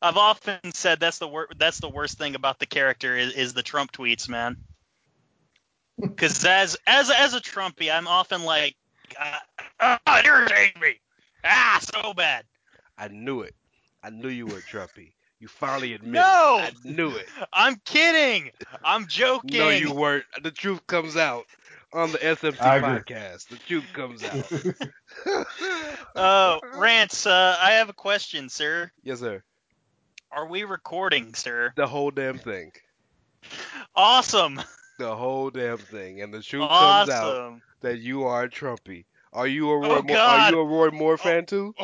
I've often said that's the wor- that's the worst thing about the character is, is the Trump tweets, man. Because as as as a Trumpy, I'm often like, uh, oh, it irritates me. Ah, so bad. I knew it. I knew you were Trumpy. You finally admitted. No! it. I knew it. I'm kidding. I'm joking. No, you weren't. The truth comes out on the SMC podcast. The truth comes out. Uh, Rance, uh, I have a question, sir. yes, sir. Are we recording, sir? The whole damn thing. Awesome. The whole damn thing. And the truth comes out that you are a Trumpy. Are you a Roy? Oh, Moore, God. are you a Roy Moore fan too?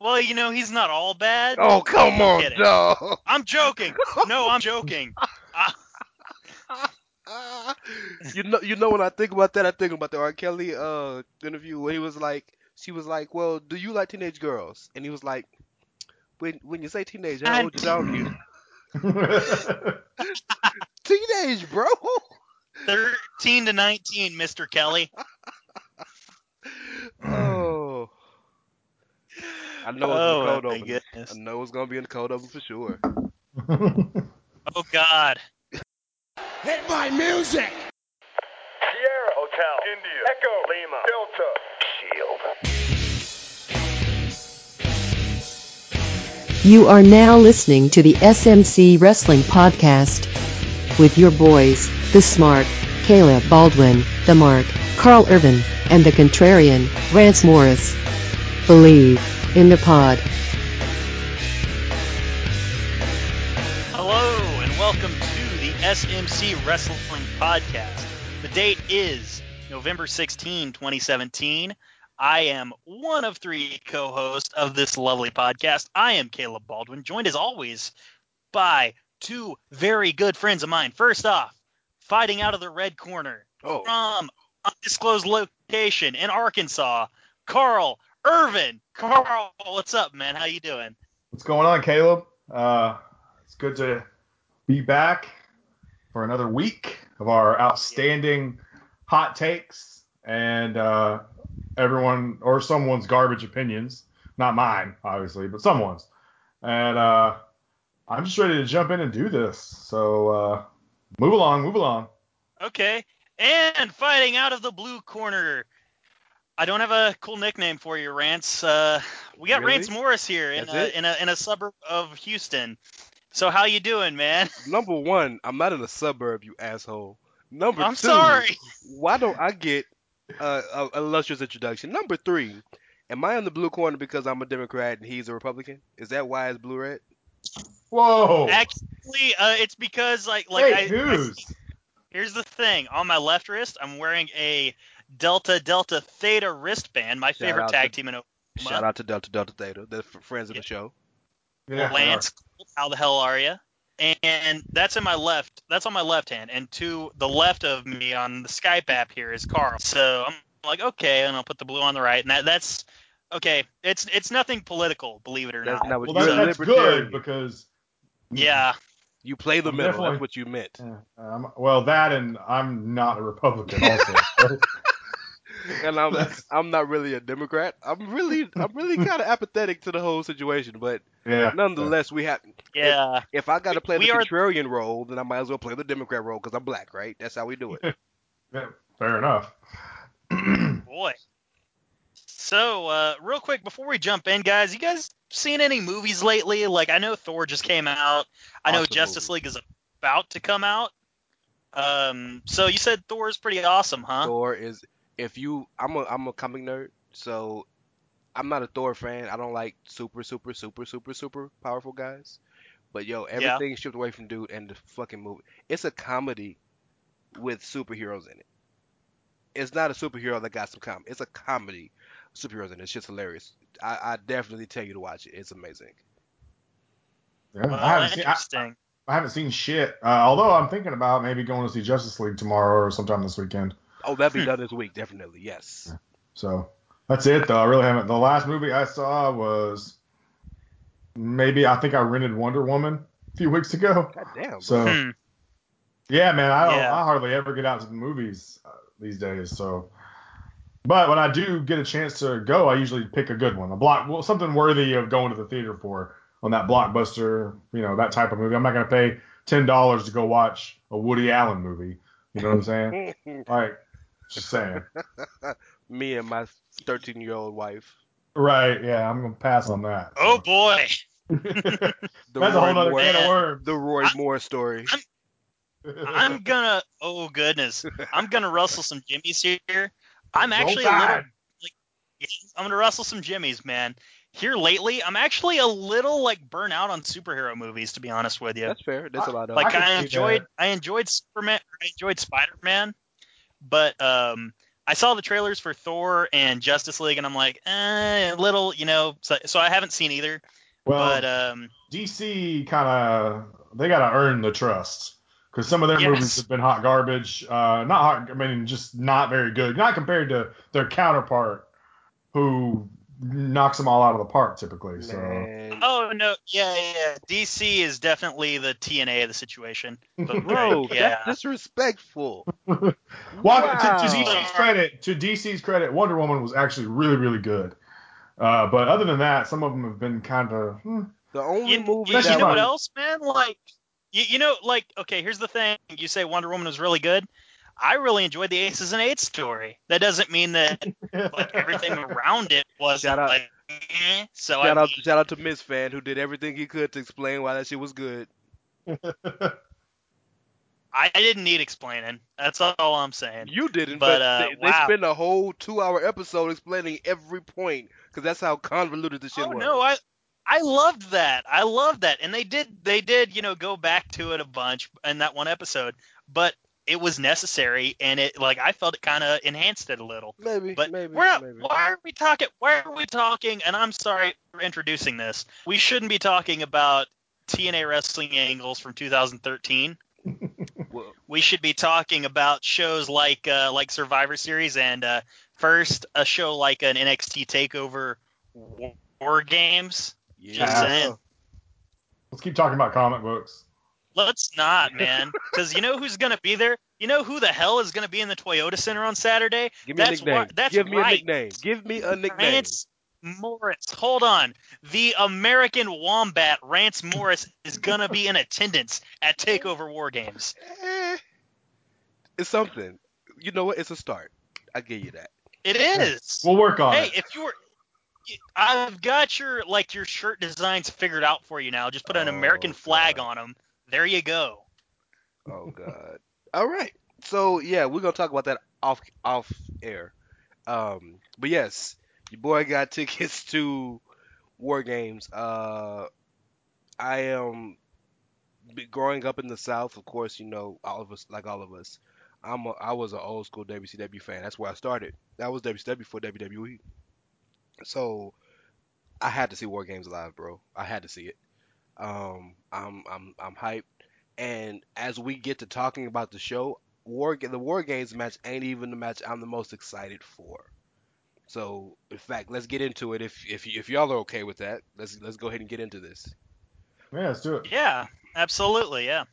Well, you know he's not all bad. Oh come on, kidding. dog. I'm joking. No, I'm joking. you know, you know when I think about that, I think about the R. Kelly uh interview where he was like, she was like, "Well, do you like teenage girls?" And he was like, "When when you say teenage, how old is are you? Teenage, bro." 13 to 19, Mr. Kelly. oh, I know it's in Oh, the code my open. goodness. I know it's gonna be in the code open for sure. Oh, God. Hit my music! Sierra Hotel India Echo Lima Delta You are now listening to the SMC Wrestling Podcast with your boys, the smart, Caleb Baldwin, the mark, Karl Irvin, and the contrarian, Rance Morris. Believe in the pod. Hello, and welcome to the SMC Wrestling Podcast. The date is November 16, 2017. I am one of three co hosts of this lovely podcast. I am Caleb Baldwin, joined as always by two very good friends of mine. First off, fighting out of the red corner Oh, from undisclosed location in Arkansas, Karl Irvin. Karl, what's up, man? How you doing? What's going on, Caleb? Uh, it's good to be back for another week of our outstanding hot takes and uh, everyone or someone's garbage opinions. Not mine, obviously, but someone's. And uh, I'm just ready to jump in and do this. So uh, move along, move along. Okay. And fighting out of the blue corner. I don't have a cool nickname for you, Rance. Uh, we got Really? Rance Morris here in a, in a in a suburb of Houston. So how you doing, man? number one, I'm not in a suburb, you asshole. Number I'm two, sorry. why don't I get uh, a a illustrious introduction? Number three, am I in the blue corner because I'm a Democrat and he's a Republican? Is that why it's blue red? Whoa! Actually, uh, it's because like like Hey, I, I here's the thing. On my left wrist, I'm wearing a Delta Delta Theta wristband, my favorite tag to- team in Oklahoma. Shout out to Delta Delta Theta, they're f- friends of the show. Yeah, Lance, how the hell are you? And that's in my left. That's on my left hand, and to the left of me on the Skype app here is Karl. So I'm like, okay, and I'll put the blue on the right, and that, that's okay. It's it's nothing political, believe it or That's not. not Well, you're that, that's good because yeah, You play the I'm middle. definitely- That's what you meant. Yeah, um, well, that and I'm not a Republican also. And I'm I'm not really a Democrat. I'm really I'm really kind of apathetic to the whole situation. But yeah. nonetheless, we have. yeah. If I got to play the We are- contrarian role, then I might as well play the Democrat role because I'm black, right? That's how we do it. yeah, fair enough. Boy. So, uh, real quick before we jump in, guys, you guys seen any movies lately? Like, I know Thor just came out. I know Justice movie. League is about to come out. Um, so you said Thor is pretty awesome, huh? Thor is if you I'm a I'm a comic nerd, so I'm not a Thor fan. I don't like super super super super super powerful guys. But yo, Yeah. everything stripped away from dude and the fucking movie. It's a comedy with superheroes in it. It's not a superhero that got some com. It's a comedy superheroes in it. It's just hilarious. I, I definitely tell you to watch it. It's amazing. Yeah, Well, I haven't seen. I, interesting. I haven't seen shit. Uh, although I'm thinking about maybe going to see Justice League tomorrow or sometime this weekend. Oh, that'll be done this week, definitely. Yes. So that's it though. I really haven't. The last movie I saw was maybe I think I rented Wonder Woman a few weeks ago. God damn. So Hmm. yeah, man, I don't. Yeah. I hardly ever get out to the movies uh, these days. So But when I do get a chance to go, I usually pick a good one, a block, well, something worthy of going to the theater for on that blockbuster, you know, that type of movie. I'm not gonna pay ten dollars to go watch a Woody Allen movie. You know what I'm saying? like, just saying. Me and my 13 year old wife. Right? Yeah, I'm gonna pass on that. Oh boy. The That's a Roy whole other Moore, can of worms. the Roy Moore story. I'm gonna. Oh goodness. I'm gonna rustle some jimmies here. I'm actually a little. Tide. I'm gonna rustle some jimmies, man. Here lately, I'm actually a little like burnt out on superhero movies, to be honest with you. That's fair. That's uh, a lot of. Like can I, enjoyed that. I enjoyed Superman I enjoyed Spider Man, but um I saw the trailers for Thor and Justice League and I'm like eh, a little you know so, so I haven't seen either Well, but um DC kind of they gotta earn the trust because some of their Yes. movies have been hot garbage. Uh, not hot. I mean, just not very good. Not compared to their counterpart, who knocks them all out of the park typically. So oh no yeah yeah, yeah. DC is definitely the TNA of the situation but Bro, yeah that's disrespectful. Well, to, to DC's credit, to DC's credit, Wonder Woman was actually really, really good. Uh, but other than that, some of them have been kind of. Hmm. The only you, movie you That's that know what else man like you, you know like okay here's the thing you say Wonder Woman was really good I really enjoyed the Aces and Eights story that doesn't mean that like everything around it was Shout out- like eh. so shout I out shout out to Miss Fan who did everything he could to explain why that shit was good. I didn't need explaining. That's all I'm saying. You didn't, But, but, uh, they, they wow. spent a whole two hour episode explaining every point because that's how convoluted the shit oh was. no, I I loved that. I loved that, and they did they did you know go back to it a bunch in that one episode, but it was necessary, and it like I felt it kind of enhanced it a little. maybe, But maybe, we're not, maybe. why are we talking? Why are we talking? And I'm sorry for introducing this. We shouldn't be talking about TNA wrestling angles from 2013. We should be talking about shows like uh, like Survivor Series and uh, first a show like an NXT Takeover War Games. yeah. Let's keep talking about comic books. Let's not, man, because you know who's gonna be there. You know who the hell is gonna be in the Toyota Center on Saturday? Give me That's a nickname. why- that's Give me right. a nickname. Give me a nickname. Rance Morris. Hold on. The American Wombat, Rance Morris, is gonna be in attendance at Takeover War Games. Eh, it's something. You know what? It's a start. I give you that. It is. We'll work on Hey, it. Hey, if you were, I've got your like your shirt designs figured out for you now. Just put an Oh, American flag God. on them. There you go. Oh God. All right. So yeah, we're gonna talk about that off off air. Um, but yes, your boy got tickets to War Games. Uh, I am growing up in the South. Of course, you know all of us, like all of us. I'm a, I was an old school WCW fan. That's where I started. That was WCW before WWE. So I had to see War Games live, bro. I had to see it. Um, I'm I'm I'm hyped. And as we get to talking about the show, War the War Games match ain't even the match I'm the most excited for. So, in fact, let's get into it. If if y- if y'all are okay with that, let's let's go ahead and get into this. Yeah, let's do it. Yeah, absolutely. Yeah.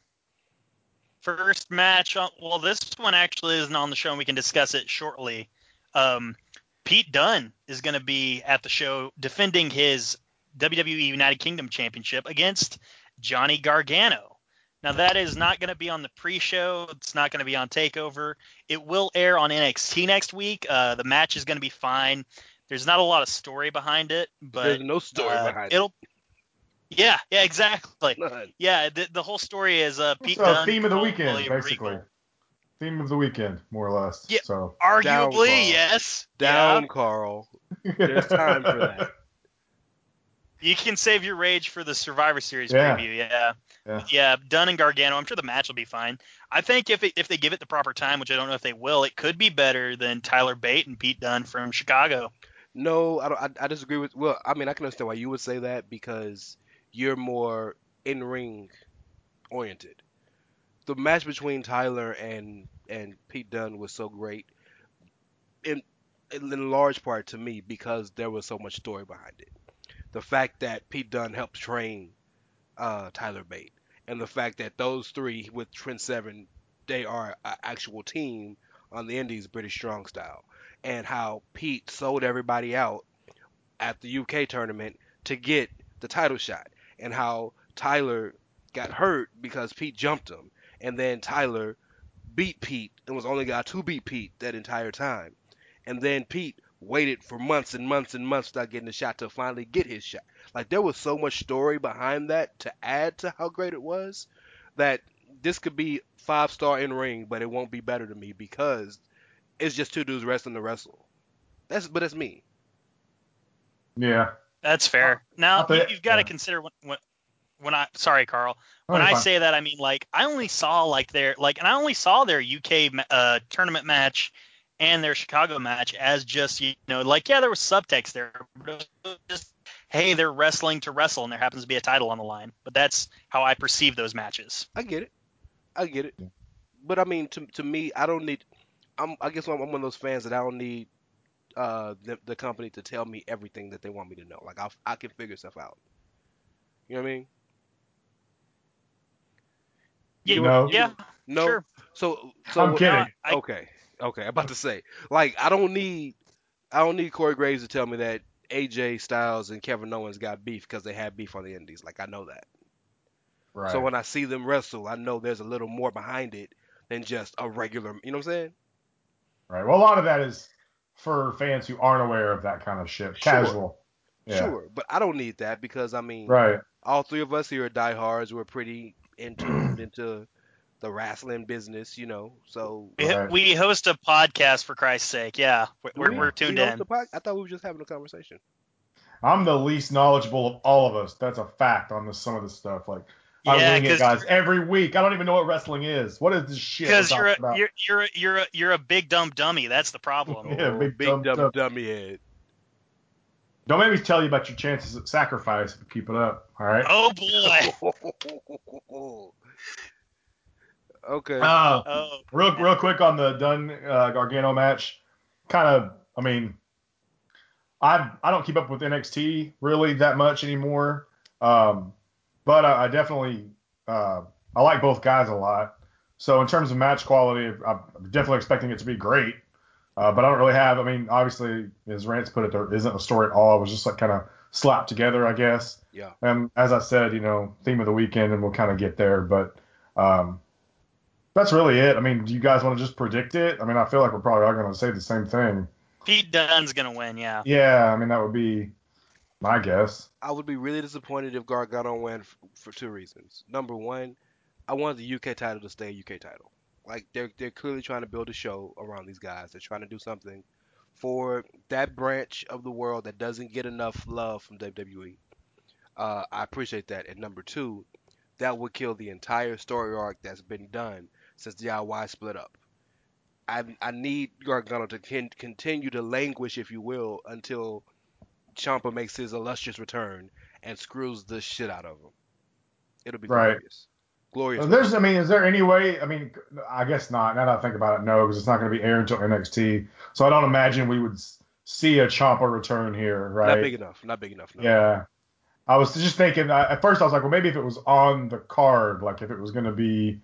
First match. On, well, this one actually isn't on the show, and we can discuss it shortly. Um, Pete Dunne is going to be at the show defending his WWE United Kingdom Championship against Johnny Gargano. Now that is not going to be on the pre-show. It's not going to be on Takeover. It will air on NXT next week. Uh, the match is going to be fine. There's not a lot of story behind it, but There's no story uh, behind it'll. Yeah, yeah, exactly. None. Yeah, the, the whole story is uh, Pete So Dunne. theme of the weekend, William basically. Regal. Theme of the weekend, more or less. Yeah. So Arguably, Karl. yes. Down, Yeah. Karl. There's time for that. You can save your rage for the Survivor Series Yeah. preview. Yeah. Yeah. Yeah, Dunne and Gargano. I'm sure the match will be fine. I think if it, if they give it the proper time, which I don't know if they will, it could be better than Tyler Bate and Pete Dunne from Chicago. No, I don't. I, I disagree with. Well, I mean, I can understand why you would say that because you're more in ring oriented. The match between Tyler and and Pete Dunne was so great, in in large part to me because there was so much story behind it. The fact that Pete Dunne helped train uh, Tyler Bate, and the fact that those three with Trent Seven, they are an actual team on the Indies British Strong Style and how Pete sold everybody out at the UK tournament to get the title shot, and how Tyler got hurt because Pete jumped him, and then Tyler beat Pete and was only got to beat Pete that entire time, and then Pete waited for months and months and months without getting a shot to finally get his shot. Like there was so much story behind that to add to how great it was that this could be five star in ring, but it won't be better to me because it's just two dudes wrestling to wrestle. That's but that's me. Yeah. That's fair. now I'll you, bet- you've got to yeah. consider when, when when I sorry Karl Oh, when you're I fine. say that I mean like I only saw like their like and I only saw their UK uh, tournament match and their Chicago match as just you know like yeah there was subtext there but it was just hey they're wrestling to wrestle and there happens to be a title on the line but that's how I perceive those matches. I get it. I get it. But I mean, to to me, I don't need. I'm. I guess I'm, I'm one of those fans that I don't need uh the, the company to tell me everything that they want me to know. Like I I can figure stuff out. You know what I mean? Yeah, You know- yeah, No. sure. So so I'm kidding. I- okay. Okay. I'm about to say like I don't need I don't need Corey Graves to tell me that AJ Styles and Kevin Owens got beef because they had beef on the Indies. Like I know that. Right. So when I see them wrestle, I know there's a little more behind it than just a regular. You know what I'm saying? right. Well, a lot of that is for fans who aren't aware of that kind of shit. Sure. Casual. Yeah. Sure, but I don't need that because I mean, Right. all three of us here are diehards. We're pretty into into the wrestling business, you know. So We, Right. we host a podcast for Christ's sake. Yeah, we're, we're, We- we're tuned host in. the I thought we were just having a conversation. I'm the least knowledgeable of all of us. That's a fact on this some of this stuff. Like I Yeah, wing it, 'cause guys, every week. I don't even know what wrestling is. What is this shit? Because you're a, you're you're you're a, you're a big dumb dummy. That's the problem. Yeah, big big dumb dumb, dumb. dummy head. Don't make me tell you about your chances at sacrifice if you keep it up. All right. Oh boy. okay. Uh, Oh, real real quick on the Dunne uh, Gargano match. Kind of, I mean, I I don't keep up with NXT really that much anymore. Um, but I, I definitely uh, I like both guys a lot. So in terms of match quality, I'm definitely expecting it to be great. Uh, but I don't really have. I mean, obviously, as Rance put it, there isn't a story at all. It was just like kind of slapped together, I guess. Yeah. And as I said, you know, theme of the weekend, and we'll kind of get there. But um, that's really it. I mean, do you guys want to just predict it? I mean, I feel like we're probably all going to say the same thing. Pete Dunne's gonna win. Yeah. Yeah, I mean, that would be my guess. I would be really disappointed if Gargano won f- for two reasons. Number one, I wanted the UK title to stay a UK title. Like they're they're clearly trying to build a show around these guys. They're trying to do something for that branch of the world that doesn't get enough love from WWE. Uh, I appreciate that. And number two, that would kill the entire story arc that's been done since DIY split up. I I need Gargano to con- continue to languish, if you will, until Ciampa makes his illustrious return and screws the shit out of him. It'll be Right. glorious. Glorious. There's, I mean, is there any way? I mean, I guess not. Now that I think about it, no, because it's not going to be aired until NXT. So I don't imagine we would see a Ciampa return here, right? Not big enough. Not big enough. No. Yeah. I was just thinking at first I was like, well, maybe if it was on the card, like if it was going to be,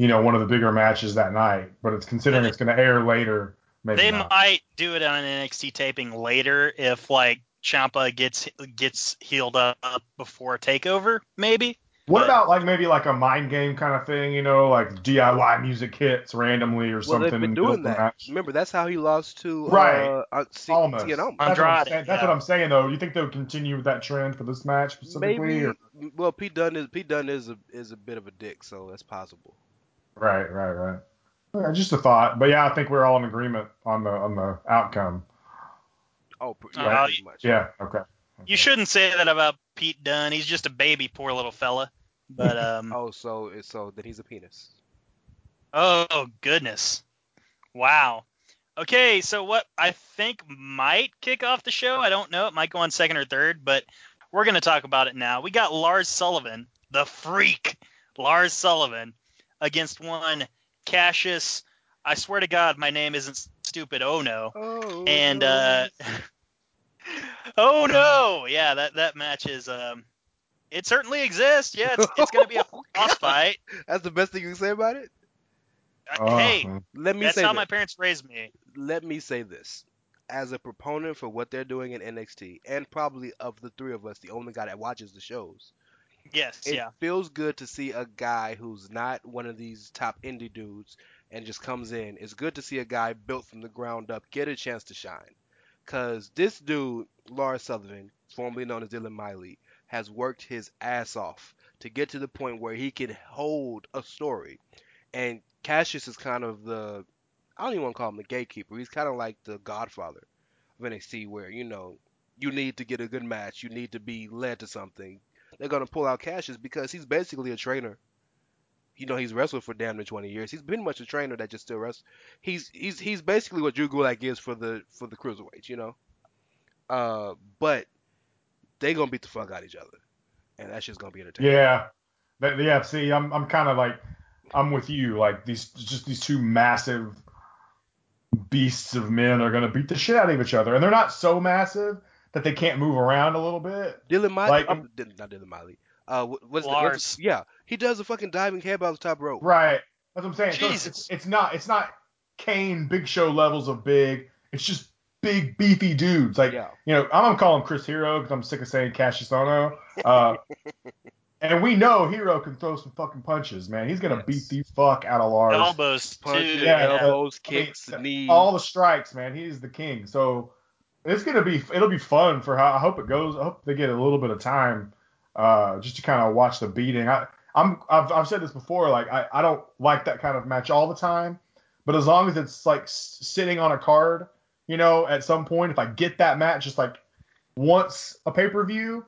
you know, one of the bigger matches that night. But it's considering it's going to air later. Maybe They not. might do it on an NXT taping later if like Ciampa gets gets healed up before Takeover, maybe. What but- about like maybe like a mind game kind of thing? You know, like DIY music hits randomly or Well, something. they've been doing that. match? Remember, that's how he lost to Right. Uh, uh, C- Almost. Cien Almas. That's, what I'm, saying, that's yeah. what I'm saying though. You think they'll continue with that trend for this match specifically? Maybe. or- Well, Pete Dunne is Pete Dunne is a is a bit of a dick, so that's possible. Right, right, right. Uh, just a thought, but yeah, I think we're all in agreement on the on the outcome. Oh, pr- Uh, yeah, pretty much. Yeah, okay. You shouldn't say that about Pete Dunne. He's just a baby, poor little fella. But um, Oh, so so that he's a penis. oh goodness, wow. Okay, so what I think might kick off the show, I don't know. It might go on second or third, but we're going to talk about it now. We got Lars Sullivan, the freak, Lars Sullivan, against one Cassius. I swear to God, my name isn't stupid. Oh no. Oh. and uh oh no yeah that that match is um it certainly exists yeah it's, it's gonna be a Oh, boss God. fight That's the best thing you can say about it. Uh, Oh, hey. Let me that's say how this. my parents raised me let me say this. As a proponent for what they're doing in NXT, and probably of the three of us, the only guy that watches the shows, Yes, it yeah. feels good to see a guy who's not one of these top indie dudes and just comes in. It's good to see a guy built from the ground up get a chance to shine. Cause this dude, Lars Sullivan, formerly known as Dylan Miley, has worked his ass off to get to the point where he can hold a story. And Cassius is kind of the I don't even want to call him the gatekeeper. He's kind of like the godfather of NXT where, you know, you need to get a good match, you need to be led to something. They're gonna pull out Cassius because he's basically a trainer. You know, he's wrestled for damn near 20 years. He's been much a trainer that just still wrestles. He's he's he's basically what Drew Gulak is for the for the cruiserweights, you know. Uh, but they gonna beat the fuck out of each other, and that's just gonna be entertaining. Yeah, yeah. See, I'm I'm kind of like I'm with you. Like these just these two massive beasts of men are gonna beat the shit out of each other, and they're not so massive that they can't move around a little bit. Dylan Miley, Like- Dylan- not Dylan Miley. Uh, what- what's the, Lars. what's the- yeah, he does a fucking diving headbutt off the top rope. Right. That's what I'm saying. So it's, it's, it's not it's not Kane Big Show levels of big. It's just big beefy dudes. Like Yeah. you know, I'm gonna call him Chris Hero because I'm sick of saying Cassius Ohno. Uh, and we know Hero can throw some fucking punches, man. He's gonna Yes. beat the fuck out of Lars. Elbows too. Punches, Yeah, elbows, I mean, kicks, knees. all the strikes, man. He's the king. So it's gonna be it'll be fun for how I hope it goes. I hope they get a little bit of time uh, just to kind of watch the beating. I, I'm I've, I've said this before. Like I, I don't like that kind of match all the time, but as long as it's like s- sitting on a card, you know, at some point, if I get that match just like once a pay per view,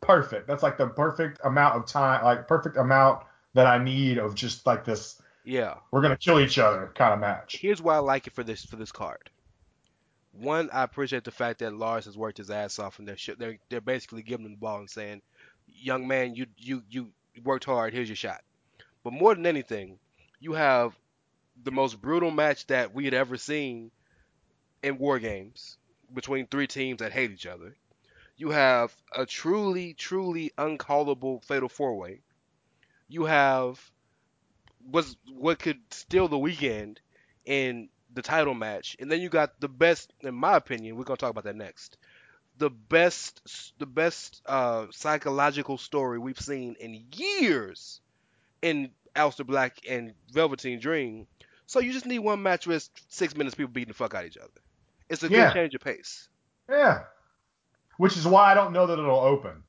perfect. That's like the perfect amount of time, like perfect amount that I need of just like this. yeah. We're gonna kill each other kind of match. Here's why I like it for this for this card. One, I appreciate the fact that Lars has worked his ass off, and they're sh- they're they're basically giving him the ball and saying, "Young man, you you you worked hard. Here's your shot." But more than anything, you have the most brutal match that we had ever seen in war games between three teams that hate each other. You have a truly truly uncallable fatal four way. You have was what could steal the weekend in the title match, and then you got the best, in my opinion. We're gonna talk about that next. The best, the best uh, psychological story we've seen in years in Aleister Black and Velveteen Dream. So you just need one match with six minutes people beating the fuck out of each other. It's a good Yeah. change of pace. Yeah. Which is why I don't know that it'll open.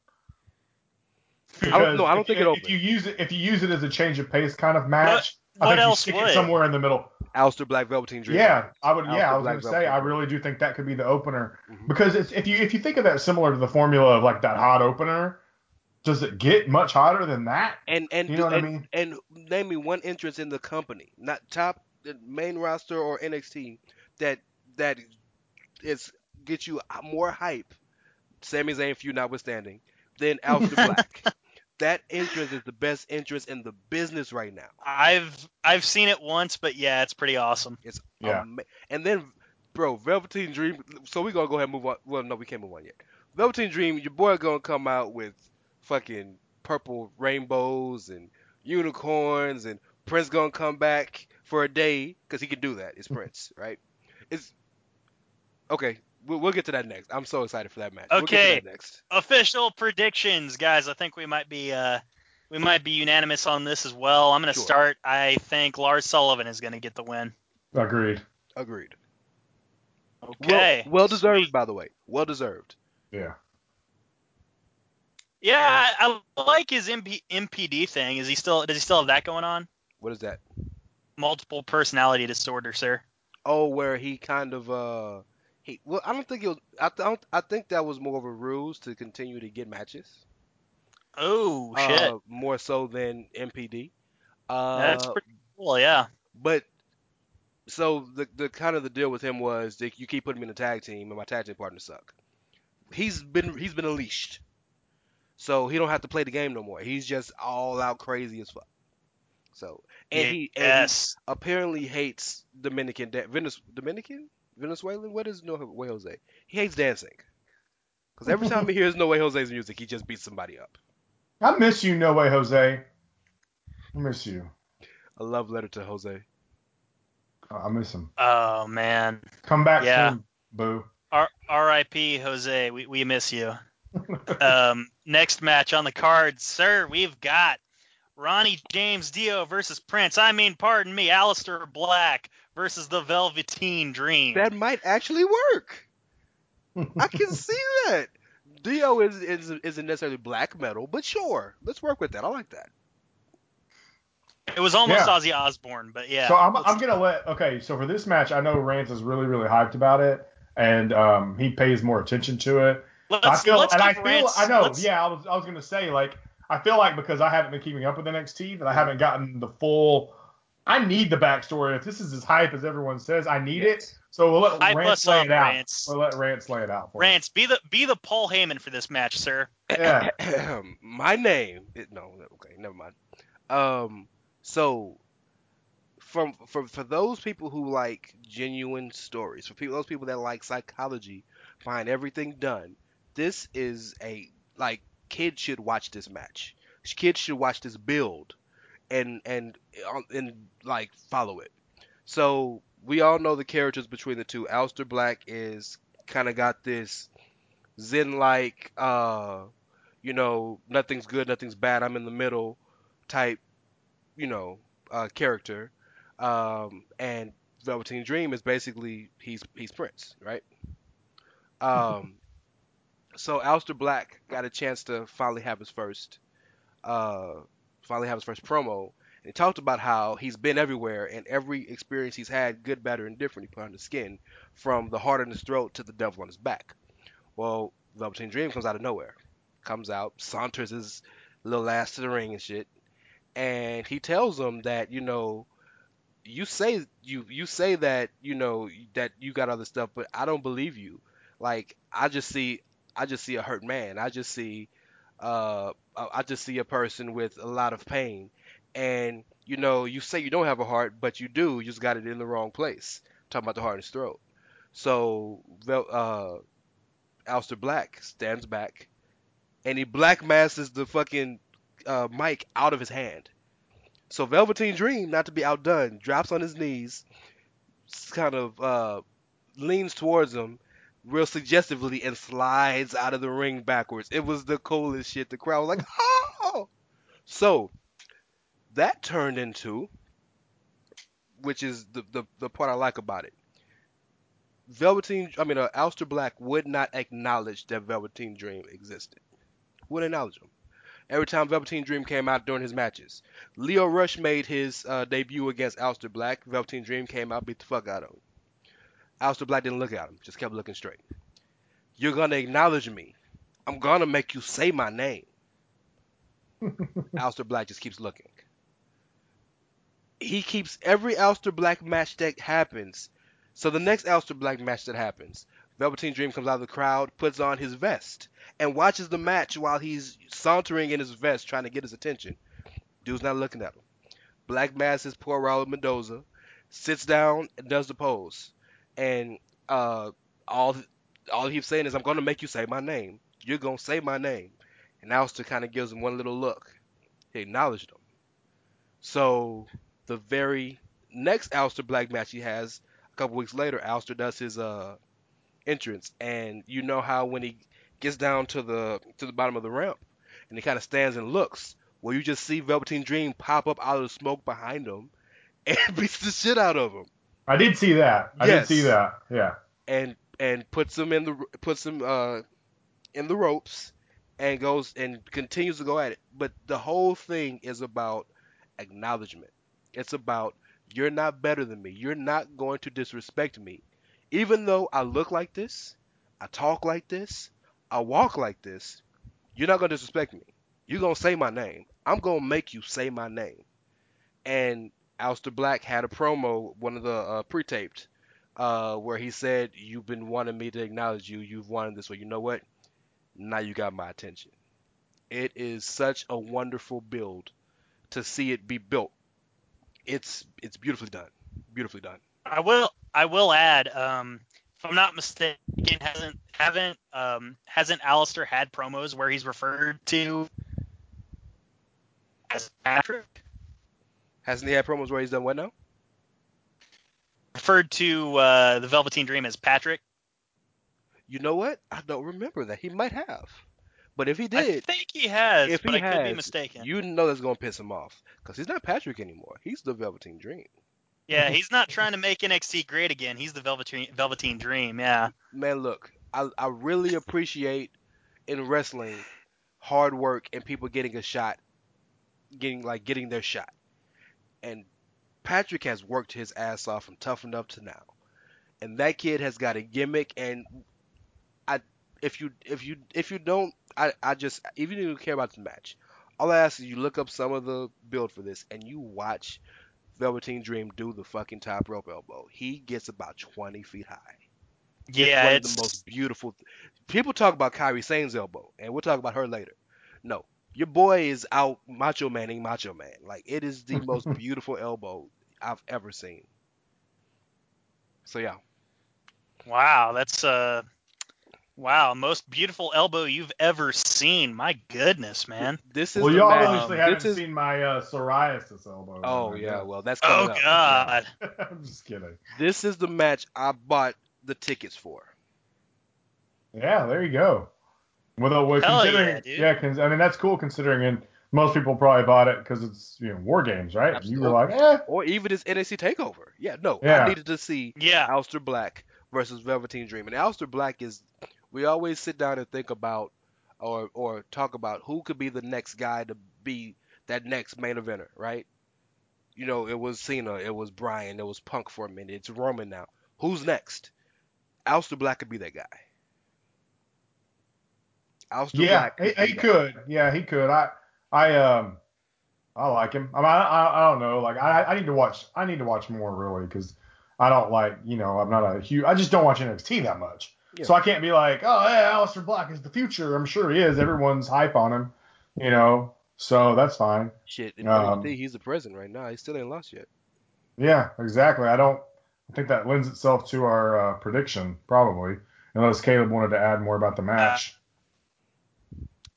I don't- no, I don't if, think it'll If you use it, if you use it as a change of pace kind of match, I what think else stick would? it somewhere in the middle. Aleister Black Velveteen Dream. Yeah, I would. Alpha Yeah, I was going to say, I really do think that could be the opener Mhm. because it's, if you if you think of that similar to the formula of like that hot opener, does it get much hotter than that? And and You know what I mean? and name me one entrance in the company, not top the main roster or NXT that that is get you more hype. Sami Zayn feud notwithstanding, than Aleister Black. That interest is the best interest in the business right now. I've I've seen it once, but yeah, it's pretty awesome. It's Yeah. ama- and then, bro, Velveteen Dream. So we gonna go ahead and move on. Well, no, we can't move on yet. Velveteen Dream, your boy gonna come out with fucking purple rainbows and unicorns, and Prince gonna come back for a day because he can do that. It's Prince, right? It's okay. We'll, we'll get to that next. I'm so excited for that match. We'll get to Okay. that next. Official predictions, guys. I think we might be uh we might be unanimous on this as well. I'm gonna Sure. start. I think Lars Sullivan is gonna get the win. Agreed. Agreed. Okay. Well, well deserved, by the way. Well deserved. Yeah. Yeah, I, I like his MP, MPD thing. Is he still does he still have that going on? What is that? Multiple personality disorder, sir. Oh, where he kind of uh he well I don't think he'll I don't I think that was more of a ruse to continue to get matches. Oh shit, Uh, more so than MPD. Uh that's pretty cool. Yeah. but so the the kind of the deal with him was that you keep putting me in a tag team and my tag team partners suck. He's been he's been unleashed. So he don't have to play the game no more. He's just all out crazy as fuck. So and he and he apparently hates Dominican Dominican Venezuelan. What is No Way Jose? He hates dancing. Because every time he hears No Way Jose's music, he just beats somebody up. I miss you, No Way Jose. I miss you. A love letter to Jose. I miss him. Oh man. Come back Yeah. soon, boo. R- R.I.P. Jose. We, we miss you. um, next match on the card, sir. We've got Ronnie James Dio versus Prince. I mean, pardon me, Aleister Black versus the Velveteen Dream. That might actually work. I can see that. Dio is, is isn't necessarily black metal, but sure, let's work with that. I like that. it was almost Yeah. Ozzy Osbourne, but yeah. so I'm, I'm gonna let okay. So for this match, I know Rance is really really hyped about it, and um, he pays more attention to it. let's, I feel let's and I feel Rance- I know. Yeah, I was I was gonna say like I feel like because I haven't been keeping up with NXT that I haven't gotten the full. I need the backstory. If this is as hype as everyone says, I need it. So we'll let Hype Rance lay up, it out. Rance. We'll let Rance lay it out for us. Rance, be the be the Paul Heyman for this match, sir. Yeah. My name. It, no, okay, never mind. Um, so from for for those people who like genuine stories, for people those people that like psychology behind everything done, this is a like kids should watch this match. Kids should watch this build, and and uh, and like follow it. So we all know the characters between the two. Aleister Black is kind of got this zen like uh you know nothing's good nothing's bad i'm in the middle type you know uh character um and velveteen dream is basically he's he's prince right um so Aleister Black got a chance to finally have his first uh finally have his first promo. And he talked about how he's been everywhere and every experience he's had good bad, and different he put on the skin from the heart on his throat to the devil on his back. Well Velveteen Dream comes out of nowhere. Comes out saunters his little ass to the ring and shit. And he tells them that you know you say you you say that you know that you got other stuff but I don't believe you. Like I just see I just see a hurt man. I just see uh I just see a person with a lot of pain. And you know you say you don't have a heart but you do. You just got it in the wrong place. Talking about the heart in his throat. So uh Aleister Black stands back and he black masses the fucking uh, mic out of his hand. So Velveteen Dream, not to be outdone, drops on his knees, kind of uh, leans towards him, real suggestively, and slides out of the ring backwards. It was the coolest shit. The crowd was like, "Oh!" So that turned into, which is the the, the part I like about it. Velveteen, I mean, uh, Aleister Black would not acknowledge that Velveteen Dream existed. Would acknowledge him. Every time Velveteen Dream came out during his matches, Lio Rush made his uh, debut against Aleister Black. Velveteen Dream came out, beat the fuck out of him. Aleister Black didn't look at him, just kept looking straight. You're gonna acknowledge me. I'm gonna make you say my name. Aleister Black just keeps looking. He keeps every Aleister Black match that happens. So the next Aleister Black match that happens, Velveteen Dream comes out of the crowd, puts on his vest, and watches the match while he's sauntering in his vest trying to get his attention. Dude's not looking at him. Black masses poor Raul Mendoza, sits down and does the pose. And uh, all all he's saying is, I'm going to make you say my name. You're going to say my name. And Aleister kind of gives him one little look. He acknowledged him. So the very next Aleister Black match he has, a couple weeks later, Aleister does his uh, entrance. And you know how when he gets down to the to the bottom of the ramp and he kind of stands and looks, well, you just see Velveteen Dream pop up out of the smoke behind him and beats the shit out of him. I did see that. I Yes. did see that. Yeah. and and puts him in the puts him uh in the ropes and goes and continues to go at it. But the whole thing is about acknowledgement. It's about you're not better than me. You're not going to disrespect me. Even though I look like this, I talk like this, I walk like this, you're not going to disrespect me. You're going to say my name. I'm going to make you say my name. And Aleister Black had a promo, one of the uh, pre-taped, uh, where he said, "You've been wanting me to acknowledge you. You've wanted this. Well, you know what? Now you got my attention." It is such a wonderful build to see it be built. It's it's beautifully done. Beautifully done. I will I will add, um, if I'm not mistaken, hasn't haven't um, hasn't Aleister had promos where he's referred to as Patrick? Hasn't he had promos where he's done what now? referred to uh, the Velveteen Dream as Patrick? You know what? I don't remember that. He might have. But if he did, I think he has, if but he I could be has, mistaken. you know that's gonna piss him off because he's not Patrick anymore. He's the Velveteen Dream. Yeah, he's not trying to make NXT great again. He's the Velveteen Velveteen Dream. Yeah. Man, look, I I really appreciate in wrestling hard work and people getting a shot, getting like getting their shot. And Patrick has worked his ass off from tough enough to now, and that kid has got a gimmick. And I, if you if you if you don't, I I just even if you don't care about the match, all I ask is you look up some of the build for this and you watch Velveteen Dream do the fucking top rope elbow. He gets about 20 feet high. Yeah, one it's of the most beautiful. People talk about Kairi Sane's elbow, and we'll talk about her later. No, your boy is out Macho Manning Macho Man. Like it is the most beautiful elbow I've ever seen. So yeah, wow. That's uh, wow, most beautiful elbow you've ever seen. My goodness, man. this is Well, the y'all match. obviously This haven't is- seen my uh, psoriasis elbow. Oh I yeah, guess. well that's Oh up. God. I'm just kidding. This is the match I bought the tickets for. Yeah, there you go. Well, well, considering, yeah, yeah, cons- I mean that's cool considering, and most people probably bought it because it's you know war games, right? And You were like, eh, Or even this NXT Takeover. Yeah, no, Yeah. I needed to see Yeah. Aleister Black versus Velveteen Dream. And Aleister Black is we always sit down and think about or or talk about who could be the next guy to be that next main eventer, right? You know, it was Cena, it was Bryan, it was Punk for a minute, it's Roman now. Who's next? Aleister Black could be that guy. Aleister yeah, Black he, he could, yeah, he could. I, I, um, I like him. I mean, I, I, I don't know, like I, I need to watch, I need to watch more really because I don't like, you know, I'm not a huge, I just don't watch NXT that much, Yeah. so I can't be like, oh, yeah, Aleister Black is the future. I'm sure he is. Everyone's hype on him, you know, so that's fine. Shit, in Um, NXT, he's the president right now. He still ain't lost yet. Yeah, exactly. I don't. I think that lends itself to our uh, prediction, probably, unless Caleb wanted to add more about the match.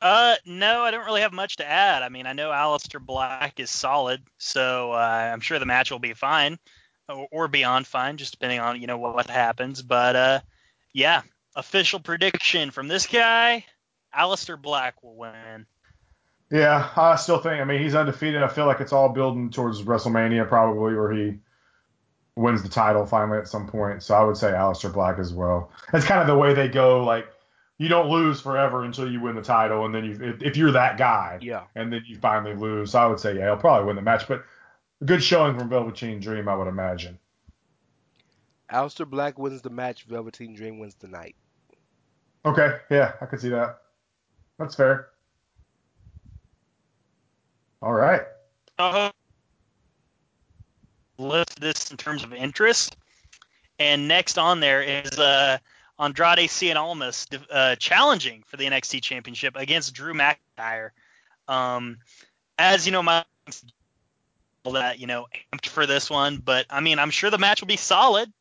Uh, no, I don't really have much to add. I mean, I know Aleister Black is solid, so uh, I'm sure the match will be fine, or, or beyond fine, just depending on you know what, what happens. But uh, yeah, official prediction from this guy: Aleister Black will win. Yeah, I still think. I mean, he's undefeated. I feel like it's all building towards WrestleMania, probably, where he wins the title finally at some point. So I would say Aleister Black as well. That's kind of the way they go. Like, you don't lose forever until you win the title, and then you, if, if you're that guy, Yeah. and then you finally lose. So I would say, yeah, he'll probably win the match. But a good showing from Velveteen Dream, I would imagine. Aleister Black wins the match. Velveteen Dream wins the night. Okay, yeah, I could see that. That's fair. All right. Uh, huh. list this in terms of interest, and next on there is uh, Andrade Cien Almas uh, challenging for the NXT Championship against Drew McIntyre. Um, as you know, my that you know amped for this one, but I mean, I'm sure the match will be solid.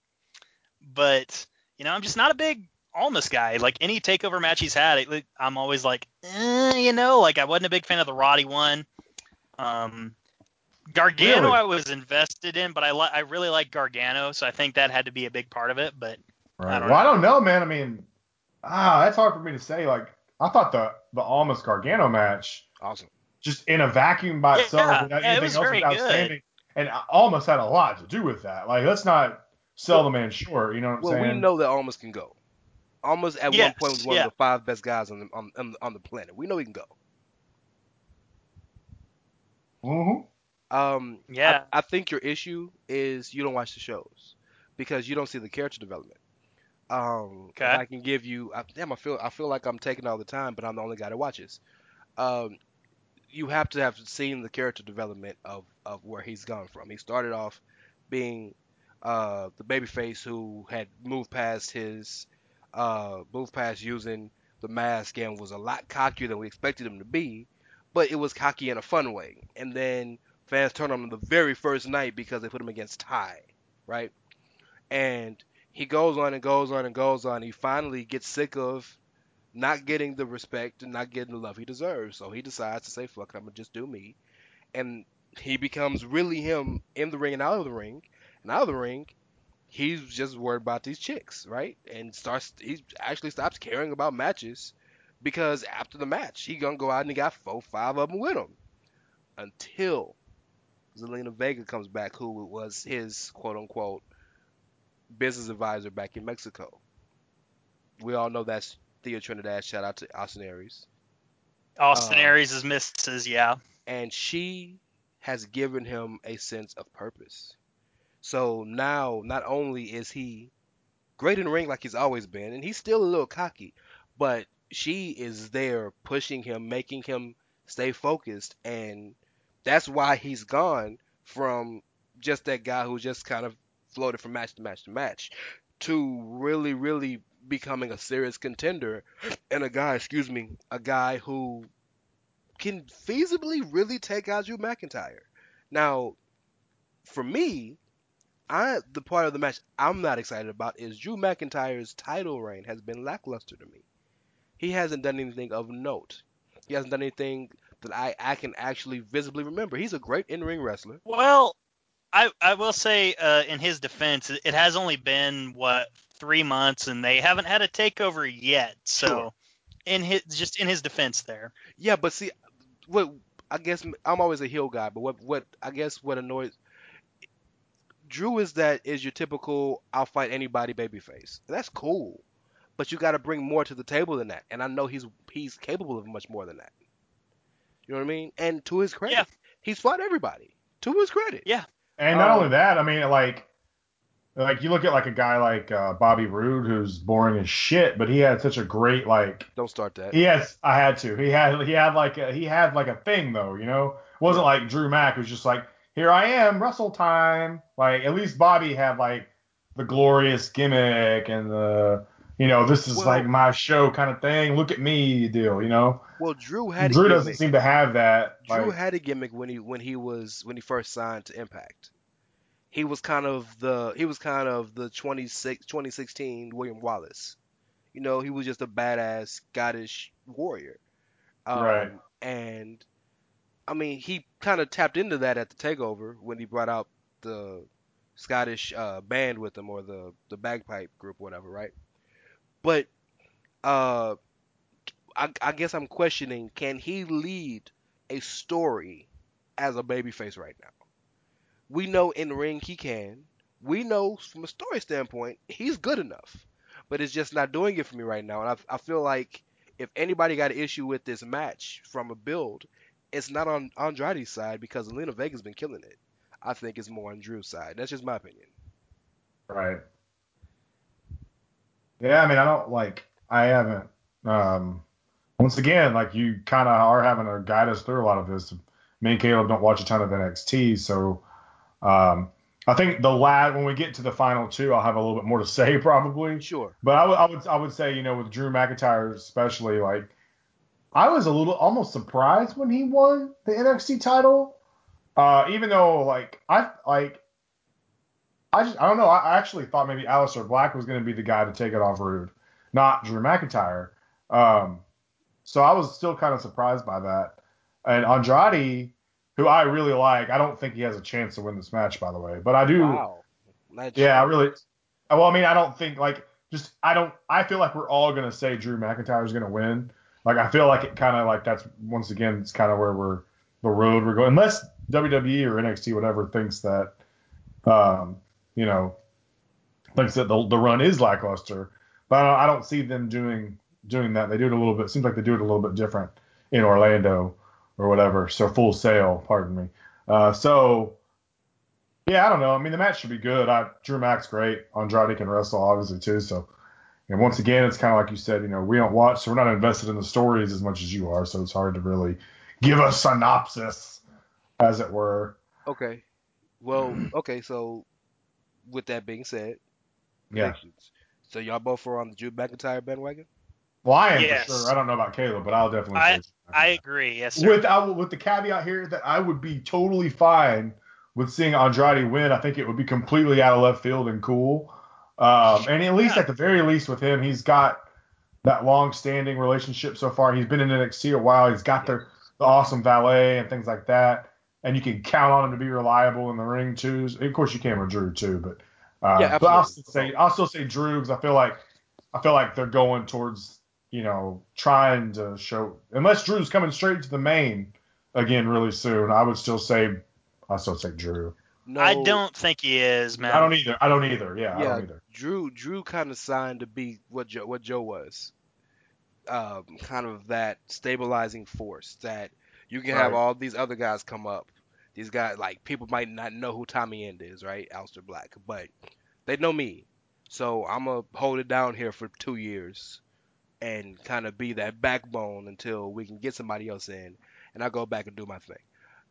But you know, I'm just not a big Almas guy. Like any takeover match he's had, it, I'm always like, eh, you know, like I wasn't a big fan of the Roddy one. Um, Gargano, Really? I was invested in, but I li- I really like Gargano, so I think that had to be a big part of it. But Right. don't well, I don't know, man. I mean, ah, that's hard for me to say. Like, I thought the the Almas Gargano match, Awesome. just in a vacuum by Yeah, itself, without yeah, it was else, very was good. outstanding, and Almas had a lot to do with that. Like, let's not sell the man short. You know what I'm Well, saying? we know that Almas can go. Almas at one point was one yeah. of the five best guys on the on, on, on the planet. We know he can go. Mhm. Um, Yeah. I, I think your issue is you don't watch the shows because you don't see the character development. Um, Okay. I can give you, I, damn, I feel I feel like I'm taking all the time, but I'm the only guy that watches. Um, you have to have seen the character development of of where he's gone from. He started off being uh, the babyface who had moved past his uh, moved past using the mask and was a lot cockier than we expected him to be, but it was cocky in a fun way. And then fans turned on him the very first night because they put him against Tye, right? And he goes on and goes on and goes on. He finally gets sick of not getting the respect and not getting the love he deserves. So he decides to say, fuck it, I'm going to just do me. And he becomes really him in the ring and out of the ring. And out of the ring, he's just worried about these chicks, right? And starts he actually stops caring about matches because after the match he gonna go out and he got four, five of them with him until Zelina Vega comes back, who was his quote unquote business advisor back in Mexico. We all know that's Thea Trinidad. Shout out to Austin Aries. Austin Uh, Aries is Mrs. yeah. and she has given him a sense of purpose. So now, not only is he great in the ring like he's always been, and he's still a little cocky, but she is there pushing him, making him stay focused, and that's why he's gone from just that guy who just kind of floated from match to match to match to really, really becoming a serious contender and a guy, excuse me, a guy who can feasibly really take out Drew McIntyre. Now, for me, I the part of the match I'm not excited about is Drew McIntyre's title reign has been lackluster to me. He hasn't done anything of note. He hasn't done anything that I, I can actually visibly remember. He's a great in-ring wrestler. Well, I I will say uh, in his defense, it has only been what three months, and they haven't had a takeover yet. So, Sure. in his just in his defense there, Yeah, but see, what I guess I'm always a heel guy, but what what I guess what annoys Drew is that is your typical I'll fight anybody babyface. That's cool, but you got to bring more to the table than that, and I know he's he's capable of much more than that. You know what I mean? And to his credit, Yeah. he's fought everybody. To his credit. Yeah. And not Um, only that, I mean, like, like you look at like a guy like uh, Bobby Roode, who's boring as shit, but he had such a great like. Don't start that. He has. I had to. He had. He had like. A, he had like a thing though. You know, it wasn't like Drew Mack who's just like, here I am, Russell time. Like at least Bobby had like the glorious gimmick and the. You know, this is Well- like my show kind of thing. Look at me, deal. You know, Well, Drew had Drew doesn't seem to have that. Drew like- had a gimmick when he when he was when he first signed to Impact. He was kind of the he was kind of the 26 2016 William Wallace. You know, he was just a badass Scottish warrior. Um, Right. And I mean, he kind of tapped into that at the takeover when he brought out the Scottish uh, band with him or the the bagpipe group, whatever, right? But uh, I, I guess I'm questioning: Can he lead a story as a babyface right now? We know in ring he can. We know from a story standpoint he's good enough, but it's just not doing it for me right now. And I, I feel like if anybody got an issue with this match from a build, it's not on Andrade's side because Zelina Vega's been killing it. I think it's more on Drew's side. That's just my opinion. Right. Yeah, I mean, I don't like. I haven't. Um, once again, like you kind of are having to guide us through a lot of this. Me and Caleb don't watch a ton of NXT, so um, I think the lad when we get to the final two, I'll have a little bit more to say probably. Sure. But I would, I would, I would say, you know, with Drew McIntyre especially, like, I was a little almost surprised when he won the NXT title. Uh, even though, like, I like, I just, I don't know. I, actually thought maybe Aleister Black was going to be the guy to take it off Roode, not Drew McIntyre. Um, so I was still kind of surprised by that. And Andrade, who I really like, I don't think he has a chance to win this match, by the way. But I do. Wow. Yeah, I really. Well, I mean, I don't think like just I don't. I feel like we're all gonna say Drew McIntyre is gonna win. Like I feel like it kind of like that's once again it's kind of where we're the road we're going. Unless WWE or NXT whatever thinks that, um, you know, thinks that the the run is lackluster. But I don't, I don't see them doing doing that. They do it a little bit. Seems like they do it a little bit different in Orlando or whatever. So Full Sail, pardon me. Uh, so yeah, I don't know. I mean, the match should be good. I, Drew Max great. Andrade can wrestle, obviously, too. So, and once again, it's kind of like you said, you know, we don't watch, so we're not invested in the stories as much as you are. So it's hard to really give a synopsis, as it were. Okay. Well, okay, so with that being said, Yeah. So y'all both are on the Drew McIntyre bandwagon? Well, I am Yes. for sure. I don't know about Caleb, but I'll definitely I- say I agree. Yes, sir. with I, will- with the caveat here that I would be totally fine with seeing Andrade win. I think it would be completely out of left field and cool. Um, and at least Yeah. at the very least with him, he's got that long-standing relationship so far. He's been in NXT a while. He's got the, the awesome valet and things like that. And you can count on him to be reliable in the ring too. Of course, you can with Drew too, but Uh, Yeah, but I'll still say I'll still say Drew because I feel like I feel like they're going towards you know trying to show unless Drew's coming straight to the main again really soon. I would still say I still say Drew. No, I don't think he is, man. I don't either. I don't either. Yeah, I don't either. Drew Drew kind of signed to be what Joe what Joe was, um, kind of that stabilizing force that you can have all these other guys come up. These guys like people might not know who Tommy End is, right? Aleister Black, but they know me, so I'm gonna hold it down here for two years and kind of be that backbone until we can get somebody else in, and I go back and do my thing.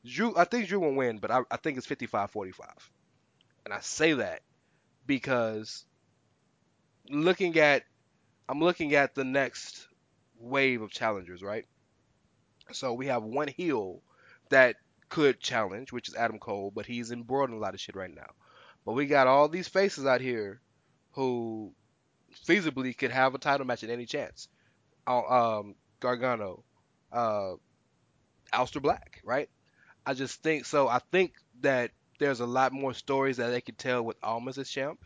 Drew, I think Drew will win, but I, I think it's 55-45, and I say that because looking at I'm looking at the next wave of challengers, right? So we have one heel that could challenge, which is Adam Cole, but he's embroiled in a lot of shit right now. But we got all these faces out here who feasibly could have a title match at any chance. Um, Gargano, uh, Aleister Black, right? I just think so. I think that there's a lot more stories that they could tell with Almas as champ,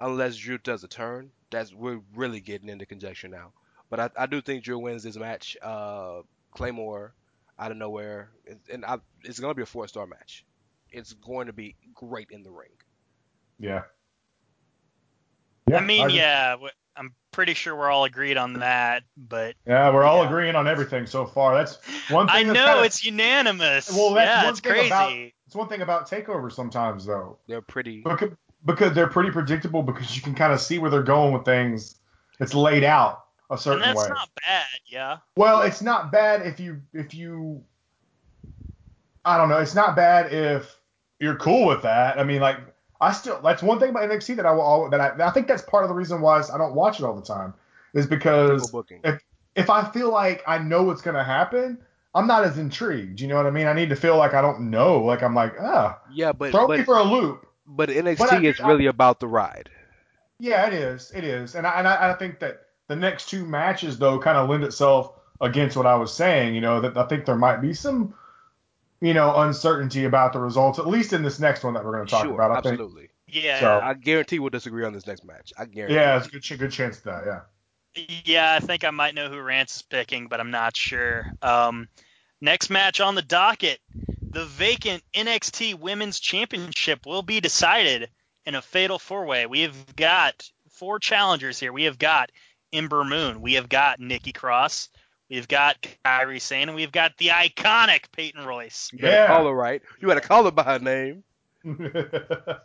unless Drew does a turn. That's we're really getting into conjecture now. But I, I do think Drew wins this match. Uh, Claymore out of nowhere, and, and I, it's gonna be a four star match. It's going to be great in the ring. Yeah. yeah I mean, just- yeah, I'm pretty sure we're all agreed on that, but Yeah, we're all Yeah. agreeing on everything so far. That's one thing. that's know kinda- it's unanimous. Well, that's yeah, one it's thing crazy. about- It's one thing about takeover sometimes though, They're pretty. because, because they're pretty predictable because you can kind of see where they're going with things. It's laid out a and certain that's way. That's not bad, yeah. Well, it's not bad if you if you I don't know, it's not bad if you're cool with that. I mean, like I still that's one thing about NXT that I will al- that I, I think that's part of the reason why I don't watch it all the time is because if if I feel like I know what's gonna happen, I'm not as intrigued. You know what I mean? I need to feel like I don't know. Like I'm like, ah, Yeah, but throw me for a loop. but NXT But I- is really about the ride. Yeah, it is. It is, and I and I, I think that the next two matches though kind of lend itself against what I was saying. You know that I think there might be some, you know, uncertainty about the results, at least in this next one that we're going to talk sure, about. I think. absolutely. Yeah. So- I guarantee we'll disagree on this next match. I guarantee. Yeah, it's a good, ch- good chance of that. Yeah. Yeah, I think I might know who Rance is picking, but I'm not sure. Um, next match on the docket, the vacant NXT Women's Championship will be decided in a fatal four-way. We have got four challengers here. We have got Ember Moon. We have got Nikki Cross. We've got Kairi Sane, and we've got the iconic Peyton Royce. You gotta Yeah. call her right. You gotta call her by her name.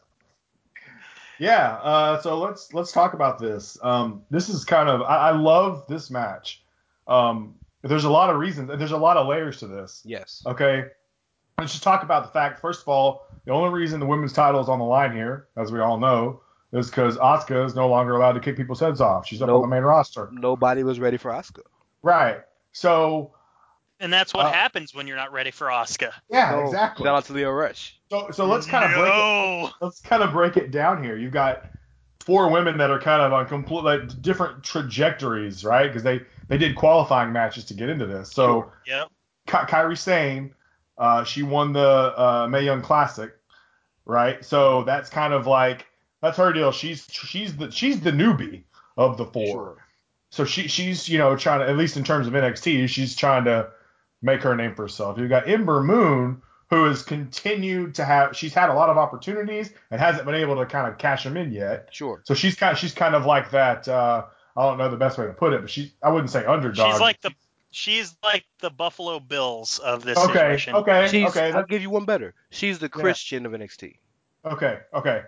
yeah. Uh, so let's let's talk about this. Um, this is kind of I, I love this match. Um, there's a lot of reasons. There's a lot of layers to this. Yes. Okay. Let's just talk about the fact. First of all, the only reason the women's title is on the line here, as we all know, is because Asuka is no longer allowed to kick people's heads off. She's up Nope. on the main roster. Nobody was ready for Asuka. Right. So And that's what Uh, happens when you're not ready for Asuka. yeah, So, exactly. Shout out to Lio Rush. So so let's kind of break it. Let's kind of break it down here. You've got four women that are kind of on complete like, different trajectories, right? Because they they did qualifying matches to get into this. So Sure. Yep. Ky- Kairi Sane, uh, she won the uh, Mae Young Classic, right? So that's kind of like that's her deal. She's she's the she's the newbie of the four. Sure. So she she's you know trying to at least in terms of NXT, she's trying to make her name for herself. You've got Ember Moon, who has continued to have she's had a lot of opportunities and hasn't been able to kind of cash them in yet. Sure. So she's kind of, she's kind of like that. Uh, I don't know the best way to put it, but she I wouldn't say underdog. She's like the she's like the Buffalo Bills of this okay situation. okay She's, okay I'll give you one better. She's the Yeah. Christian of NXT. okay okay.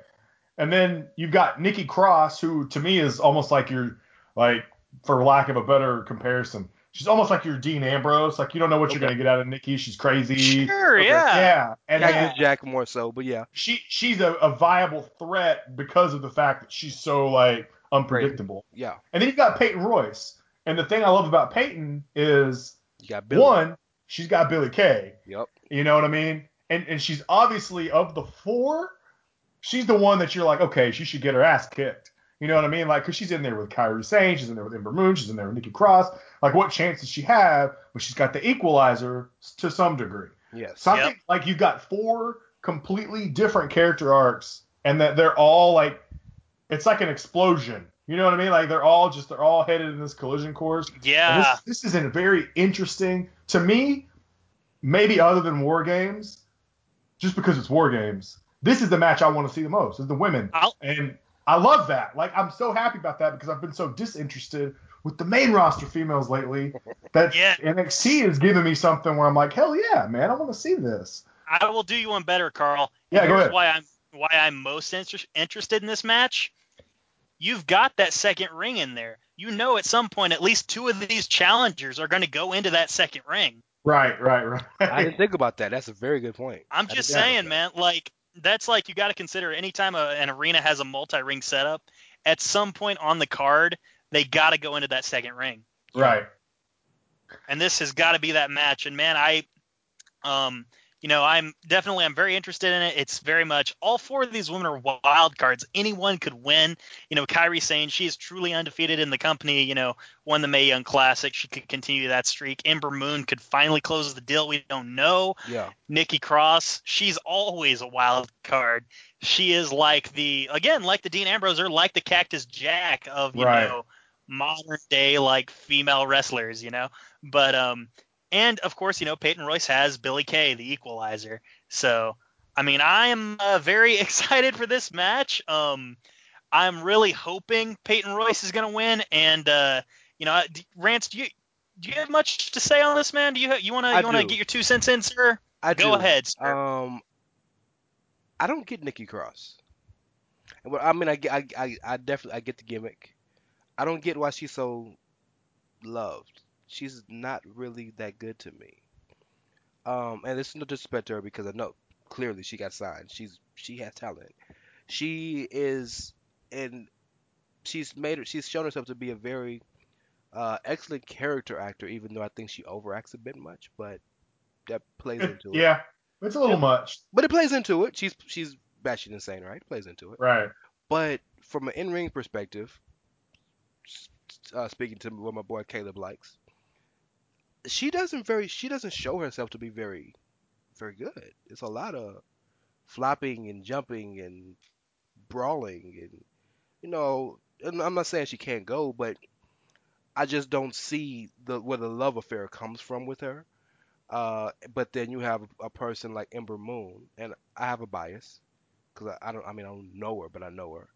And then you've got Nikki Cross, who to me is almost like your like for lack of a better comparison. She's almost like your Dean Ambrose. Like you don't know what you're gonna get out of Nikki. She's crazy. Sure, Okay. yeah. Yeah, and Yeah, Jack more so, but yeah. she she's a, a viable threat because of the fact that she's so like unpredictable. Yeah. And then you've got Peyton Royce. And the thing I love about Peyton is You got Billie. one, she's got Billie Kay. Yep. You know what I mean? And and she's obviously of the four, she's the one that you're like, okay, she should get her ass kicked. You know what I mean? Like, cause she's in there with Kairi Sane, she's in there with Ember Moon, she's in there with Nikki Cross. Like, what chance does she have? But she's got the equalizer to some degree. Yes. So I Yep. think like you've got four completely different character arcs, and that they're all like it's like an explosion. You know what I mean? Like they're all just they're all headed in this collision course. Yeah. This, this is a very interesting to me, maybe other than War Games, just because it's War Games. This is the match I want to see the most. Is the women, I'll- and I love that. Like I'm so happy about that because I've been so disinterested with the main roster females lately that Yeah. NXT is giving me something where I'm like, hell yeah, man, I want to see this. I will do you one better, Karl. Yeah, go ahead. why I'm why I'm most inter- interested in this match. You've got that second ring in there. You know, at some point, at least two of these challengers are going to go into that second ring. Right, right, right. I didn't think about that. That's a very good point. I'm just saying, man. Like that's like you got to consider anytime a, an arena has a multi-ring setup. At some point on the card, they got to go into that second ring, right. and this has got to be that match. And man, I, um, you know, I'm definitely I'm very interested in it. It's very much all four of these women are wild cards. Anyone could win. You know, Kairi Sane she is truly undefeated in the company. You know, won the Mae Young Classic. She could continue that streak. Ember Moon could finally close the deal. We don't know. Yeah. Nikki Cross, she's always a wild card. She is like the again, like the Dean Ambrose or like the Cactus Jack of you Right. know modern day like female wrestlers, you know. But um and of course, you know, Peyton Royce has Billie Kay, the equalizer. So I mean, I am uh, very excited for this match. Um I'm really hoping Peyton Royce is going to win and uh you know, Rance, do you do you have much to say on this, man? Do you you want to you want to get your two cents in, sir? I Go do. ahead, sir. Um, I don't get Nikki Cross. What I mean, I I, I, I definitely, I get the gimmick. I don't get why she's so loved. She's not really that good to me. Um, and it's no disrespect to her because I know clearly she got signed. She's she has talent. She is, and she's made her. She's shown herself to be a very uh, excellent character actor, even though I think she overacts a bit much. But that plays into it. yeah, it's a little much. But it plays into it. She's she's batshit insane, right? It Plays into it. Right. But from an in-ring perspective, uh, speaking to what my boy Caleb likes, she doesn't very she doesn't show herself to be very very good. It's a lot of flopping and jumping and brawling and you know. And I'm not saying she can't go, but I just don't see the where the love affair comes from with her. Uh, but then you have a person like Ember Moon, and I have a bias because I, I don't. I mean, I don't know her, but I know her.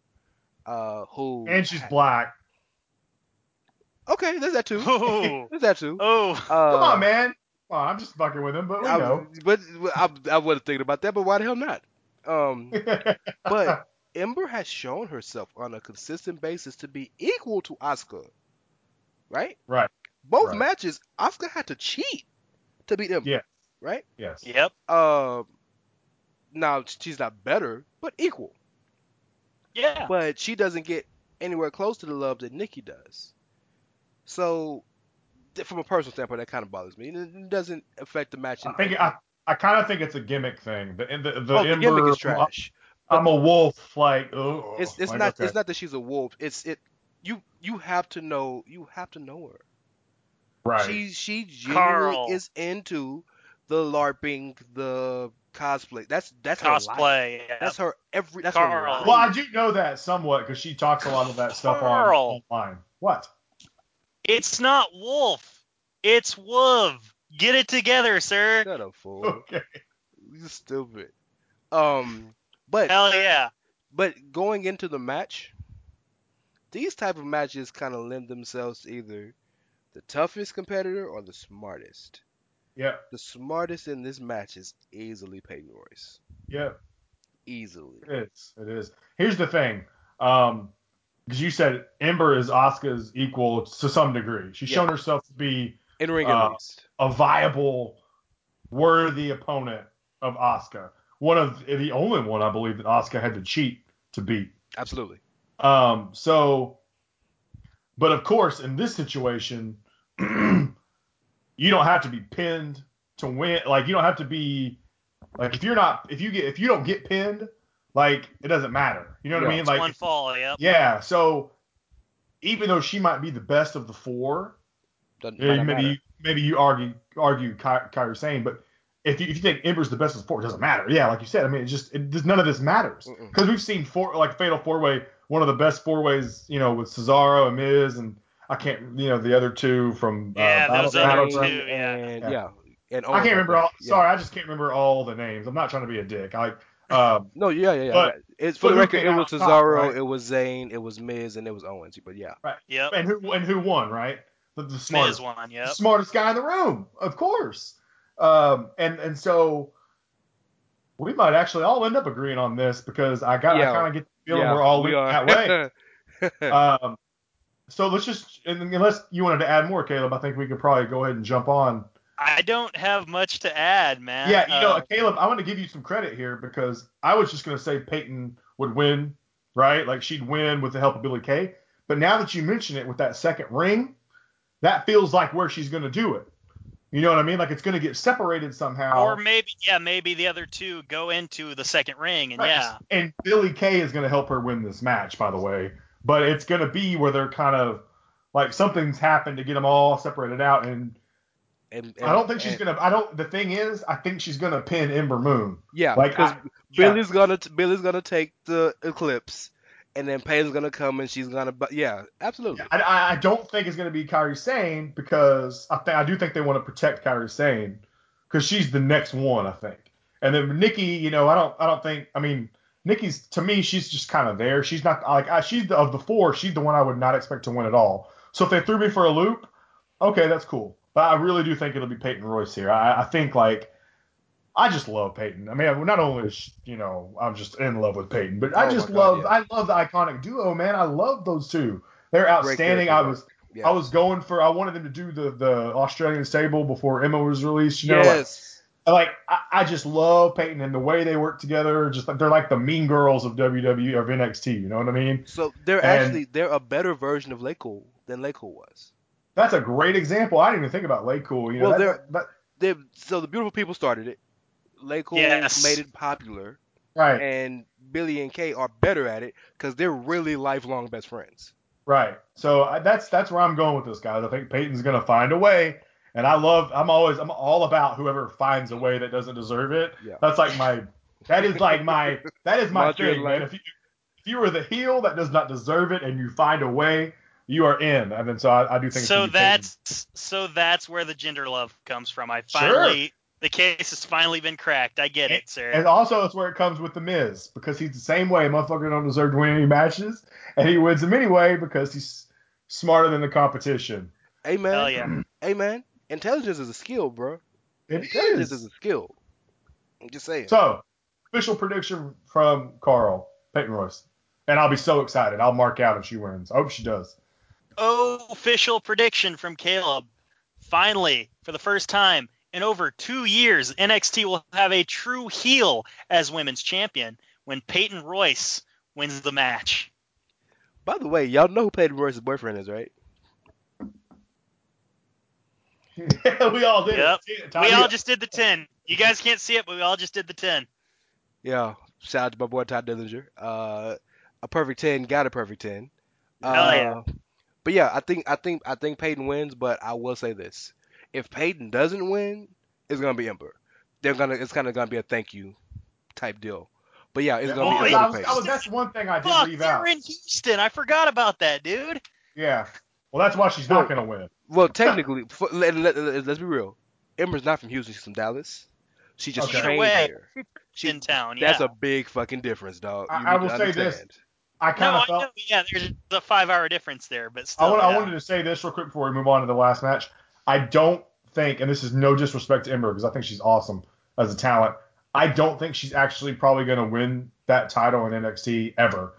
Uh, who? And she's black. Okay, there's that too. Oh. there's that too. Oh, Uh, Come on, man. Well, I'm just fucking with him, but we I, know. but I, I wasn't thinking about that. But why the hell not? Um, but Ember has shown herself on a consistent basis to be equal to Asuka, right? right. Both Right. matches, Asuka had to cheat to beat Ember, Yeah. right? Yes. yep. Uh, now she's not better, but equal. Yeah. but she doesn't get anywhere close to the love that Nikki does. So, from a personal standpoint, that kind of bothers me. It it doesn't affect the match. I think I, I kind of think it's a gimmick thing. The the, the, oh, the Ember, gimmick is trash. I'm a wolf. Like, oh, It's it's like, not okay. it's not that she's a wolf. It's it you you have to know you have to know her. right. She she genuinely Karl. is into the larping, the cosplay. That's that's her life. Cosplay. Yeah. That's her every. That's her Karl. life. well, I do know that somewhat because she talks a lot of that stuff on online. What? It's not Wolf. It's Wolf. Get it together, sir. Shut up, fool. Okay. You're stupid. Um, but Hell yeah. But going into the match, these type of matches kind of lend themselves to either the toughest competitor or the smartest. Yep. The smartest in this match is easily Peyton Royce. Yep. Easily. It is. It is. Here's the thing. Um, because you said Ember is Asuka's equal to some degree. She's Yeah. shown herself to be In ring Uh, a viable, worthy opponent of Asuka. One of the only one I believe that Asuka had to cheat to beat. Absolutely. Um, so, but of course, in this situation, you don't have to be pinned to win. Like you don't have to be like if you're not if you get if you don't get pinned, like it doesn't matter. You know what Yeah. I mean? It's Like one fall. Yep. yeah. So even though she might be the best of the four, Doesn't yeah, matter. maybe you, maybe you argue argue Ky- Kairi Sane, but if you, if you think Ember's the best of the four, it doesn't matter. Yeah, like you said, I mean, it just it, just none of this matters because we've seen four like fatal four way one of the best four ways, you know, with Cesaro and Miz and I can't, you know, the other two from uh, Yeah, Battle- those other Battleground. two. yeah. and Yeah. yeah, and I can't remember all. yeah. Sorry, I just can't remember all the names. I'm not trying to be a dick. I um, No, yeah, yeah, yeah. But- it's for the record. It out was top, Cesaro, right? it was Zayn, it was Miz, and it was Owens. But yeah, right. Yep. and who and who won, right? The, the Miz smartest, one. the Yep. smartest guy in the room, of course. Um, and and so we might actually all end up agreeing on this because I got Yeah. I kind of get the feeling yeah, we're all we are. that way. um, so let's just unless you wanted to add more, Caleb, I think we could probably go ahead and jump on. I don't have much to add, man. Yeah, you know, Uh, Caleb, I want to give you some credit here because I was just going to say Peyton would win, right? Like she'd win with the help of Billie Kay. But now that you mention it with that second ring, that feels like where she's going to do it. You know what I mean? Like it's going to get separated somehow. or maybe, yeah, maybe the other two go into the second ring, and Right. yeah, And Billie Kay is going to help her win this match, by the way. But it's going to be where they're kind of like something's happened to get them all separated out. And, and, I don't think she's and- going to. I don't. The thing is, I think she's going to pin Ember Moon. Yeah, Like because I- yeah. Billie's gonna Billie's gonna take the eclipse, and then Peyton's gonna come and she's gonna. But yeah, absolutely. I, I- I don't think it's going to be Kairi Sane because I think I do think they want to protect Kairi Sane because she's the next one I think. And then Nikki, you know, I don't I don't think I mean Nikki's to me she's just kind of there. She's not like I, she's the, of the four. She's the one I would not expect to win at all. So if they threw me for a loop, okay, that's cool. But I really do think it'll be Peyton Royce here. I, I think like. I just love Peyton. I mean, not only is you know I'm just in love with Peyton, but Oh I just God, love yeah. I love the iconic duo, man. I love those two. They're outstanding. I was Yeah. I was going for I wanted them to do the the Australian stable before Emma was released. You know, like, yes. like I, I just love Peyton and the way they work together. Just like they're like the mean girls of WWE or of NXT. You know what I mean? So they're and- actually they're a better version of LayCool than LayCool was. That's a great example. I didn't even think about LayCool. You know, Well, that- they're- that- so the beautiful people started it. LayCool Yes. made it popular, right, and Billie and Kay are better at it because they're really lifelong best friends. right. So I, that's that's where I'm going with this, guys. I think Peyton's gonna find a way. And I love. I'm always. I'm all about whoever finds a way that doesn't deserve it. Yeah. That's like my. That is like my. That is my Mantra thing, man. If you if you are the heel that does not deserve it and you find a way, you are in. And then so I, I do think. so gonna Peyton. that's so that's where the gender love comes from. I Sure. finally the case has finally been cracked. I get it, sir. And also, it's where it comes with the Miz because he's the same way. Motherfucker don't deserve to win any matches, and he wins them anyway because he's smarter than the competition. Amen. Hell yeah. Amen. Intelligence is a skill, bro. It Intelligence is. is a skill. I'm just saying. So, official prediction from Karl Peyton Royce, and I'll be so excited. I'll mark out if she wins. I hope she does. Official prediction from Caleb. Finally, for the first time in over two years, NXT will have a true heel as women's champion when Peyton Royce wins the match. By the way, y'all know who Peyton Royce's boyfriend is, right? we all did. Yep. We all just did the 10. You guys can't see it, but we all just did the 10. Yeah. Shout out to my boy Tye Dillinger. Uh, a perfect ten, got a perfect ten. Uh, Hell yeah. But yeah, I think I think I think Peyton wins, but I will say this: if Peyton doesn't win, it's gonna be Ember. They're gonna it's kind of gonna be a thank you type deal. But yeah, it's Yeah, gonna well, be oh, I Ember was- I was- oh, that's one thing I did Fuck, leave they're out. in Houston. I forgot about that, dude. Yeah. Well, that's why she's not going to win. Well, technically, for, let, let, us be real. Ember's not from Houston; she's from Dallas. She just Okay. trained Either here. She, in town, that's a big fucking difference, dog. I- You I need will to say this. I kind No, of I felt. know. Yeah, there's a five-hour difference there, but still. I, want, I wanted to say this real quick before we move on to the last match. I don't think, and this is no disrespect to Ember because I think she's awesome as a talent. I don't think she's actually probably going to win that title in NXT ever.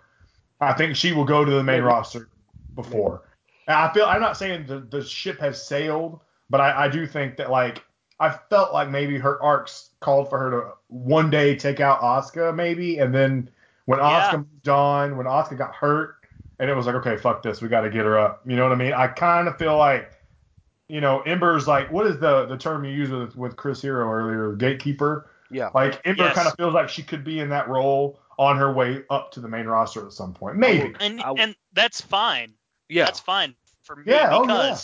I think she will go to the main Maybe. roster before. And I feel I'm not saying the, the ship has sailed, but I, I do think that like I felt like maybe her arcs called for her to one day take out Asuka maybe, and then when Yeah. Moved on, when Asuka got hurt, and it was like, okay, fuck this, we got to get her up. You know what I mean? I kind of feel like, you know, Ember's like, what is the the term you used with with Chris Hero earlier, gatekeeper? Yeah. Like Ember Yes. kind of feels like she could be in that role on her way up to the main roster at some point, maybe. and and that's fine. Yeah. That's fine for me Yeah, oh,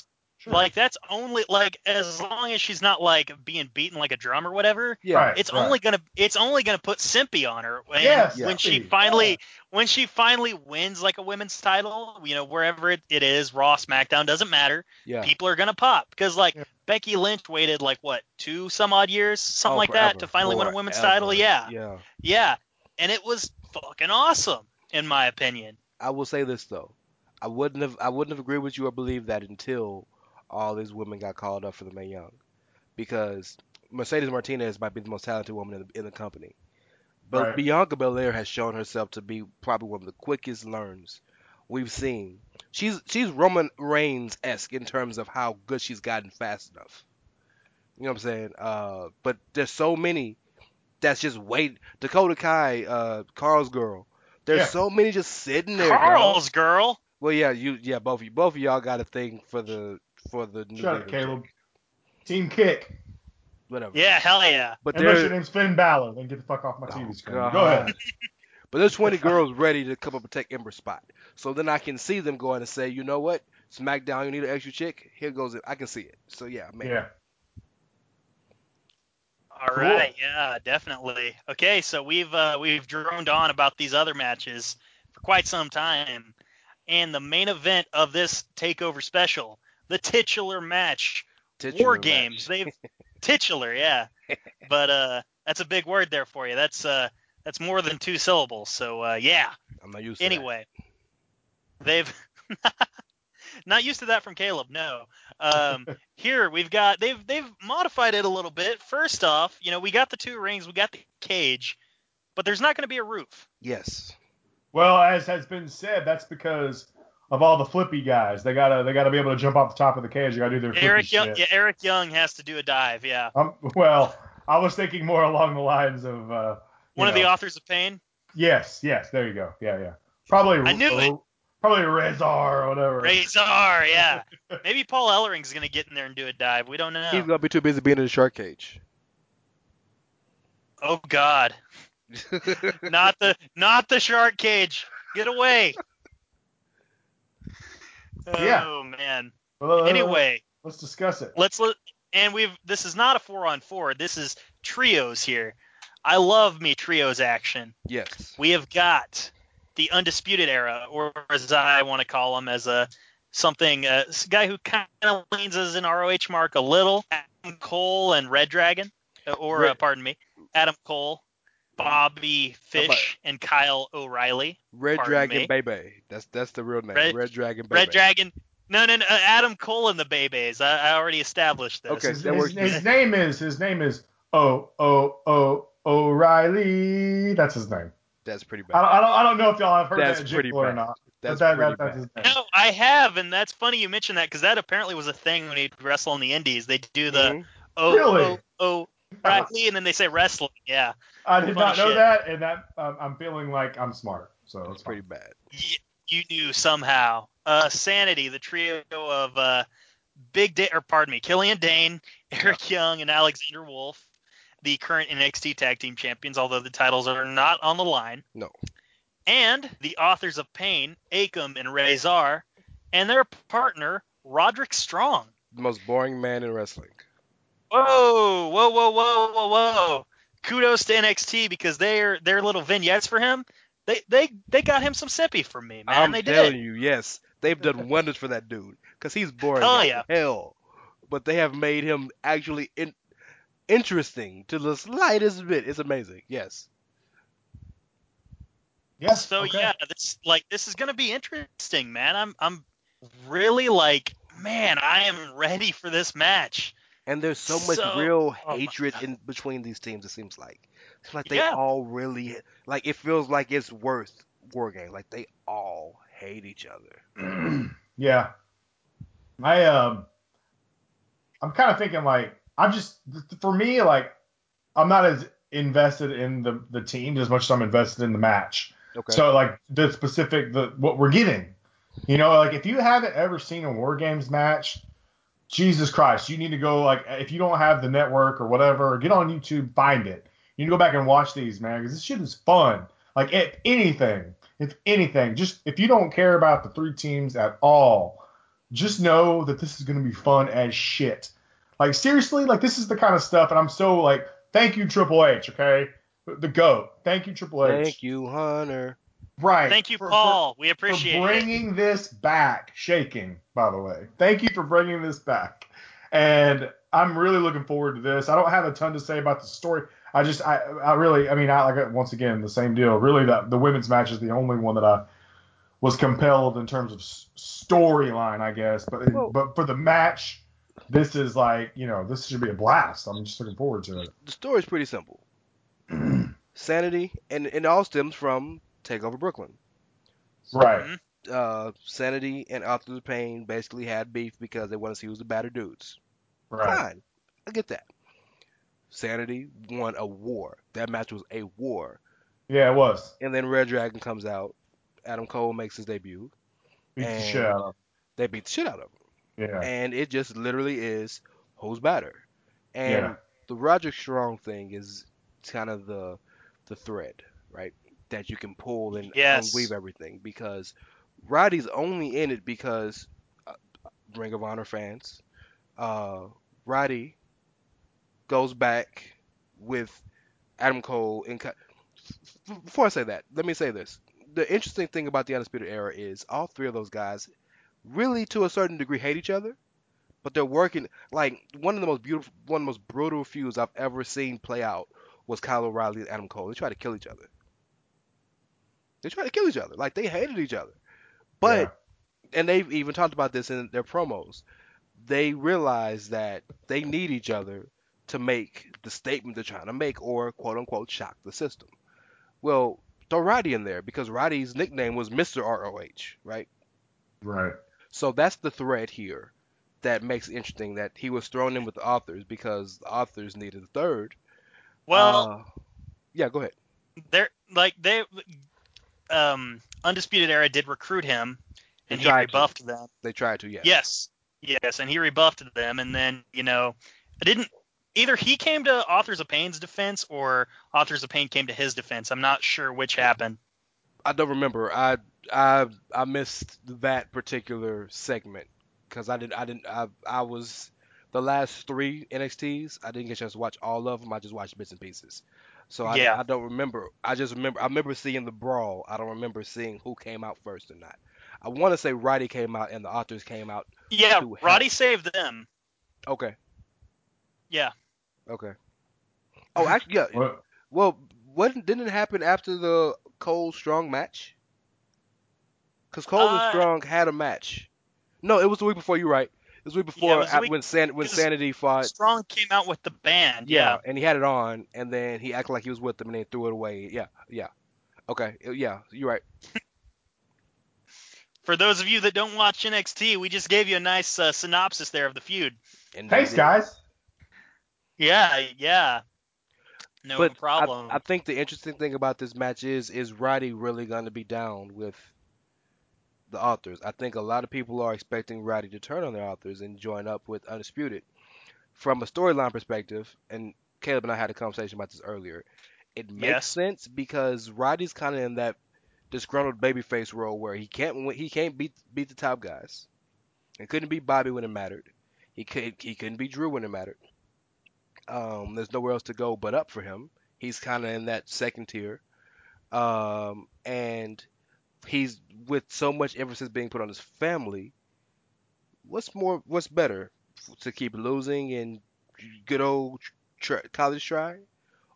because Like that's only like as long as she's not like being beaten like a drum or whatever. Yeah. Right. It's right. only gonna it's only gonna put Simpy on her. And Yes, when she finally yeah. when she finally wins like a women's title, you know wherever it, it is, Raw, SmackDown doesn't matter. Yeah. People are gonna pop because like Yeah. Becky Lynch waited like what two some odd years, something Oh, like that, to finally win a women's Forever. title. Yeah, Yeah. yeah, and it was fucking awesome in my opinion. I will say this though, I wouldn't have I wouldn't have agreed with you or believed that until all these women got called up for the Mae Young, because Mercedes Martinez might be the most talented woman in the, in the company, but Right. Bianca Belair has shown herself to be probably one of the quickest learns we've seen. She's she's Roman Reigns esque in terms of how good she's gotten fast enough. You know what I'm saying? Uh, but there's so many that's just wait. Dakota Kai, uh, Karl's girl. There's Yeah. so many just sitting there. dog. Karl's girl. Well, yeah, you, yeah, both of you, both of y'all got a thing for the for the new Shut up, Caleb. chick. Team Kick. whatever. Yeah, hell yeah. but Unless your there, name's Finn Balor, then get the fuck off my Oh, TV screen. God. Go ahead. but there's 20 girls ready to come up and take Ember's spot. So then I can see them going and say, you know what, SmackDown, you need an extra chick. Here goes it. I can see it. So yeah, man. Yeah. All Cool. right, yeah, definitely. Okay, so we've uh, we've droned on about these other matches for quite some time, and the main event of this takeover special, the titular match, Titular War match. Games. They've titular, yeah, but uh, that's a big word there for you. That's uh, that's more than two syllables. So uh, yeah. I'm not used to that. Anyway, they've not used to that from Caleb. No. Um, here we've got they've they've modified it a little bit. First off, you know we got the two rings, we got the cage, but there's not going to be a roof. Yes. Well, as has been said, that's because of all the flippy guys. They gotta they gotta be able to jump off the top of the cage. They gotta do their flippy Eric Young, shit. yeah, Eric Young has to do a dive. Yeah, Um, well, I was thinking more along the lines of uh, you one of the authors of Pain. Yes, yes, there you go. Yeah, yeah. Probably I knew it. Probably Rezar or whatever. Razor, yeah. Maybe Paul Ellering's going to get in there and do a dive. We don't know. He's gonna be too busy being in the shark cage. Oh God, not the not the shark cage. Get away. Yeah. Oh man. Well, uh, Anyway, let's discuss it. let's look. And we've this is not a four on four. This is trios here. I love me trios action. yes. We have got the undisputed era, or as I want to call him, as a something uh, s- guy who kind of leans as an ROH mark a little. Adam Cole and Red Dragon, uh, or uh, pardon me, Adam Cole, Bobby Fish, and Kyle O'Reilly. Red Pardon Dragon me. Baby. That's that's the real name. Red- Red, Dragon Baby. Red Dragon. No, no, no. uh, Adam Cole and the Babies. I, I already established this. Okay, His, that his- his name is his name is Oh Oh Oh O'Reilly. That's his name. That's pretty I bad. don't, I don't I don't know if y'all have heard That's that pretty jingle or not. That's that, pretty that, that's bad. his. No, I have, and that's funny you mentioned that because that apparently was a thing when he'd wrestle in the Indies. They do the Mhm. oh Really? oh oh Riley, and then they say wrestling. Yeah, I did not know shit. that, and that um, I'm feeling like I'm smart. So it's pretty pretty. bad. Y- you knew somehow. Uh, Sanity, the trio of uh, Big Day, or pardon me, Killian Dain, Eric Young, and Alexander Wolf, the current NXT Tag Team Champions, although the titles are not on the line. No. And the authors of Pain, Akam and Rezar, and their partner Roderick Strong. The most boring man in wrestling. Whoa, whoa, whoa, whoa, whoa, whoa! Kudos to NXT because their their little vignettes for him, they they they got him some sippy from me, man. I'm they telling did. you, yes, they've done wonders for that dude because he's boring Oh, as yeah. hell. But they have made him actually in- interesting to the slightest bit. It's amazing. Yes. Yes. So okay. yeah, this like this is gonna be interesting, man. I'm I'm really like, man, I am ready for this match. And there's so much So- real oh hatred God. in between these teams. It seems like it's like they Yeah. all really like. It feels like it's worth war game. Like they all hate each other. yeah. I um I'm kind of thinking like I'm just for me like I'm not as invested in the the team as much as I'm invested in the match. Okay. So like the specific the what we're getting. You know, like if you haven't ever seen a War Games match, Jesus Christ, you need to go like if you don't have the network or whatever, get on YouTube, find it. You need to go back and watch these, man, because this shit is fun. Like if anything, if anything, just if you don't care about the three teams at all, just know that this is to be fun as shit. Like seriously, like this is the kind of stuff, and I'm so like, thank you Triple H, okay, the goat. Thank you Triple H. Thank you, Hunter. Right. Thank you, for- for- Paul. we for appreciate it. bringing this back. Shaking, by the way. Thank you for bringing this back. And I'm really looking forward to this. I don't have a ton to say about the story. I just, I, I really, I mean, I like once again the same deal. Really, the the women's match is the only one that I was compelled in terms of storyline, I guess. But Well- but for the match, this is like, you know, this should be a blast. I'm just looking forward to it. The story is pretty simple. Sanity, and it all stems from Takeover Brooklyn. Right. Mhm. Uh, Sanity and Authors the Pain basically had beef because they wanted to see who's the better dudes. Right. Fine, I get that. Sanity won a war. That match was a war. Yeah, it was. And then Red Dragon comes out. Adam Cole makes his debut. Beat the shit out of They beat the shit out of him. him. Yeah. And it just literally is who's better. And Yeah. the Roger Strong thing is kind of the the thread, right? That you can pull and Yes. unweave everything because Roddy's only in it because uh, Ring of Honor fans. Uh, Roddy goes back with Adam Cole in. co- Before I say that, let me say this: the interesting thing about the Undisputed Era is all three of those guys really, to a certain degree, hate each other, but they're working. Like one of the most beautiful, one of the most brutal feuds I've ever seen play out was Kyle O'Reilly and Adam Cole. They tried to kill each other. They tried to kill each other. Like they hated each other. But and they've even talked about this in their promos. They realize that they need each other to make the statement they're trying to make, or quote unquote shock the system. Well, throw Roddy in there because Roddy's nickname was Mr. ROH, right? Right. So that's the thread here that makes it interesting that he was thrown in with the authors because the authors needed a third. Well, Uh, yeah, go ahead. they're like they um undisputed era did recruit him and he tried to. rebuffed them They tried to, yeah. yes yes and he rebuffed them and then you know I didn't either he came to authors of pain's defense or authors of pain came to his defense i'm not sure which happened I don't remember. I I I missed that particular segment because I didn't I didn't I I was the last three NXTs. I didn't get a chance to watch all of them. I just watched bits and pieces. So I, Yeah. I don't remember. I just remember I remember seeing the brawl. I don't remember seeing who came out first or not. I want to say Roddy came out and the authors came out. yeah To help. roddy saved them Okay. yeah Okay. Oh, actually, yeah. Well, Well, what didn't it happen after the Cole Strong match? Because Cole and Uh, Strong had a match. No, it was the week before. You're right. It was week before was week- when San when 'cause Sanity fought. strong came out with the band Yeah, yeah and he had it on, and then he acted like he was with them, and then threw it away. Yeah, yeah. Okay, yeah, you're right. for those of you that don't watch nxt we just gave you a nice uh, synopsis there of the feud And thanks, they- guys. yeah yeah no but problem I, I think the interesting thing about this match is is Roddy really going to be down with the authors? I think a lot of people are expecting Roddy to turn on their authors and join up with Undisputed. From a storyline perspective, and Caleb and I had a conversation about this earlier, it makes Yes. sense because Roddy's kind of in that disgruntled babyface role where he can't he can't beat beat the top guys. It couldn't be Bobby when it mattered. He could he couldn't be Drew when it mattered. Um, there's nowhere else to go but up for him. He's kind of in that second tier, um, and he's with so much emphasis being put on his family. What's more? What's better to keep losing and good old tr- college try?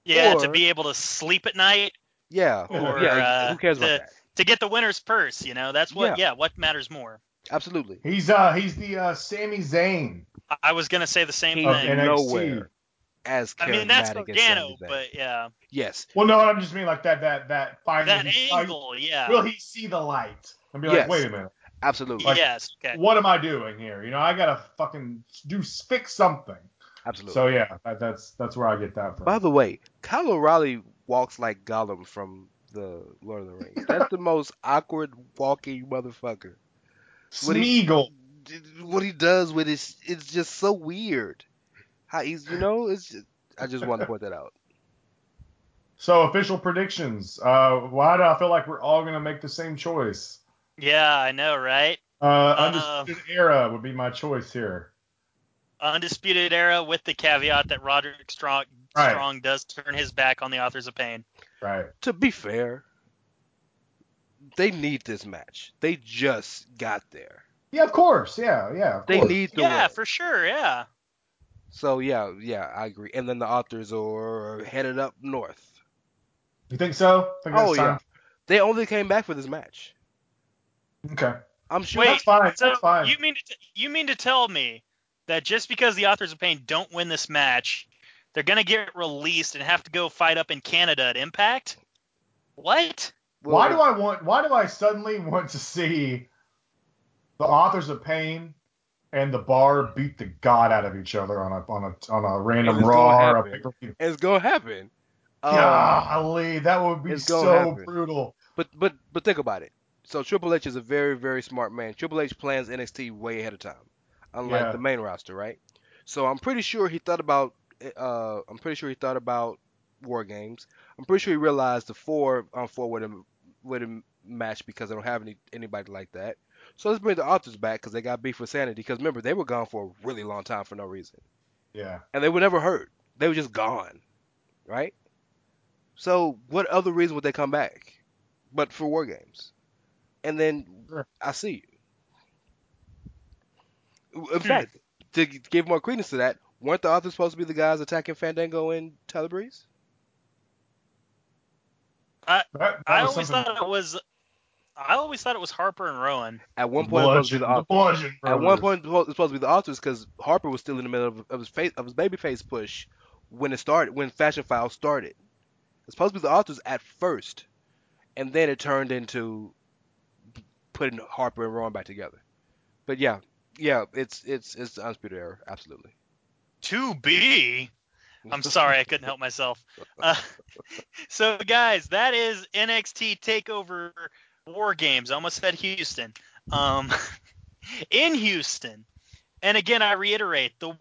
yeah to be able to sleep at night Yeah, Or, yeah. uh, who cares about that? to get the winner's purse. You know, that's what. Yeah. Yeah, what matters more. Absolutely. He's uh he's the uh Sami Zayn I- I was gonna say the same He's of thing. NXT. nowhere as I mean, that's charismatic as Gargano, but yeah, yes, Well, no, I'm just mean like that that that fight. that he- angle, yeah, Will he see the light and be Yes. like, wait a minute, absolutely, like- yes, okay. what am I doing here? You know, I gotta fucking do fix something. absolutely. So yeah, that, that's that's where I get that from. By the way, Kyle O'Reilly walks like Gollum from the Lord of the Rings. That's the most awkward walking motherfucker. what he- Smeagol. What he does with his, it's just so weird. How he's, you know, it's. Just, I just wanted to point that out. So official predictions. Uh, why do I feel like we're all gonna make the same choice? Yeah, I know, right? Uh, Undisputed Era would be my choice here. Undisputed Era with the caveat that Roderick Strong Right. Strong does turn his back on the Authors of Pain. Right. To be fair, they need this match. They just got there. Yeah, of course. Yeah, yeah. Of They course. need the Yeah, win. for sure. Yeah. So yeah, yeah, I agree. And then the authors are headed up north. You think so? Think Oh yeah, time? they only came back for this match. Okay. I'm sure. Wait, That's fine. So That's fine. you mean to t- you mean to tell me that just because the Authors of Pain don't win this match, they're gonna get released and have to go fight up in Canada at Impact? What? why do I want? Why do I suddenly want to see the authors of pain and the bar beat the god out of each other on a on a on a random It's raw gonna or a? It's gonna happen. Um, Golly, that would be so happen. brutal. But but but think about it. So Triple H is a very very smart man. Triple H plans NXT way ahead of time, unlike Yeah. the main roster, right? So I'm pretty sure he thought about. Uh, I'm pretty sure he thought about War Games. I'm pretty sure he realized the four on four wouldn't wouldn't match because they don't have any anybody like that. So let's bring the authors back because they got beef with Sanity. Because remember they were gone for a really long time for no reason, Yeah. and they were never hurt. They were just gone, right? So what other reason would they come back, but for War Games? And then Sure. I see you. In hmm. fact, to give more credence to that, weren't the authors supposed to be the guys attacking Fandango and Tyler Breeze? That, that I always something- thought it was. I always thought it was Harper and Rowan. At one point, it was supposed to be the the authors. Bludgeon At one point, it was supposed to be the authors because Harper was still in the middle of, of his face of his babyface push when it started, when Fashion File started. It's supposed to be the authors at first, and then it turned into putting Harper and Rowan back together. But yeah, yeah, it's it's it's the undisputed error, absolutely. To be. I'm sorry, I couldn't help myself. Uh, so, guys, that is NXT Takeover War Games. I almost said Houston. Um, in Houston, and again, I reiterate the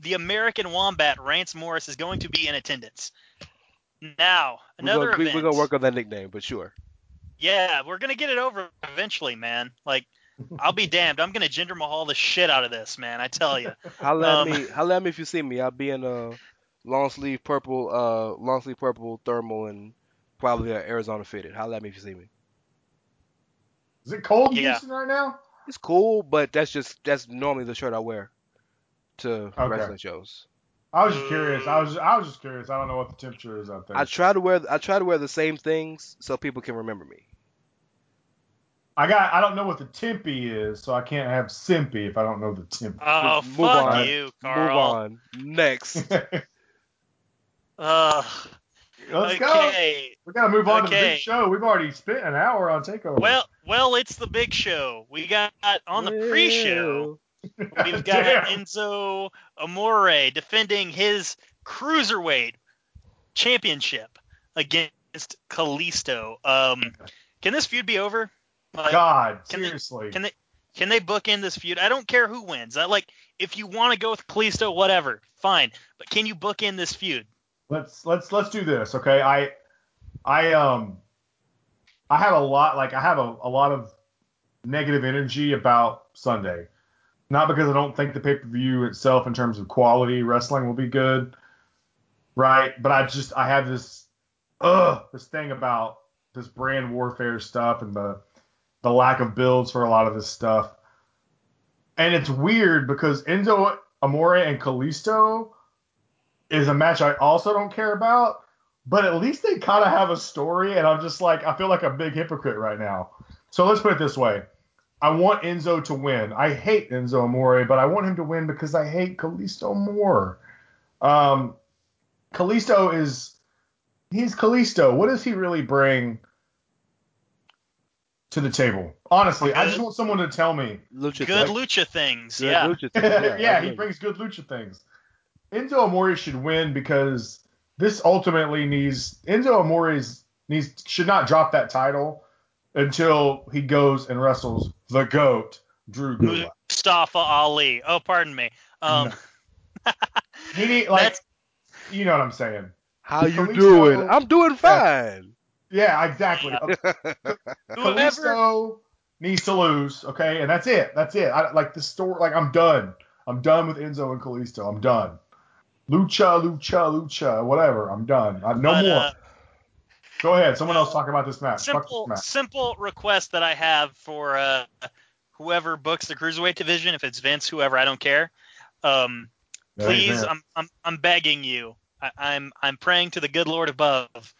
the American Wombat Rance Morris is going to be in attendance. Now, We're another gonna, we, event. we're gonna work on that nickname, but sure. Yeah, we're gonna get it over eventually, man. Like, I'll be damned. I'm gonna Jinder Mahal the shit out of this, man. I tell you. Holla Um, at me, holla at me if you see me. I'll be in a long sleeve purple, uh, long sleeve purple thermal and probably a Arizona fitted. Holla at me if you see me. Is it cold in Yeah. Houston right now? It's cool, but that's just that's normally the shirt I wear to Okay. wrestling shows. I was just curious. I was I was just curious. I don't know what the temperature is out there. I try to wear I try to wear the same things so people can remember me. I got I don't know what the tempy is, so I can't have simpy if I don't know the temp. Oh, Move fuck on. you, Karl. Move on. Next. Ugh. Let's go. okay. We gotta move on to the big show. We've already spent an hour on Takeover. Well, well, it's the big show. We got on the pre-show. We've got Enzo Amore defending his cruiserweight championship against Kalisto. Um, can this feud be over? Like, God, can they- seriously. can they can they book in this feud? I don't care who wins. I like if you want to go with Kalisto, whatever, fine. But can you book in this feud? let's let's let's do this, okay? I I um I have a lot like I have a, a lot of negative energy about Sunday. Not because I don't think the pay per view itself in terms of quality wrestling will be good, right? But I just I have this ugh this thing about this brand warfare stuff and the the lack of builds for a lot of this stuff. And it's weird because Enzo Amore and Kalisto is a match I also don't care about, but at least they kind of have a story, and I'm just like I feel like a big hypocrite right now. So let's put it this way: I want Enzo to win. I hate Enzo Amore, but I want him to win because I hate Kalisto more. Um, Kalisto is he's Kalisto. What does he really bring to the table? Honestly, I just want someone to tell me. Lucha Good thing. lucha things. Good yeah. lucha thing, yeah, he brings good lucha things. Enzo Amore should win because this ultimately needs Enzo Amore's needs should not drop that title until he goes and wrestles the goat Drew Gulak. Mustafa Ali. Oh, pardon me. Um, He need like That's- you know what I'm saying. How you Kalisto- doing? I'm doing fine. Yeah, exactly. whoever Kalisto needs to lose. Okay, and that's it. That's it. I like the story. Like I'm done. I'm done with Enzo and Kalisto. I'm done. Lucha, lucha, lucha, whatever. I'm done. I, no But, more. uh, Go ahead. Someone else talk about this match. Simple this match. simple request that I have for uh, whoever books the cruiserweight division, if it's Vince, whoever, I don't care. Um, please. I'm, I'm I'm begging you. I, I'm I'm praying to the good Lord above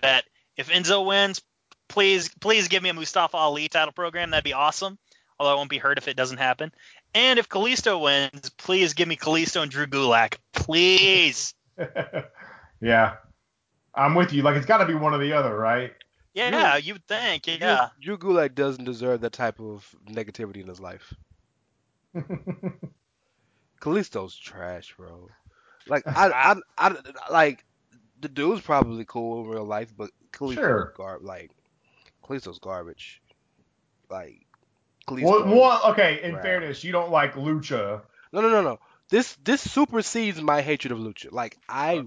that if Enzo wins, please please give me a Mustafa Ali title program. That'd be awesome. Although I won't be hurt if it doesn't happen. And if Kalisto wins, please give me Kalisto and Drew Gulak. Please. yeah, I'm with you. Like it's got to be one or the other, right? Yeah, you would think. Yeah. Drew, Drew Gulak doesn't deserve that type of negativity in his life. Kalisto's trash, bro. Like I, I, I, like the dude's probably cool in real life, but Kalisto's Sure. gar- like Kalisto's garbage. Like Kalisto. well, well, okay. In Right. fairness, you don't like lucha. No, no, no, no. This this supersedes my hatred of Lucha. Like I,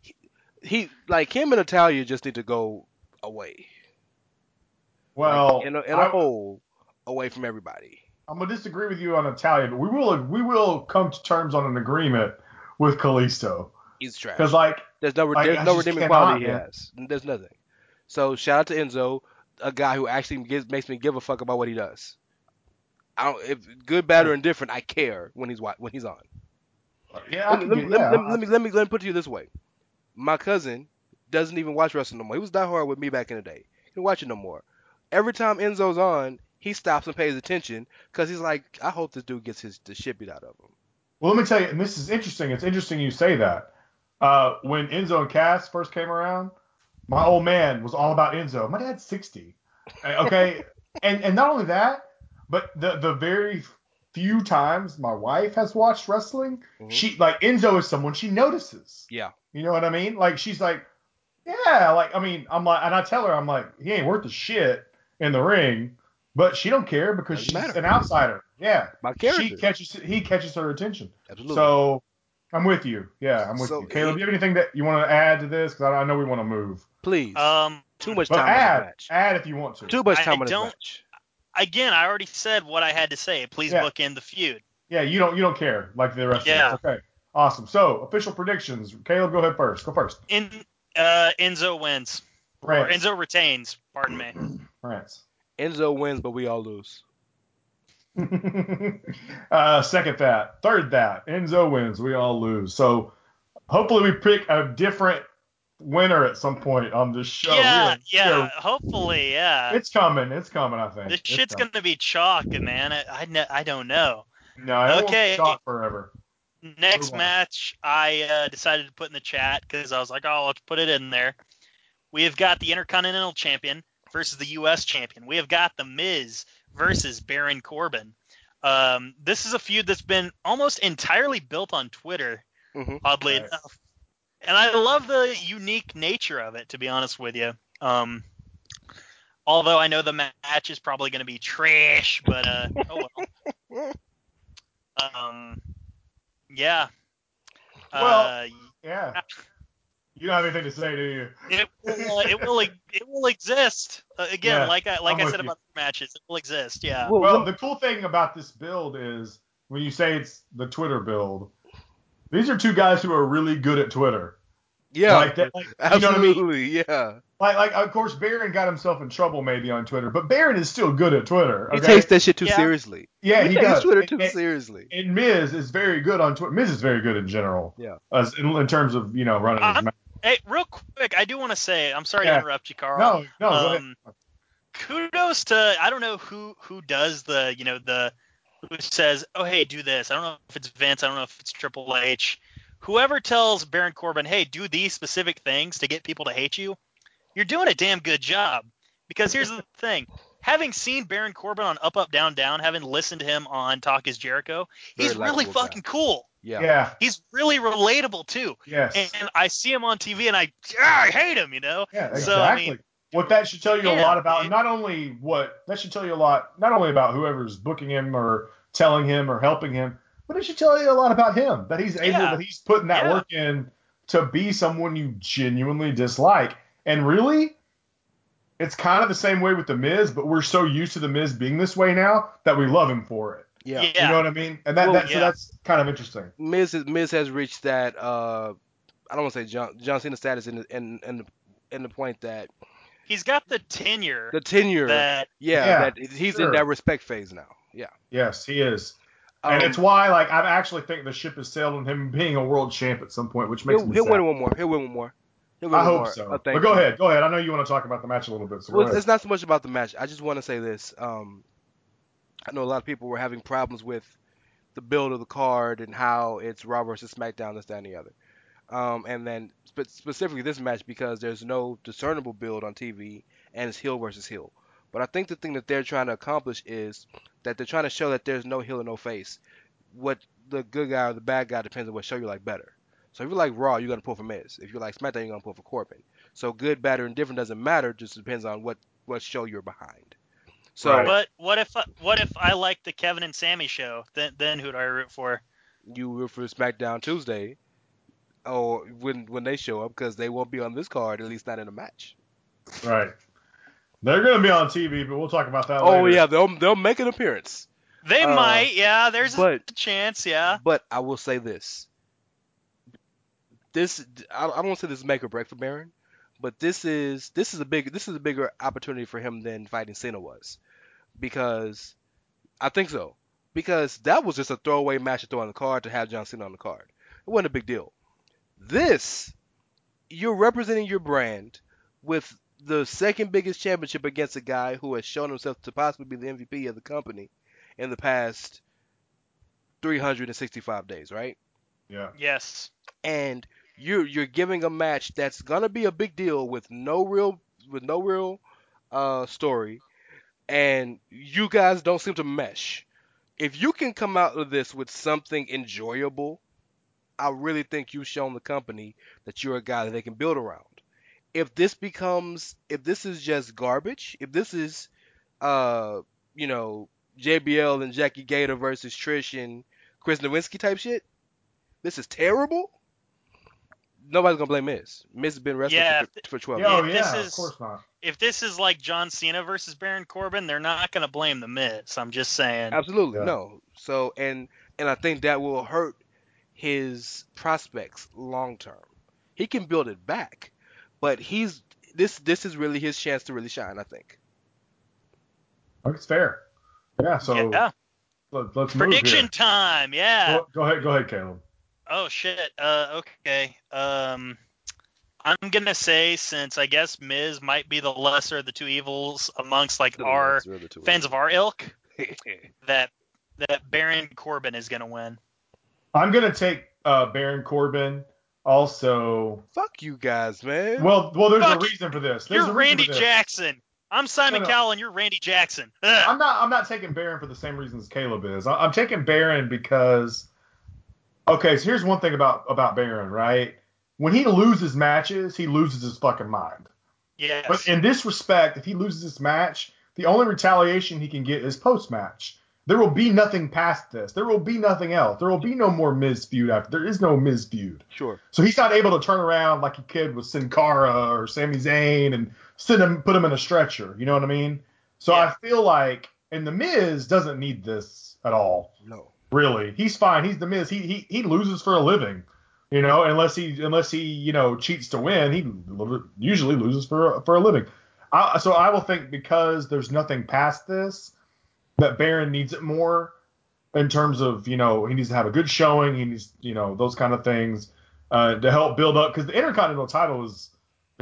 he, he like him and Natalya just need to go away. Well, Like, in a, in a I- hole away from everybody. I'm gonna disagree with you on Italian, but we will we will come to terms on an agreement with Kalisto He's trash. because like There's no Like, there's I no redeeming cannot, quality he has. There's nothing. So shout out to Enzo, a guy who actually gives, makes me give a fuck about what he does. I don't if good, bad, or indifferent. I care when he's when he's on. yeah, Let me, get- let, me, let, me, let me let me put it to you this way. My cousin doesn't even watch wrestling no more. He was diehard with me back in the day. He don't watch it no more. Every time Enzo's on, he stops and pays attention because he's like, I hope this dude gets his the shit beat out of him. Well, let me tell you, and this is interesting. It's interesting you say that. Uh, when Enzo and Cass first came around, my old man was all about Enzo. My dad's 60. Uh, Okay, and and not only that, but the the very few times my wife has watched wrestling, Mhm. she like Enzo is someone she notices. Yeah. You know what I mean? Like she's like, yeah, like I mean, I'm like, and I tell her, I'm like, he ain't worth the shit in the ring, but she don't care because Doesn't she's matter. an outsider. Yeah, My character. she catches he catches her attention. Absolutely. So I'm with you. Yeah, I'm with So you. Caleb, do you have anything that you want to add to this? Because I, I know we want to move. Please. Um. Too much But time on add, match. add if you want to. Too much I time on this don't- match. Again, I already said what I had to say. Please Yeah. book in the feud. Yeah, you don't you don't care like the rest Yeah. of us. Okay, awesome. So official predictions. Caleb, go ahead first. Go first. In uh, Enzo wins. Or France. Enzo retains. Pardon me. France. Enzo wins, but we all lose. uh, second that. Third that. Enzo wins. We all lose. So hopefully we pick a different winner at some point on this show. yeah, Really. yeah. Hopefully, yeah. It's coming. It's coming. I think. this It's shit's coming. gonna be chalk, man. I I, kn- I don't know. No, it Okay. won't stop forever. Next Move match, I uh, decided to put in the chat because I was like, oh, let's put it in there. We have got the Intercontinental Champion versus the U.S. Champion. We have got the Miz versus Baron Corbin. Um, this is a feud that's been almost entirely built on Twitter, Mhm. oddly Right. enough. And I love the unique nature of it, to be honest with you. Um, although I know the match is probably going to be trash, but uh, oh well. Um, yeah. Well, uh, Yeah. You don't have anything to say, do you? it will. Uh, it will. It will exist. Uh, again, Yeah, like I like I'm I said about the matches, it will exist. Yeah. Well, Well, the cool thing about this build is when you say it's the Twitter build, these are two guys who are really good at Twitter. yeah, Like that, like, you know what I mean? absolutely, yeah. Like, like of course, Baron got himself in trouble maybe on Twitter, but Baron is still good at Twitter. He okay? takes that shit too Yeah. seriously. yeah, he, he takes does. Twitter too and- seriously. And Miz is very good on Twitter. Miz is very good in general. Yeah. As in, in terms of you know running his I'm- mouth. Hey, real quick, I do want to say, I'm sorry Yeah. to interrupt you, Karl. No, no, go ahead. um, kudos to I don't know who who does the you know the who says oh hey do this I don't know if it's Vince I don't know if it's Triple H whoever tells Baron Corbin hey do these specific things to get people to hate you you're doing a damn good job because here's the thing having seen Baron Corbin on Up Up Down Down having listened to him on Talk Is Jericho Very he's really likable guy. fucking cool Yeah. Yeah. he's really relatable too Yes. and I see him on TV and I ah, I hate him you know Yeah, So, I exactly. mean- what that should tell you a lot about dude. not only what that should tell you a lot not only about whoever's booking him or telling him or helping him, but it should tell you a lot about him that he's able Yeah. that he's putting that Yeah. work in to be someone you genuinely dislike. And really, it's kind of the same way with the Miz, but we're so used to the Miz being this way now that we love him for it. Yeah. Yeah. You know what I mean? And that, Well, that so yeah. that's kind of interesting. Miz is, Miz has reached that uh I don't want to say John John Cena status in the, in in the, in the point that He's got the tenure the tenure that yeah, Yeah, that he's sure. in that respect phase now. Yeah. Yes, he is. and Um, it's why, like, I actually think the ship has sailed on him being a world champ at some point, which makes he'll, me he'll sad. win one more. He'll win one more. He'll win I one hope more. so. Uh, but go you. ahead, go ahead. I know you want to talk about the match a little bit. So Well, it's not so much about the match. I just want to say this. Um, I know a lot of people were having problems with the build of the card and how it's Raw versus SmackDown, this, that, and the other. Um, and then spe- specifically this match because there's no discernible build on TV and it's heel versus heel. But I think the thing that they're trying to accomplish is that they're trying to show that there's no heel and no face. What the good guy or the bad guy depends on what show you like better. So if you like Raw, you're gonna pull for Miz. If you like SmackDown, you're gonna pull for Corbin. So good, bad, or indifferent doesn't matter. Just depends on what what show you're behind. So Right. But what if what if I like the Kevin and Sammy show? Then then who do I root for? you root for SmackDown Tuesday, or when when they show up because they won't be on this card, at least not in a match. right. They're going to be on TV, but we'll talk about that Oh later. yeah, they'll they'll make an appearance. They Uh, might, yeah. There's but- a chance, yeah. But I will say this: this I, I don't want to say this is make or break for Baron, but this is this is a big this is a bigger opportunity for him than fighting Cena was, because I think so. Because that was just a throwaway match to throw on the card to have John Cena on the card. It wasn't a big deal. This, you're representing your brand with the second biggest championship against a guy who has shown himself to possibly be the MVP of the company in the past 365 days, right? Yeah. Yes. and you're you're giving a match that's gonna be a big deal with no real with no real uh story, and you guys don't seem to mesh. If you can come out of this with something enjoyable, I really think you've shown the company that you're a guy that they can build around. If this becomes if this is just garbage, if this is uh you know JBL and Jackie Gayda versus Trish and Chris Nowinski type shit, this is terrible. Nobody's gonna blame Miz. Miz has been wrestling Yeah, for, for 12 Yeah, oh, If years. this yeah, is- of course not. If this is like John Cena versus Baron Corbin, they're not going to blame the Miz. I'm just saying. Absolutely Yeah. no. So and and I think that will hurt his prospects long term. He can build it back, but he's this this is really his chance to really shine. I think. I think it's fair. Yeah, so yeah. let, us Prediction move time. Yeah. Go, go ahead, go ahead, Caleb. Oh shit. Uh, okay. Um, I'm gonna say since I guess Miz might be the lesser of the two evils amongst like our fans of our ilk, that that Baron Corbin is gonna win. I'm gonna take uh, Baron Corbin. Also, Fuck you guys, man. well, well, there's Fuck a reason for this. There's You're Randy this. Jackson. I'm Simon No, no. Cowell and you're Randy Jackson. Ugh. I'm not. I'm not taking Baron for the same reasons Caleb is. I'm taking Baron because. Okay, so here's one thing about about Baron, right? When he loses matches, he loses his fucking mind. yes. But in this respect, if he loses this match, the only retaliation he can get is post match. There will be nothing past this. There will be nothing else. There will be no more Miz feud after. There is no Miz feud. sure. So he's not able to turn around like he could with Sin Cara or Sami Zayn and send him, put him in a stretcher. You know what I mean? So Yeah. I feel like, and the Miz doesn't need this at all. No. Really, he's fine. He's the Miz. He he he loses for a living. You know, unless he unless he you know cheats to win, he usually loses for for a living. I, so I will think because there's nothing past this that Baron needs it more in terms of you know he needs to have a good showing. He needs you know those kind of things uh, to help build up because the Intercontinental title is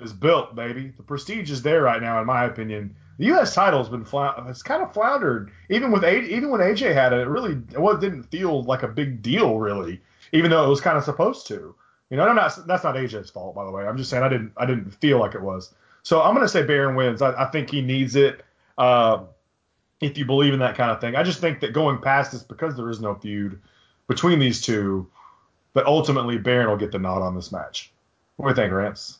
is built, baby. The prestige is there right now, in my opinion. The U.S. title has been flou- it's kind of floundered. Even with A- even when AJ had it, it really it didn't feel like a big deal, really. Even though it was kind of supposed to. You know, I'm not that's not AJ's fault, by the way. I'm just saying I didn't I didn't feel like it was. So I'm gonna say Baron wins. I, I think he needs it. Um, if you believe in that kind of thing, I just think that going past this because there is no feud between these two, that ultimately Baron will get the nod on this match. What do you think, Rance?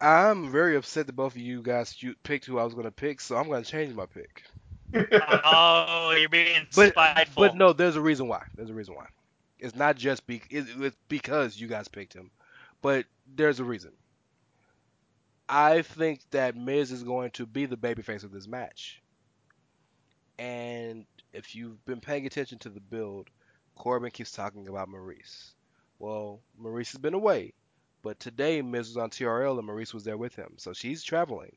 I'm very upset that both of you guys picked who I was gonna pick, so I'm gonna change my pick. oh, you're being But spiteful. but no, there's a reason why. There's a reason why. It's not just be, it's because you guys picked him, but there's a reason. I think that Miz is going to be the babyface of this match. And if you've been paying attention to the build, Corbin keeps talking about Maryse. Well, Maryse has been away, but today Miz was on TRL and Maryse was there with him, so she's traveling.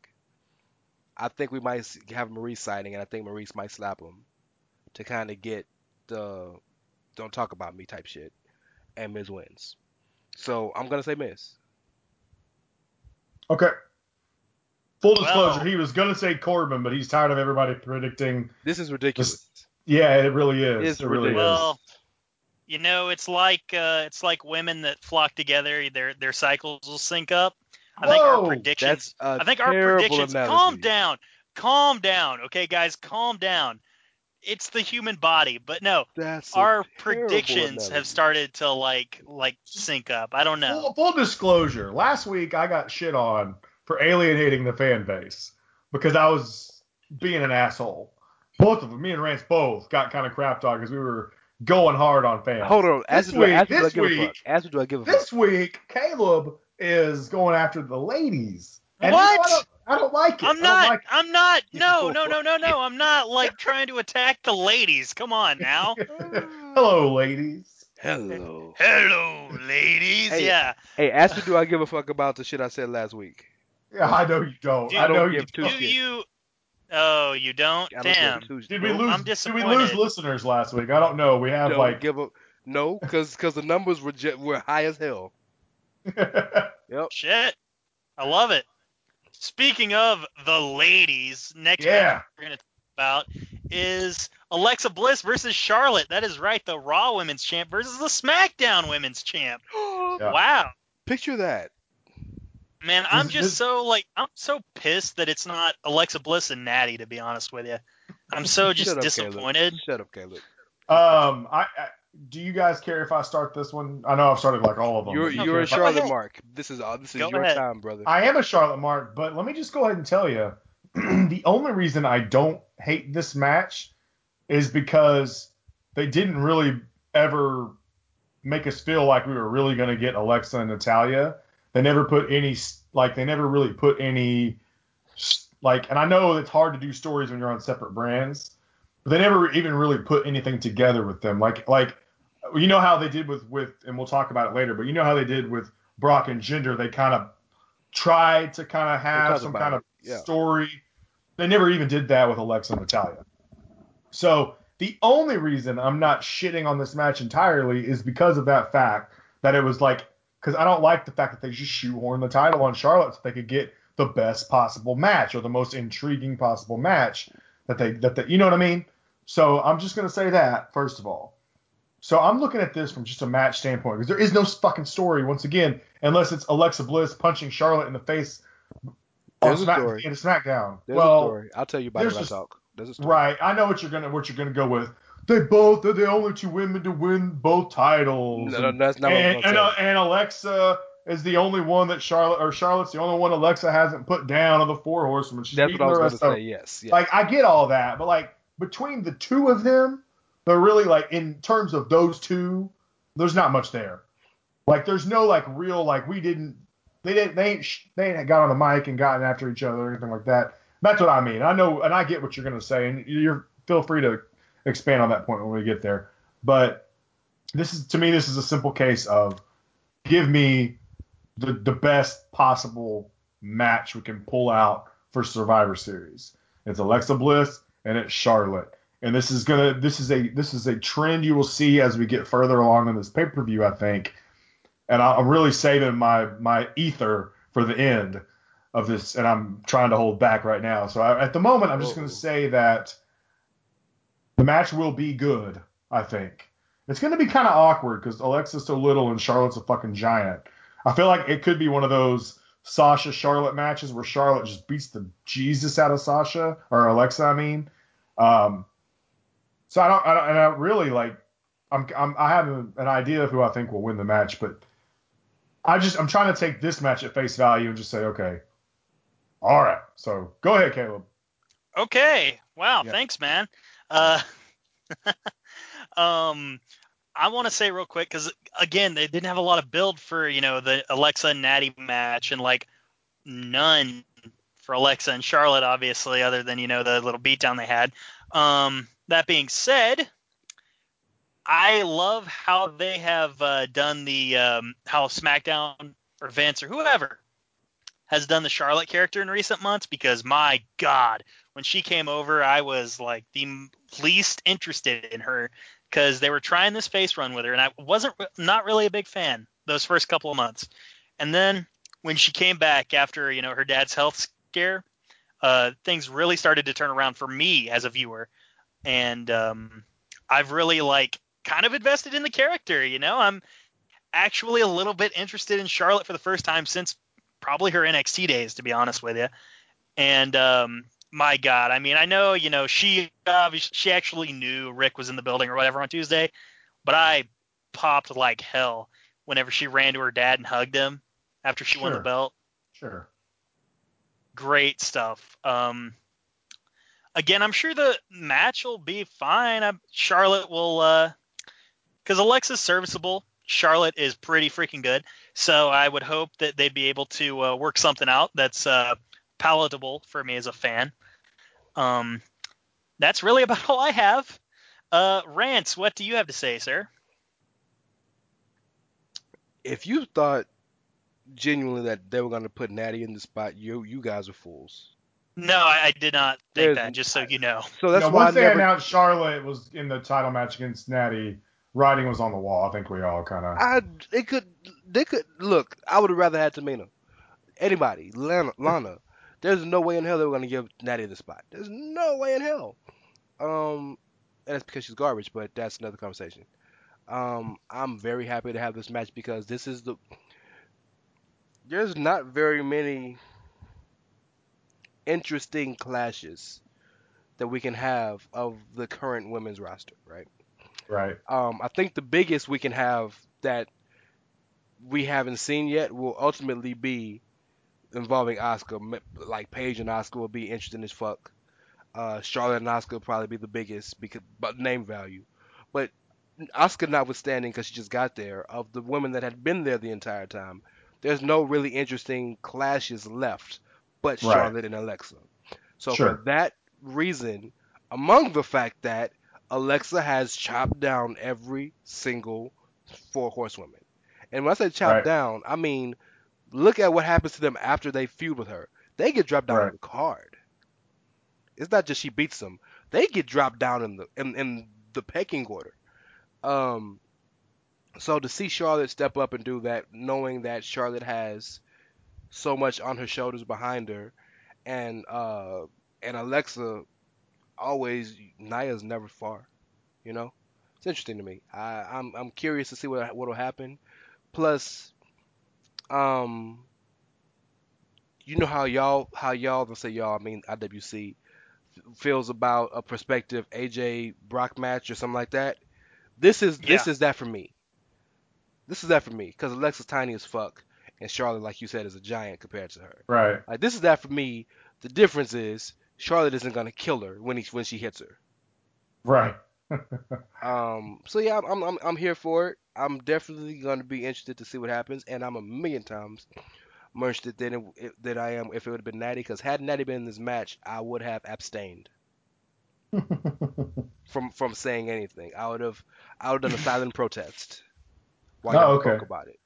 I think we might have Maryse signing, and I think Maryse might slap him to kind of get the "don't talk about me" type shit, and Miz wins. So I'm gonna say Miz. Okay. Full disclosure, Well- he was gonna say Corbin, but he's tired of everybody predicting. This is ridiculous. Yeah, it really is. It's it really ridiculous. Well, you know, it's like uh, it's like women that flock together. Their their cycles will sync up. I think Whoa, our predictions. That's a I think our predictions. analogy. Calm down, calm down. Okay, guys, calm down. It's the human body, but no, That's our terrible predictions have started to like like sync up. I don't know. Full, full disclosure, last week I got shit on for alienating the fan base because I was being an asshole. Both of them, me and Rance both got kind of crap talk because we were going hard on fans. Hold on. Ask This me, do I- week- ask do I this give a fuck? week- Ask me, do I give a fuck? This week, Caleb is going after the ladies. And What? I, don't, I don't like it. I I'm don't like. I'm not. No, no, no, no, no. I'm not like trying to attack the ladies. Come on now. Hello, ladies. Hello. Hello, ladies. Hey. Yeah. Hey, ask me, do I give a fuck about the shit I said last week? Yeah, I know you don't. Dude, I know you give two Do don't. shits. you? Oh, you don't. I don't Damn. two- Did we lose? I'm did we lose listeners last week? I don't know. We have Don't like. give a no, because because the numbers were ju- were high as hell. Yep. Shit. I love it. Speaking of the ladies, next Yeah. we're going to talk about is Alexa Bliss versus Charlotte. That is right, the Raw Women's Champ versus the SmackDown Women's Champ. Yeah. Wow. Picture that. Man, I'm just this- so like I'm so pissed that it's not Alexa Bliss and Natty to be honest with you. I'm so just Shut up, disappointed. Caleb. Shut up, Caleb. um, I, I do you guys care if I start this one? I know I've started like all of them. You're you you're a Charlotte ahead. Mark. This is all. This is Go your ahead. time, brother. I am a Charlotte Mark, but let me just go ahead and tell you, the only reason I don't hate this match is because they didn't really ever make us feel like we were really going to get Alexa and Natalya. They never put any like they never really put any like, and I know it's hard to do stories when you're on separate brands, but they never even really put anything together with them. Like like you know how they did with with, and we'll talk about it later, but you know how they did with Brock and Jinder. They kind of tried to kind of have some kind of yeah. story. They never even did that with Alexa and Natalya. So the only reason I'm not shitting on this match entirely is because of that fact that it was like because I don't like the fact that they just shoehorned the title on Charlotte so they could get the best possible match or the most intriguing possible match that they that they, you know what I mean. So I'm just gonna say that first of all. So I'm looking at this from just a match standpoint because there is no fucking story once again unless it's Alexa Bliss punching Charlotte in the face on There's a Smack- story. in SmackDown. There's well, a story. I'll tell you about it when I talk. There's a story. Right. I know what you're gonna what you're gonna go with. They both are the only two women to win both titles. No, no, and, that's not what I'm and, and, uh, and Alexa is the only one that Charlotte or Charlotte's the only one Alexa hasn't put down of the four horsemen. She's That's what I was going to say. Yes. yes. Like I get all that, but like between the two of them, they're really like in terms of those two, there's not much there. Like there's no like real like we didn't they didn't they ain't sh- they ain't got on the mic and gotten after each other or anything like that. That's what I mean. I know and I get what you're gonna say, and you're feel free to expand on that point when we get there. But this is to me this is a simple case of give me the the best possible match we can pull out for Survivor Series. It's Alexa Bliss and it's Charlotte. And this is gonna this is a this is a trend you will see as we get further along in this pay per view, I think. And I- I'm really saving my my ether for the end of this, and I'm trying to hold back right now. So I, at the moment, I'm just gonna say that the match will be good. I think it's gonna be kind of awkward because Alexa's so little and Charlotte's a fucking giant. I feel like it could be one of those Sasha Charlotte matches where Charlotte just beats the Jesus out of Sasha or Alexa. I mean, um, so I don't, I don't, and I really like, I'm, I'm I have a, an idea of who I think will win the match, but I just I'm trying to take this match at face value and just say, okay, all right. So go ahead, Caleb. Okay. Wow. Yeah. Thanks, man. Uh, um, I want to say real quick because again, they didn't have a lot of build for you know the Alexa and Natty match, and like none for Alexa and Charlotte, obviously, other than you know the little beatdown they had. Um, that being said, I love how they have uh, done the um, how SmackDown or Vince or whoever has done the Charlotte character in recent months because my God, when she came over, I was like the least interested in her because they were trying this face run with her, and I wasn't not really a big fan those first couple of months. And then when she came back after you know her dad's health scare, uh, things really started to turn around for me as a viewer, and um, I've really like kind of invested in the character. You know, I'm actually a little bit interested in Charlotte for the first time since probably her NXT days, to be honest with you. And um, my God, I mean, I know you know she obviously she actually knew Rick was in the building or whatever on Tuesday, but I popped like hell whenever she ran to her dad and hugged him after she won the belt. Sure. Great stuff. Um, again, I'm sure the match will be fine. i Charlotte will, because Alexa's serviceable. Charlotte is pretty freaking good. So I would hope that they'd be able to uh, work something out that's uh, palatable for me as a fan. Um, that's really about all I have. Uh, Rance, what do you have to say, sir? If you thought genuinely that they were going to put Natty in the spot, you you guys are fools. No, I, I did not think There's- that. Just so you know. So that's no, why I once they never. announced Charlotte was in the title match against Natty, writing was on the wall. I think we all kind of. I it could they could look. I would have rather had Tamina. Anybody, Lana, Lana. There's no way in hell they were going to give Natty the spot. There's no way in hell. Um, and that's because she's garbage. But that's another conversation. Um, I'm very happy to have this match because this is the. There's not very many interesting clashes that we can have of the current women's roster, right? Right. Um, I think the biggest we can have that we haven't seen yet will ultimately be involving Asuka. Like Paige and Asuka will be interesting as fuck. Uh, Charlotte and Asuka will probably be the biggest because but name value. But Asuka notwithstanding, because she just got there, of the women that had been there the entire time, there's no really interesting clashes left, but Right. Charlotte and Alexa. So Sure. for that reason, among the fact that Alexa has chopped down every single four horsewomen. And when I say chopped Right. down, I mean look at what happens to them after they feud with her. They get dropped down Right. on the card. It's not just she beats them; they get dropped down in the in, in the pecking order. Um, so to see Charlotte step up and do that, knowing that Charlotte has so much on her shoulders behind her, and uh, and Alexa always Nia's never far, you know. It's interesting to me. I, I'm I'm curious to see what what'll happen. Plus, um, you know how y'all how y'all don't say y'all I mean IWC feels about a prospective AJ Brock match or something like that. This is this is that for me. This is that for me because Alexa's tiny as fuck and Charlotte, like you said, is a giant compared to her. Right. Like this is that for me. The difference is Charlotte isn't gonna kill her when he when she hits her. Right. Um, so yeah, I'm, I'm I'm here for it. I'm definitely gonna be interested to see what happens, and I'm a million times more interested than it, than I am if it would have been Natty. Because had Natty been in this match, I would have abstained from from saying anything. I would have I would have done a silent protest while Oh, y'all okay. spoke about it.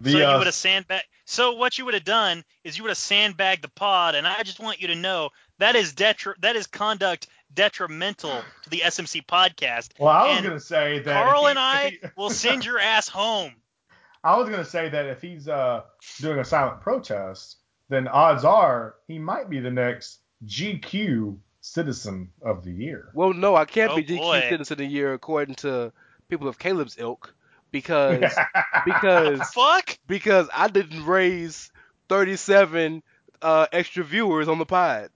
The, so you uh, would have sandbagged. So what you would have done is you would have sandbagged the pod, and I just want you to know that is detri- that is conduct detrimental to the SMC podcast. well, I was gonna say that Karl he- and I will send your ass home. I was gonna say that if he's uh, doing a silent protest, then odds are he might be the next GQ Citizen of the Year. Well, no, I can't Oh, be GQ boy. Citizen of the Year according to people of Caleb's ilk because because Fuck. because I didn't raise 37 uh, extra viewers on the pod.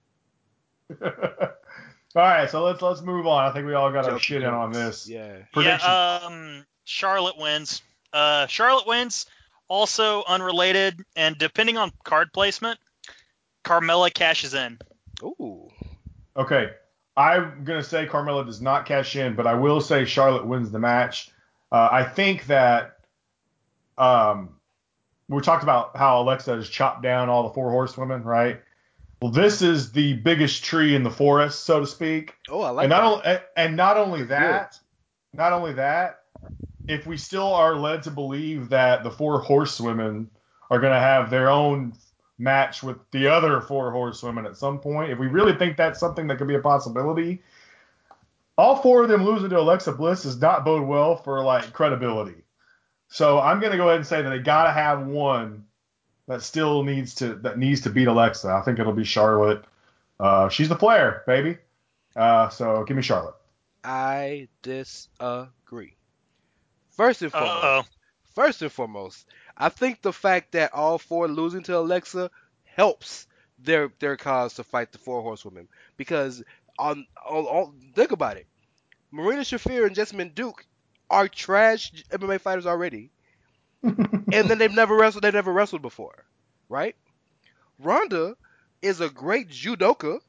all right, so let's let's move on. I think we all got our Jokes, shit in on this. Yeah. Prediction. Yeah. Um. Charlotte wins. Uh. Charlotte wins. Also unrelated, and depending on card placement, Carmella cashes in. Ooh. Okay, I'm gonna say Carmella does not cash in, but I will say Charlotte wins the match. Uh, I think that um, we talked about how Alexa has chopped down all the four horsewomen, right? Well, this is the biggest tree in the forest, so to speak. Oh, I like and not that. only and not only that, not only that, if we still are led to believe that the four horsewomen are going to have their own match with the other four horsewomen at some point, if we really think that's something that could be a possibility, all four of them losing to Alexa Bliss does not bode well for like credibility. So I'm going to go ahead and say that they got to have one that still needs to that needs to beat Alexa. I think it'll be Charlotte. Uh, she's the player, baby. Uh, so give me Charlotte. I disagree. First and foremost, Uh-oh. first and foremost, I think the fact that all four losing to Alexa helps their their cause to fight the four horsewomen because on, on, on think about it, Marina Shafir and Jessamyn Duke are trash MMA fighters already, and then they've never wrestled. They've never wrestled before, right? Ronda is a great judoka,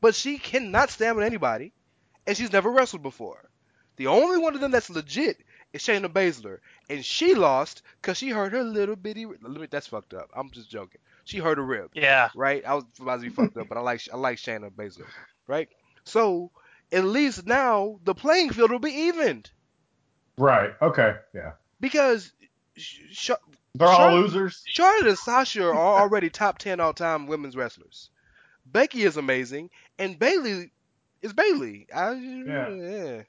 but she cannot stand with anybody, and she's never wrestled before. The only one of them that's legit is Shayna Baszler, and she lost because she hurt her little bitty. Let me, that's fucked up. I'm just joking. She hurt a rib, Yeah. right? I was about to be fucked up, but I like I like Shayna Baszler, right? So at least now the playing field will be evened Right. Okay. Yeah. because sh- sh- They're all Charlotte- losers. Charlotte and Sasha are already top 10 all time women's wrestlers. Becky is amazing, and Bayley is Bayley. I, yeah.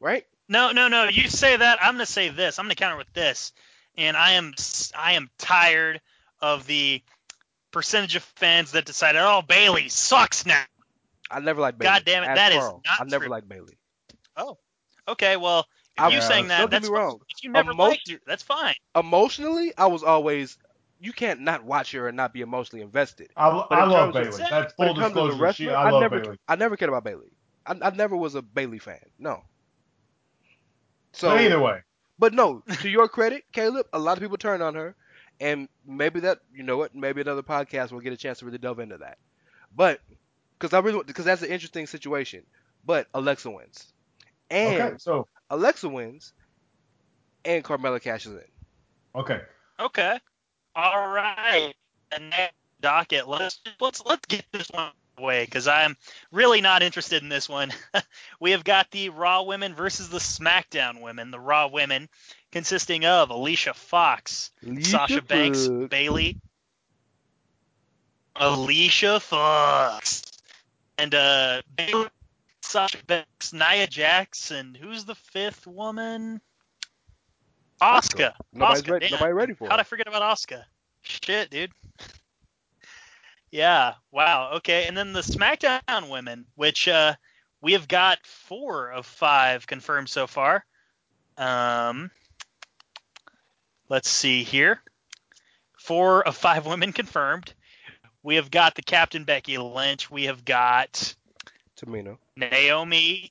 Right? No, no, no. You say that. I'm gonna say this. I'm gonna counter with this, and I am I am tired of the percentage of fans that decided, oh, Bayley sucks now. I never liked Bayley. God damn it, Ask that is Karl. not I never true. liked Bayley. Oh, okay, well, if I'm- you saying that? don't that, get me wrong. If you never Emo- liked her, that's fine. Emotionally, I was always. You can't not watch her and not be emotionally invested. I, I in love terms of- Bayley. That's full in terms disclosure. She, wrestler, I love never, Bayley. I never cared about Bayley. I, I never was a Bayley fan. No. So but either way, But no, to your credit, Caleb, a lot of people turned on her, and maybe that you know what, maybe another podcast will get a chance to really delve into that. But because I really because that's an interesting situation. But Alexa wins, and okay. So Alexa wins, and Carmella cashes in. okay. Okay. All right. And next docket. Let's let's let's get this one away because I'm really not interested in this one. we have got the Raw women versus the SmackDown women. The Raw women consisting of Alicia Fox, Sasha Banks, Fuck. Bayley, Alicia Fox, and uh, Bayley, Sasha Banks, Nia and who's the fifth woman? Asuka. Nobody's Asuka, ready. damn. Nobody ready for How'd I it. forget about Asuka? Shit, dude. yeah. Wow. Okay. And then the SmackDown women, which uh, we have got four of five confirmed so far. Um, let's see here. Four of five women confirmed. We have got the Captain Becky Lynch. We have got Tamina. Naomi,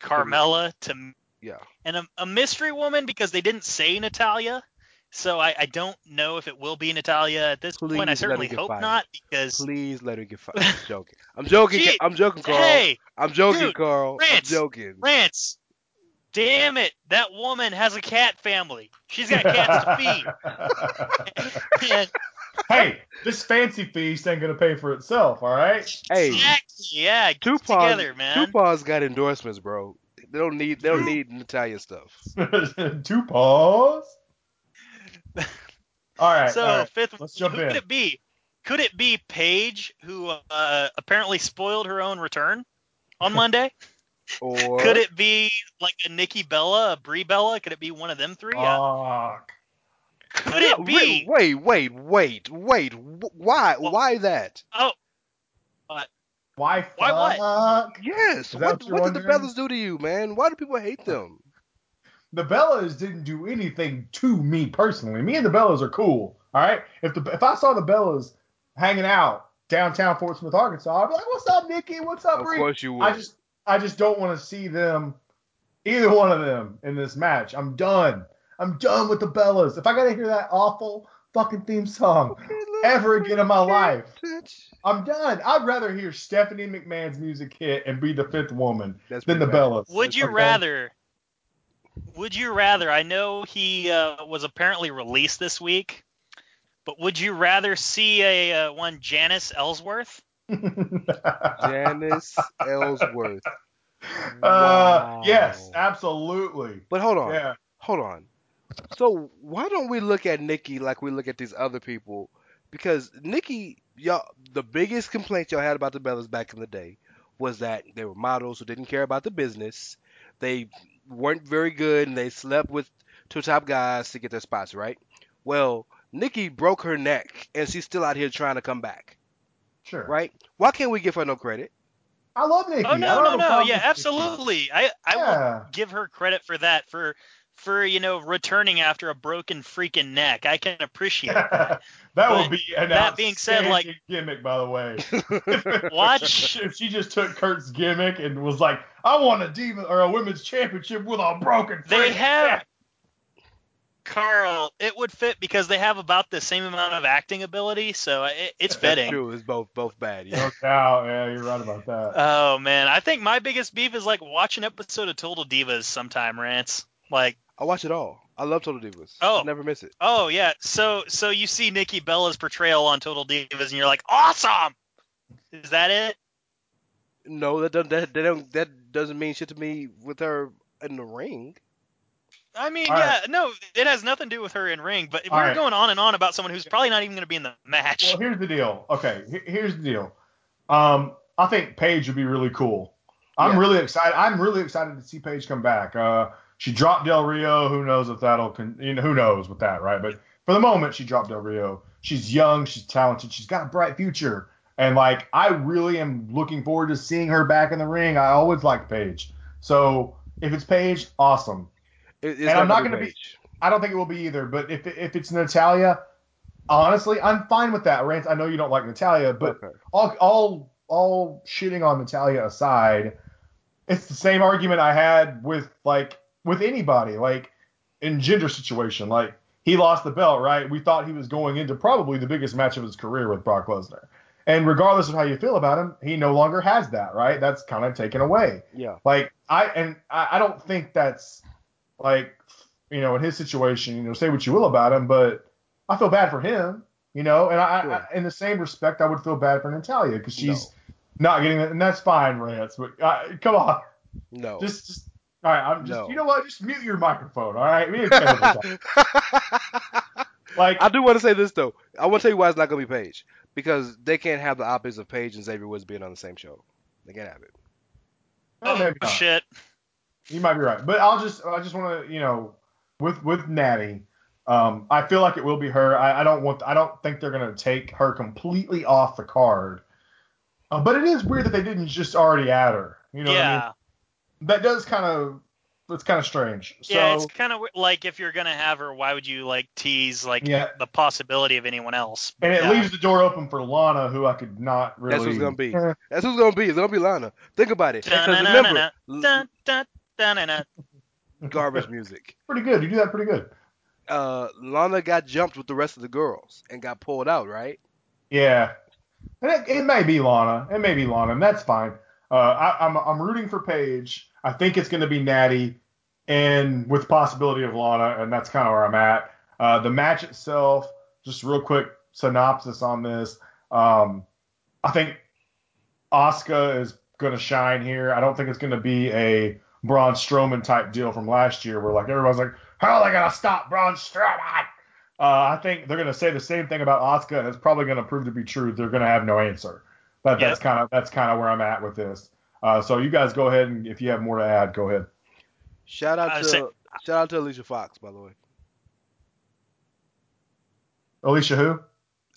Carmella, to Yeah. and a, a mystery woman because they didn't say Natalya. So I, I don't know if it will be Natalya at this point. I Please let her certainly hope fired. not because Please let her get fired. I'm joking. I'm joking. Gee, I'm joking, Karl. hey, I'm joking, dude, Karl. I'm joking. Rance, damn it, that woman has a cat family. She's got cats to feed. And hey, this fancy feast ain't gonna pay for itself. All right. Hey, exactly, yeah, get Tupac, together, man. Tupac's got endorsements, bro. They don't need they don't need Natalya stuff. Two paws. All right. so all right. fifth, let's jump who in. could it be? Could it be Paige, who uh, apparently spoiled her own return on Monday? Or Could it be like a Nikki Bella, a Brie Bella? Could it be one of them three? Fuck. Could Yeah, it be? Wait, wait, wait, wait. Why? Well- Why that? Oh, Why? Why what? Yes. What, what what did the? Bellas do to you, man? Why do people hate them? The Bellas didn't do anything to me personally. Me and the Bellas are cool. All right. If the if I saw the Bellas hanging out downtown Fort Smith, Arkansas, I'd be like, "What's up, Nikki? What's up, Of Brie?" course you would. I just I just don't want to see them, either one of them, in this match. I'm done. I'm done with the Bellas. If I gotta hear that awful fucking theme song ever again in my life, I'm done. I'd rather hear Stephanie McMahon's music hit and be the fifth woman That's than the bad. Bellas. would you Okay? rather? Would you rather? I know he uh, was apparently released this week But would you rather see a uh, one Janice Ellsworth? Janice Ellsworth. Uh, yes, absolutely. But hold on. Yeah. Hold on. So why don't we look at Nikki like we look at these other people? Because Nikki, y'all, the biggest complaint y'all had about the Bellas back in the day was that they were models who didn't care about the business. They weren't very good, and they slept with two top guys to get their spots, right? Well, Nikki broke her neck, and she's still out here trying to come back, Sure. right? Why can't we give her no credit? I love Nikki. Oh no, no, no. Yeah, absolutely. I I will give her credit for that for for you know returning after a broken freaking neck. I can appreciate that. that But would be an that being said, like- gimmick, by the way. Watch- if she just took Kurt's gimmick and was like, "I want a diva or a women's championship with a broken." They have neck." Karl. It would fit because they have about the same amount of acting ability, so it, it's fitting. true. It's both both bad. Yeah. No doubt. Yeah, you're right about that. Oh man, I think my biggest beef is like watch an episode of Total Divas sometime, Rance. Like, I watch it all. I love Total Divas. Oh. I never miss it. oh yeah, so so you see Nikki Bella's portrayal on Total Divas, and you're like, awesome. Is that it? No, that doesn't that, that don't that doesn't mean shit to me with her in the ring. I mean, All yeah, right. no, it has nothing to do with her in ring, but All we're right. going on and on about someone who's probably not even going to be in the match. Well, here's the deal. Okay, here's the deal. Um, I think Paige would be really cool. I'm Yeah. really excited. I'm really excited to see Paige come back. Uh, she dropped Del Rio. Who knows if that'll, con- you know, who knows with that, right? But for the moment, she dropped Del Rio. She's young. She's talented. She's got a bright future. And like, I really am looking forward to seeing her back in the ring. I always liked Paige. So if it's Paige, awesome. It, And I'm not gonna gonna be- I don't think it will be either. But if if it's Natalya, honestly, I'm fine with that. Rance, I know you don't like Natalya, but Okay. all all all shitting on Natalya aside, it's the same argument I had with like with anybody, like in Jinder situation. Like he lost the belt, right? We thought he was going into probably the biggest match of his career with Brock Lesnar. And regardless of how you feel about him, he no longer has that, right? That's kind of taken away. Yeah. Like I and I, I don't think that's like you know in his situation. You know, say what you will about him, but I feel bad for him. You know, and I, Sure. I in the same respect, I would feel bad for Natalya because she's not getting it, and that's fine, Rance. But uh, come on, No. just just all right. I'm just No. you know what? Just mute your microphone. All right, me and Caleb like I do want to say this though. I want to tell you why it's not gonna be Paige because they can't have the opposite of Paige and Xavier Woods being on the same show. They can't have it. oh, maybe oh not. shit. You might be right, but I'll just I just want to you know with with Natty, um, I feel like it will be her. I, I don't want I don't think they're gonna take her completely off the card. Uh, but it is weird that they didn't just already add her. You know what I mean? Yeah. That does kind of it's kind of strange. So yeah, it's kind of like if you're gonna have her, why would you like tease like Yeah. the possibility of anyone else? and it Yeah. leaves the door open for Lana, who I could not really. That's who's gonna be. That's who's gonna be. It's gonna be Lana. Think about it. Remember, Dun-na-na-na-na. Dun, dun, garbage music. pretty good. You do that pretty good. Uh, Lana got jumped with the rest of the girls and got pulled out, right? Yeah, and it, it may be Lana. It may be Lana, and that's fine. Uh, I, I'm I'm rooting for Paige. I think it's going to be Natty, and with the possibility of Lana, and that's kind of where I'm at. Uh, the match itself, just real quick synopsis on this. Um, I think Asuka is going to shine here. I don't think it's going to be a Braun Strowman type deal from last year, where like everyone's like, "How are they going to stop Braun Strowman?" Uh, I think they're going to say the same thing about Asuka, and it's probably going to prove to be true. They're going to have no answer. But that's kind of that's kind of where I'm at with this. Uh, so you guys go ahead and if you have more to add, go ahead. Shout out I to say- shout out to Alicia Fox, by the way. Alicia, who?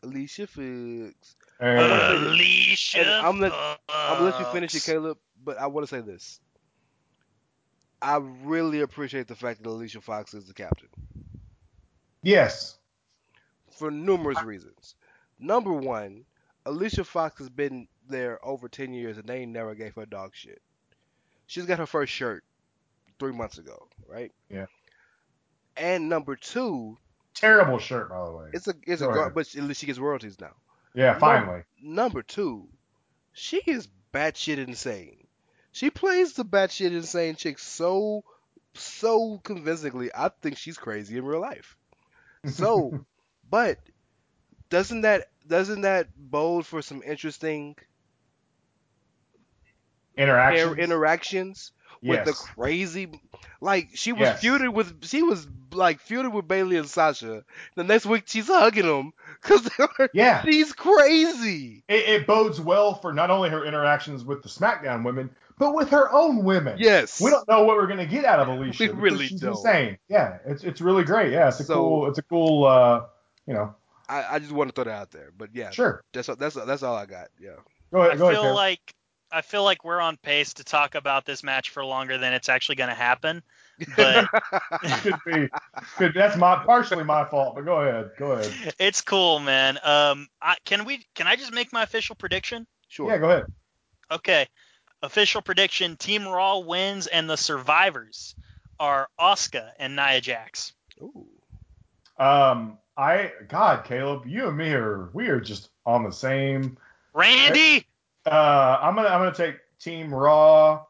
Alicia Fox. And, Alicia. And I'm let- I'm gonna let you finish it, Caleb. But I want to say this. I really appreciate the fact that Alicia Fox is the captain yes, for numerous reasons. Number one, Alicia Fox has been there over 10 years and they never gave her dog shit. She's got her first shirt three months ago, right? Yeah. And number two, terrible shirt by the way. it's a it's a Go ahead. but at least she gets royalties now. yeah, finally. Number two, she is batshit insane. She plays the batshit insane chick so so convincingly. I think she's crazy in real life. So, but doesn't that doesn't that bode for some interesting Interactions. air interactions with the crazy like she was Yes. feuded with she was like feuded with Bayley and Sasha. The next week she's hugging them because Yeah. she's crazy. It, it bodes well for not only her interactions with the SmackDown women, but with her own women. Yes. We don't know what we're gonna get out of Alicia. We really she's don't. insane. Yeah, it's it's really great. Yeah, it's a So- cool it's a cool uh you know I, I just want to throw that out there. But yeah, sure. that's that's that's all I got. Yeah. Go ahead. I go ahead. feel Cam. like I feel like we're on pace to talk about this match for longer than it's actually going to happen. But could be could that's my partially my fault, but go ahead. Go ahead. it's cool, man. Um, I, can we? Can I just make my official prediction? Sure. Yeah, go ahead. Okay. Official prediction: Team Raw wins, and the survivors are Asuka and Nia Jax. Ooh. Um I God, Caleb, you and me are we are just on the same Randy. Uh, I'm gonna I'm gonna take Team Raw.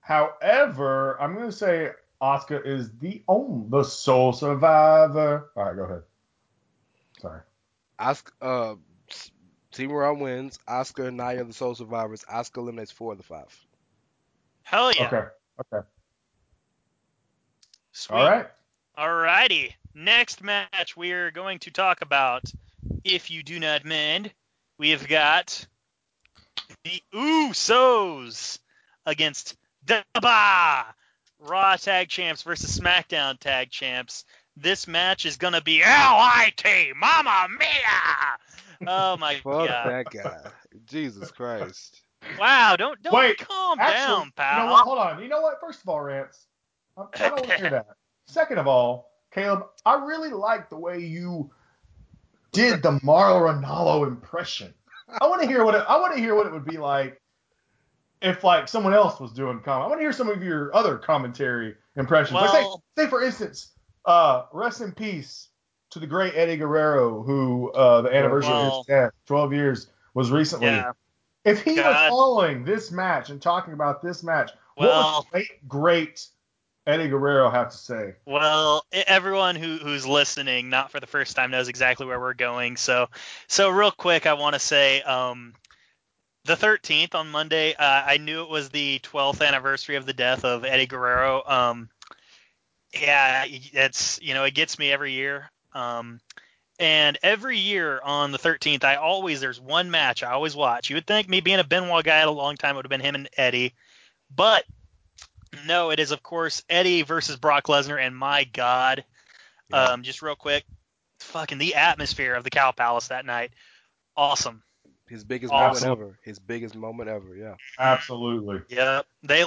However, I'm gonna say Asuka is the only the sole survivor. All right, go ahead. Sorry. Asuka, uh, Team Raw wins. Asuka and Nia are the sole survivors. Asuka eliminates four of the five. Hell yeah. Okay. Okay. Sweet. All right. Alrighty. Next match we are going to talk about, if you do not mind, we have got the Usos against Daba Raw Tag Champs versus SmackDown Tag Champs. This match is gonna be L.I.T. Mamma Mia! Oh my Fuck god! that guy. Jesus Christ. Wow! Don't don't Wait, calm Actually, down, you know pal. what? Hold on. You know what? First of all, Rance, I, I don't want to hear that. Second of all, Caleb, I really like the way you did the Mauro Ranallo impression. I want to hear what it, I want to hear what it would be like if like someone else was doing comment. I want to hear some of your other commentary impressions. like say, say for instance, uh, rest in peace to the great Eddie Guerrero, who uh, the anniversary of his death, 12 years, was recently. Yeah. If he God. was following this match and talking about this match, what Well- would great, great Eddie Guerrero have to say? Well, everyone who, who's listening, not for the first time, knows exactly where we're going. So, so real quick, I want to say, um, the 13th on Monday, uh, I knew it was the 12th anniversary of the death of Eddie Guerrero. Um, yeah, it's you know it gets me every year. Um, and every year on the 13th, I always there's one match I always watch. You would think me being a Benoit guy a long time it would have been him and Eddie, but no, it is of course Eddie versus Brock Lesnar, and my God, Yeah. um, just real quick, fucking the atmosphere of the Cow Palace that night, awesome. His biggest Awesome. moment ever. His biggest moment ever. Yeah. Absolutely. Yep, they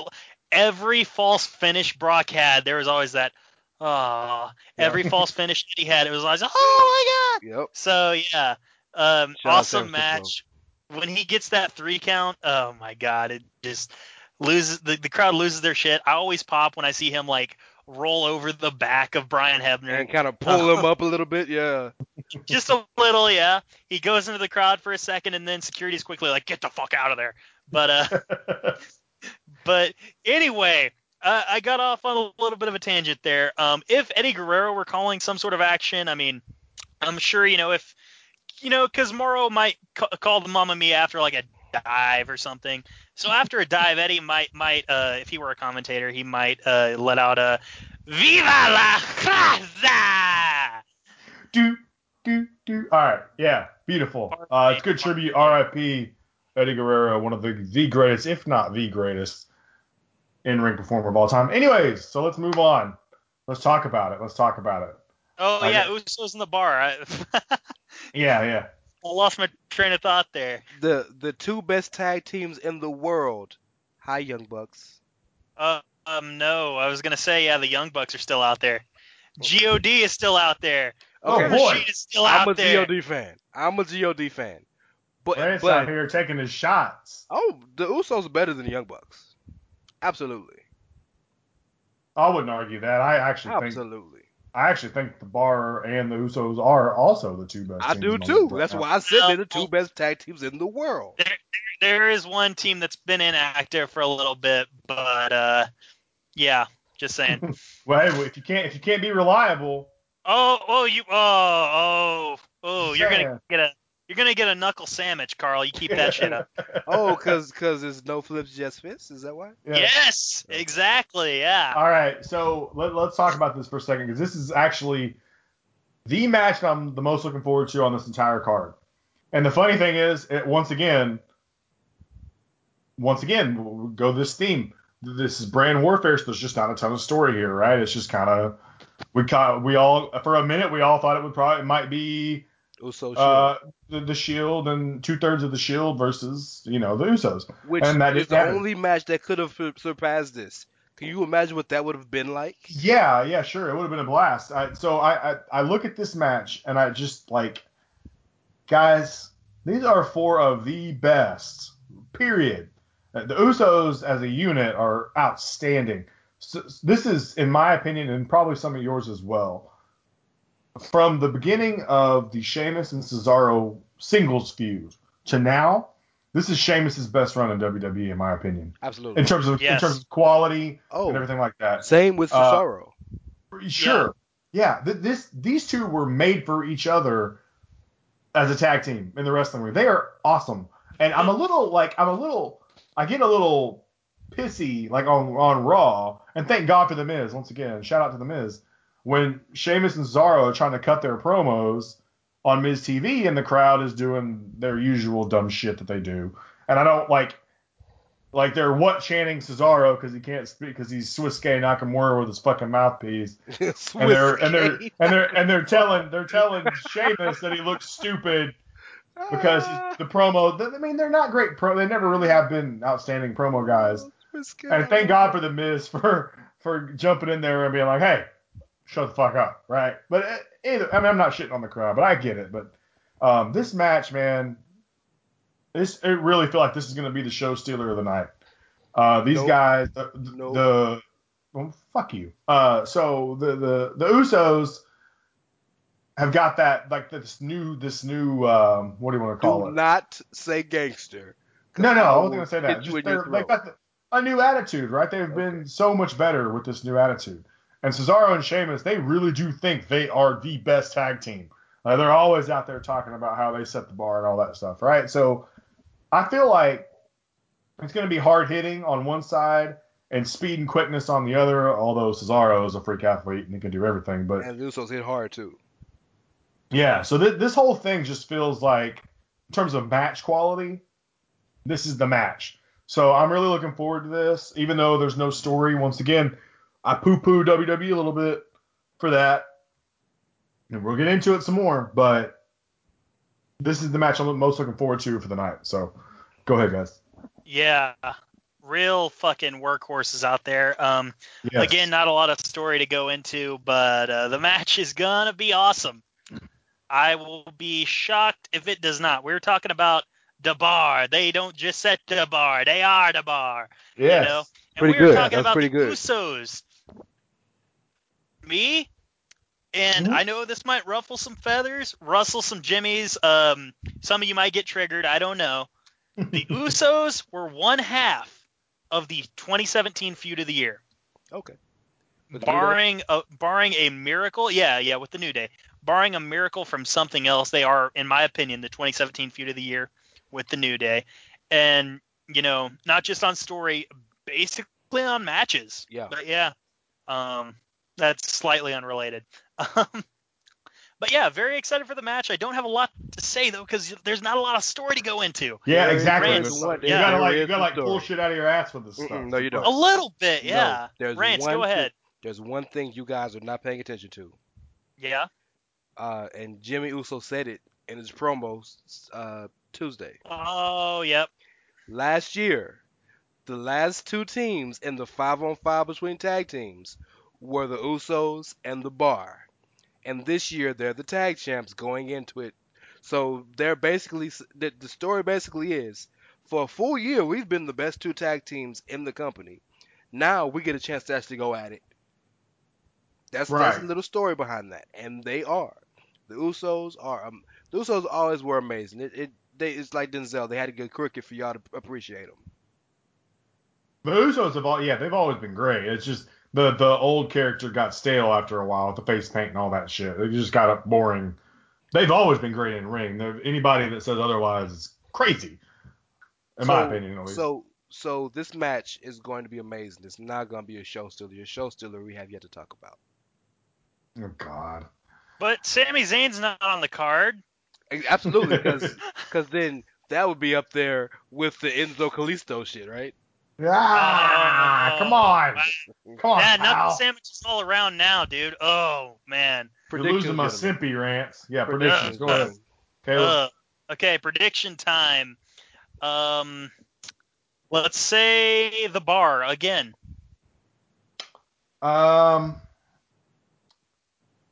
every false finish Brock had, there was always that. Ah, Yeah. every false finish that he had, it was always oh my god. Yep. So yeah, um, Shout awesome San Francisco. match. When he gets that three count, oh my god, it just loses the, the crowd loses their shit. I always pop when I see him like roll over the back of Brian Hebner. And kind of pull him up a little bit. Yeah. just a little, yeah. He goes into the crowd for a second, and then security's quickly like, "Get the fuck out of there." But uh, but anyway, uh, I got off on a little bit of a tangent there. Um, if Eddie Guerrero were calling some sort of action, I mean, I'm sure you know if you know because Mauro might ca- call the Mamma Mia after like a dive or something. So after a dive, Eddie might might uh, if he were a commentator, he might uh, let out a "Viva la Raza!" do, do, do. All right. Yeah. Beautiful. Uh, it's good tribute. R.I.P. Eddie Guerrero, one of the, the greatest, if not the greatest, in ring performer of all time. Anyways, so let's move on. Let's talk about it. Let's talk about it. Oh I yeah, got- Usos in the bar. I, Yeah, yeah. I lost my train of thought there. The the two best tag teams in the world. Hi, Young Bucks. Uh, um, no, I was gonna say yeah, the Young Bucks are still out there. God is still out there. Oh, boy. Is still I'm out a there. God fan. I'm a God fan. But Lance but out here taking his shots. oh, the Usos are better than the Young Bucks. Absolutely. I wouldn't argue that. I actually think Absolutely. I actually think the Bar and the Usos are also the two best. I teams do too. right That's now. why I said they're the two best tag teams in the world. There is one team that's been inactive for a little bit, but uh, yeah, just saying. Well, hey, if you can't if you can't be reliable, oh, oh, you, oh, oh, Oh, you're gonna get a you're gonna get a knuckle sandwich, Karl. You keep that shit up. Oh, cause cause there's no flips, just fists. Is that why? Yeah. Yes, exactly. Yeah. All right, so let, let's talk about this for a second because this is actually the match that I'm the most looking forward to on this entire card. And the funny thing is, it, once again, once again, we'll go this theme. This is brand warfare, so there's just not a ton of story here, right? It's just kind of we kind we all for a minute we all thought it would probably it might be Uso uh, the, the Shield and two thirds of the Shield versus you know the Usos. which and that is the happen. only match that could have surpassed this. Can you imagine what that would have been like? Yeah, yeah, sure. It would have been a blast. I, so I, I I look at this match and I just like, guys, these are four of the best. Period. Uh, The Usos as a unit are outstanding. So, this is, in my opinion, and probably some of yours as well. From the beginning of the Sheamus and Cesaro singles feud to now, this is Sheamus's best run in WWE, in my opinion, Absolutely. in terms of in terms of quality Oh, and everything like that. same with Uh, Cesaro. Sure. Yeah. th- this these two were made for each other as a tag team in the wrestling ring. They are awesome. And I'm a little like I'm a little I get a little pissy like on on Raw. And thank God for the Miz once again. Shout out to the Miz. When Sheamus and Cesaro are trying to cut their promos on Miz TV and the crowd is doing their usual dumb shit that they do. And I don't like like they're what chanting Cesaro because he can't speak because he's Swiss-Gay Nakamura with his fucking mouthpiece and they're and they're and they're and they're telling they're telling Sheamus that he looks stupid because the promo. I mean, they're not great pro. They never really have been outstanding promo guys. And thank God for the Miz for for jumping in there and being like, hey, shut the fuck up, right? But uh, either I mean, I'm not shitting on the crowd, but I get it. But um, this match, man, this it really feel like this is gonna be the show stealer of the night. Uh, these Nope. guys, the, the, Nope. the well, fuck you. Uh, so the the the Usos have got that like this new this new um, what do you want to call Do it? not say gangster. No, no, I wasn't gonna say that. Just they've got the, a new attitude, right? They've been so much better with this new attitude. And Cesaro and Sheamus, they really do think they are the best tag team. Uh, they're always out there talking about how they set the bar and all that stuff, right? So I feel like it's going to be hard hitting on one side and speed and quickness on the other. Although Cesaro is a freak athlete and he can do everything, but And Usos hit hard too. yeah, so th- this whole thing just feels like, in terms of match quality, this is the match. So I'm really looking forward to this, even though there's no story. Once again, I poo poo WWE a little bit for that. And we'll get into it some more, but this is the match I'm most looking forward to for the night. So go ahead, guys. Yeah. Real fucking workhorses out there. Um, Yes. Again, not a lot of story to go into, but uh, the match is gonna be awesome. I will be shocked if it does not. We were talking about the bar. They don't just set the bar; they are the bar. yes. You know? And Pretty we were good. talking That's about the good. Usos. Me, and Mhm. I know this might ruffle some feathers, rustle some jimmies. Um, some of you might get triggered. I don't know. The Usos were one half of the 2017 feud of the year Okay. With the New Day? barring a barring a miracle, yeah, yeah, with the New Day, barring a miracle from something else, they are, in my opinion, the 2017 feud of the year with the New Day, and you know, not just on story, basically on matches. Yeah. But yeah, um, that's slightly unrelated. Um, but yeah, very excited for the match. I don't have a lot to say though, because there's not a lot of story to go into. Yeah, There exactly. is It's- one- you yeah. gotta like you gotta like pull shit out of your ass with this Mm-mm, stuff. no, you don't. A little bit, No, yeah. there's Rance, one go thing- ahead. There's one thing you guys are not paying attention to. Yeah. Uh, and Jimmy Uso said it in his promos uh, Tuesday. Oh, yep. Last year, the last two teams in the five on five between tag teams were the Usos and the Bar. And this year, they're the tag champs going into it. So they're basically, the, the story basically is for a full year, we've been the best two tag teams in the company. Now we get a chance to actually go at it. That's, that's a little story behind that. And they are. The Usos are, um, the Usos always were amazing. It, it they, it's like Denzel. They had to get crooked for y'all to appreciate them. The Usos have all yeah, they've always been great. It's just the the old character got stale after a while with the face paint and all that shit. It just got boring They've always been great in ring. They're, anybody that says otherwise is crazy, in my opinion. At least. So so this match is going to be amazing. It's not going to be a show stealer. A show stealer we have yet to talk about. oh God. But Sami Zayn's not on the card. Absolutely, because then that would be up there with the Enzo Kalisto shit, right? Ah, Oh, come on, wow. come on, Man, pal. knuckle sandwiches all around now, dude. Oh man. You're losing my simpy rants. Yeah, Predictions, predictions. Go ahead, gentlemen. Caleb. Uh, okay, prediction time. Um, let's say the bar again. Um,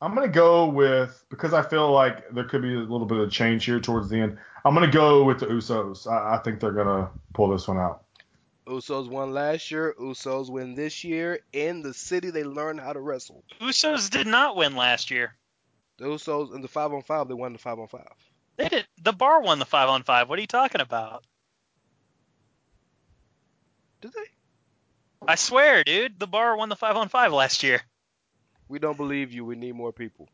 I'm gonna go with because I feel like there could be a little bit of a change here towards the end. I'm gonna go with the Usos. I, I think they're gonna pull this one out. Usos won last year. Usos win this year in the city they learned how to wrestle. Usos did not win last year. The Usos in the five on five, they won the five on five. They did. The bar won the five on five. What are you talking about? Did they? I swear, dude. The bar won the five on five last year. We don't believe you. We need more people.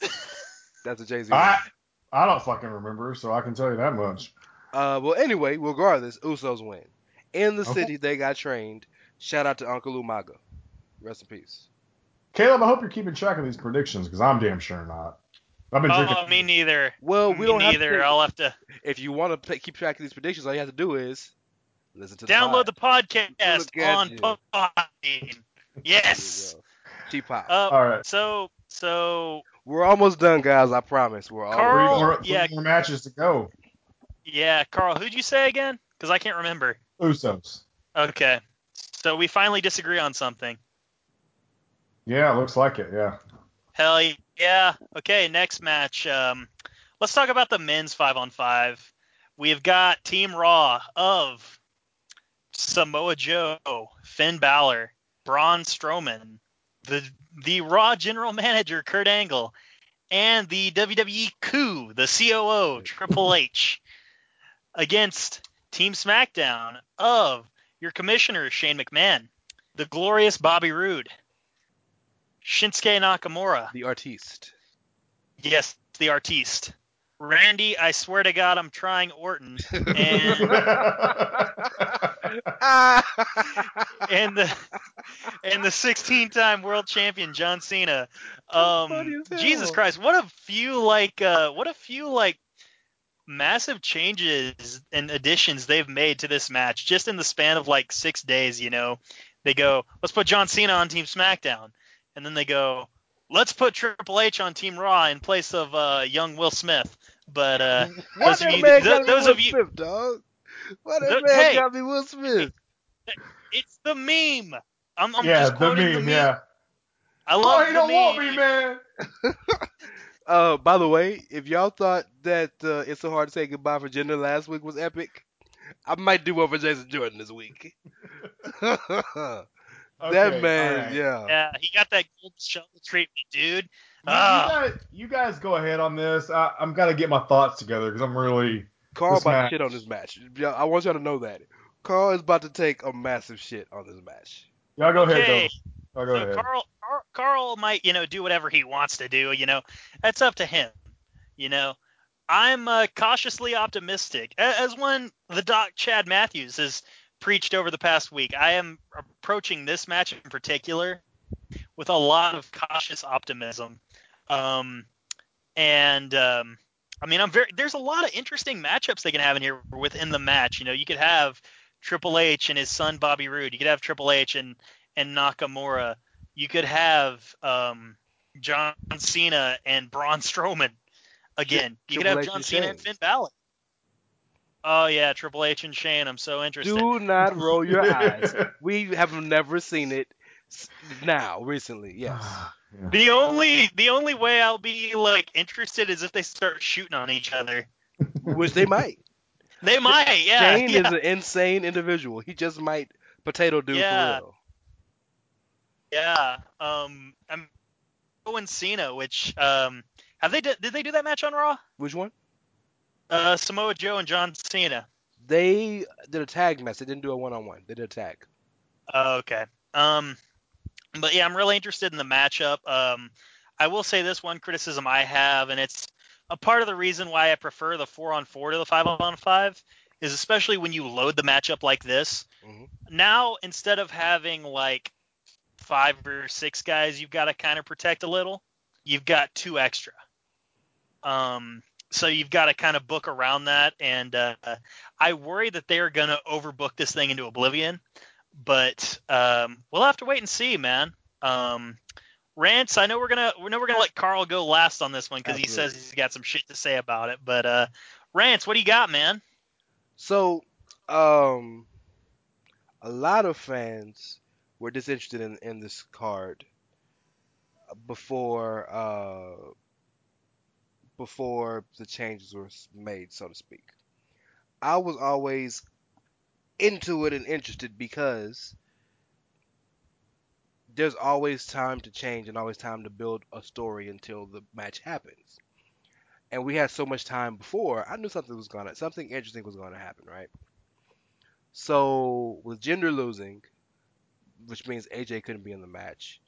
That's a Jay Z. I I don't fucking remember, so I can tell you that much. Uh, well, anyway, regardless, Usos win. In the Okay. city they got trained. Shout out to Uncle Umaga. Rest in peace. Caleb, I hope you're keeping track of these predictions because I'm damn sure not. I've been drinking. Oh, me neither. Well, we me don't neither. have to. I'll have to If you want to keep track of these predictions, all you have to do is listen to the download pod. the podcast Look at on you. Podbean. Yes. There you go. Cheap pop. Uh, All right. so so We're almost done, guys. I promise. We're almost Karl- Three done. more, three yeah. more matches to go. yeah, Karl, who'd you say again? Because I can't remember. Usos. Okay. So we finally disagree on something. Yeah, looks like it. Yeah. Hell yeah. Okay, next match. Um, let's talk about the men's five on five. We've got Team Raw of Samoa Joe, Finn Balor, Braun Strowman, the the Raw General Manager Kurt Angle, and the WWE coup, the COO Triple H, against Team SmackDown of your commissioner Shane McMahon, the glorious Bobby Roode, Shinsuke Nakamura, The artiste. Yes, the artiste. Randy, I swear to God, I'm trying Orton, and and the and the 16-time world champion John Cena. Um. Jesus Christ, what a few like uh, what a few like massive changes and additions they've made to this match just in the span of like six days. You know, they go, let's put John Cena on Team SmackDown, and then they go, let's put Triple H on Team Raw in place of uh, young Will Smith. But uh, those of you, man th- got those Will of you, Smith, dog? Why that Th- man hey. got me Will Smith? it's the meme. I'm, I'm yeah, just the quoting meme, the meme. Yeah. I love Oh, the you don't meme. want me, man. Uh, by the way, if y'all thought that uh, it's so hard to say goodbye for Jinder last week was epic, I might do one for Jason Jordan this week. that Okay, man, all right. yeah. Yeah, he got that gold shovel treatment, dude. You, Ah. you, guys, you guys go ahead on this. I, I'm gotta get my thoughts together because I'm really. Karl This about match- shit on this match. Yeah, I want y'all to know that. Karl is about to take a massive shit on this match. Y'all go ahead, Okay. though. Go so ahead. Karl, Karl, Karl might, you know, do whatever he wants to do. You know, that's up to him. You know, I'm uh, cautiously optimistic, as one the doc Chad Matthews has preached over the past week. I am approaching this match in particular with a lot of cautious optimism. Um, and um, I mean, I'm very. There's a lot of interesting matchups they can have in here within the match. You know, you could have Triple H and his son Bobby Roode. You could have Triple H and and Nakamura. You could have um, John Cena and Braun Strowman again. You could have H John and Cena and Shane. Finn Balor. Oh yeah, Triple H and Shane. I'm so interested. Do not roll your eyes. We have never seen it s- now, recently. Yes. Yeah. The only the only way I'll be like interested is if they start shooting on each other. Which they might. They might, yeah. Shane yeah. is an insane individual. He just might potato dude Yeah. for real. Yeah. Um, I'm going Cena, which um, have they did, did they do that match on Raw? Which one? Uh, Samoa Joe and John Cena. They did a tag match. They didn't do a one on one. They did a tag. Oh, okay. Um, but yeah, I'm really interested in the matchup. Um, I will say this one criticism I have, and it's a part of the reason why I prefer the four on four to the five on five is especially when you load the matchup like this. Mhm. Now instead of having like five or six guys you've got to kind of protect a little, you've got two extra. Um, so you've got to kind of book around that, and uh, I worry that they are going to overbook this thing into oblivion. But um, we'll have to wait and see, man. Um, Rance, I know we're gonna we know we're gonna let Carl go last on this one because he says he's got some shit to say about it. But uh, Rance, what do you got, man? So, um, a lot of fans were disinterested in, in this card before uh, before the changes were made, so to speak. I was always into it and interested because there's always time to change and always time to build a story until the match happens. And we had so much time before, I knew something was gonna something interesting was gonna happen, right? So with Gender losing, which means AJ couldn't be in the match,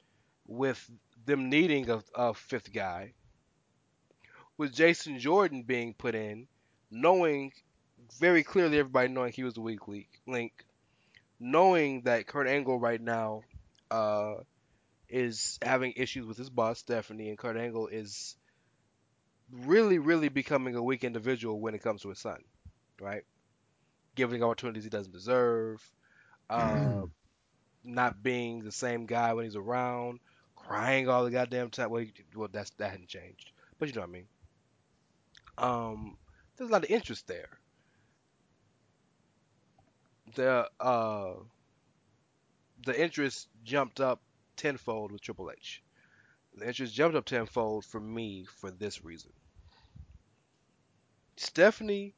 with them needing a, a fifth guy, with Jason Jordan being put in, knowing very clearly everybody knowing he was the weak link, link knowing that Kurt Angle right now uh, is having issues with his boss Stephanie, and Kurt Angle is really, really becoming a weak individual when it comes to his son, right? Giving opportunities he doesn't deserve, uh, not being the same guy when he's around, crying all the goddamn time. Well, well, that's that hadn't changed, but you know what I mean. Um, there's a lot of interest there. The uh, the interest jumped up tenfold with Triple H. The interest jumped up tenfold for me for this reason. Stephanie,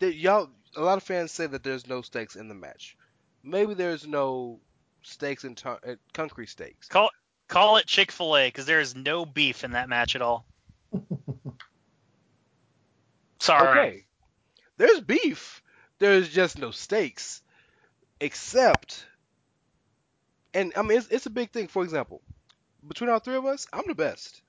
y'all, a lot of fans say that there's no stakes in the match. Maybe there's no stakes and ton- uh, concrete stakes. Call call it Chick Fil A because there is no beef in that match at all. Sorry. Okay, there's beef. There's just no steaks, except, and I mean it's, it's a big thing. For example, between all three of us, I'm the best.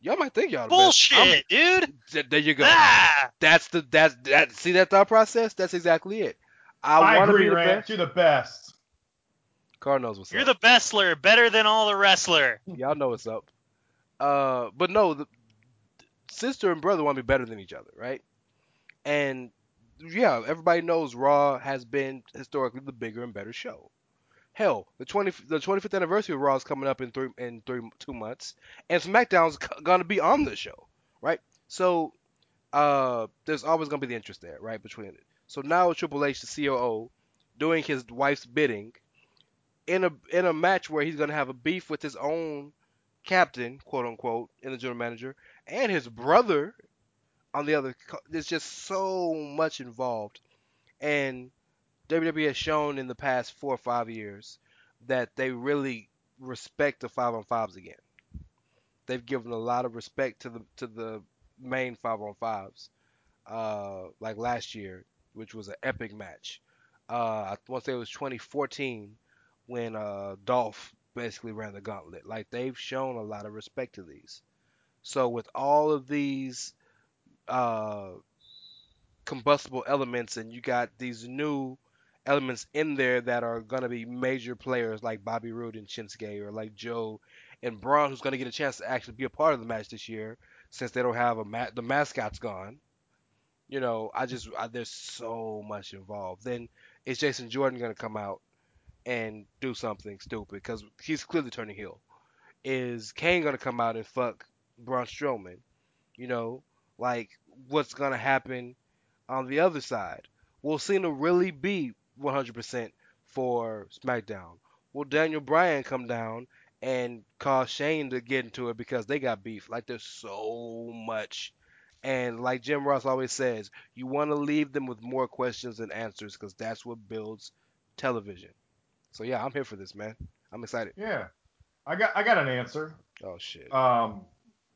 Y'all might think y'all the best. I'm- Bullshit, dude. Th- There you go. Ah! That's the that's that. See that thought process? That's exactly it. I, I, want to agree, be the Rance. best. You're the best. Karl knows what's You're up. the bestler, better than all the wrestler. Y'all know what's up. Uh, but no, the sister and brother want to be better than each other, right? And yeah, everybody knows Raw has been historically the bigger and better show. Hell, the twenty the 25th anniversary of Raw is coming up in three in three two months, and SmackDown's c- gonna be on the show, right? So, uh, there's always gonna be the interest there, right, between it. So now Triple H, the COO, doing his wife's bidding, in a in a match where he's gonna have a beef with his own captain, quote unquote, in the general manager, and his brother on the other. There's just so much involved, and WWE has shown in the past four or five years that they really respect the five on fives again. They've given a lot of respect to the to the main five on fives, uh, like last year, which was an epic match. Uh, I want to say it was 2014 when uh, Dolph basically ran the gauntlet. Like they've shown a lot of respect to these. So with all of these uh, combustible elements, and you got these new elements in there that are gonna be major players like Bobby Roode and Shinsuke, or like Joe and Braun, who's gonna get a chance to actually be a part of the match this year, since they don't have a ma- the mascot's gone. You know, I just I, there's so much involved. Then is Jason Jordan gonna come out and do something stupid because he's clearly turning heel? Is Kane gonna come out and fuck Braun Strowman? You know, like what's gonna happen on the other side? Will Cena really be 100% for SmackDown? Will Daniel Bryan come down and cause Shane to get into it because they got beef? Like there's so much. And like Jim Ross always says, you want to leave them with more questions than answers because that's what builds television. So yeah, I'm here for this, man. I'm excited. Yeah, I got I got an answer. Oh shit. Um,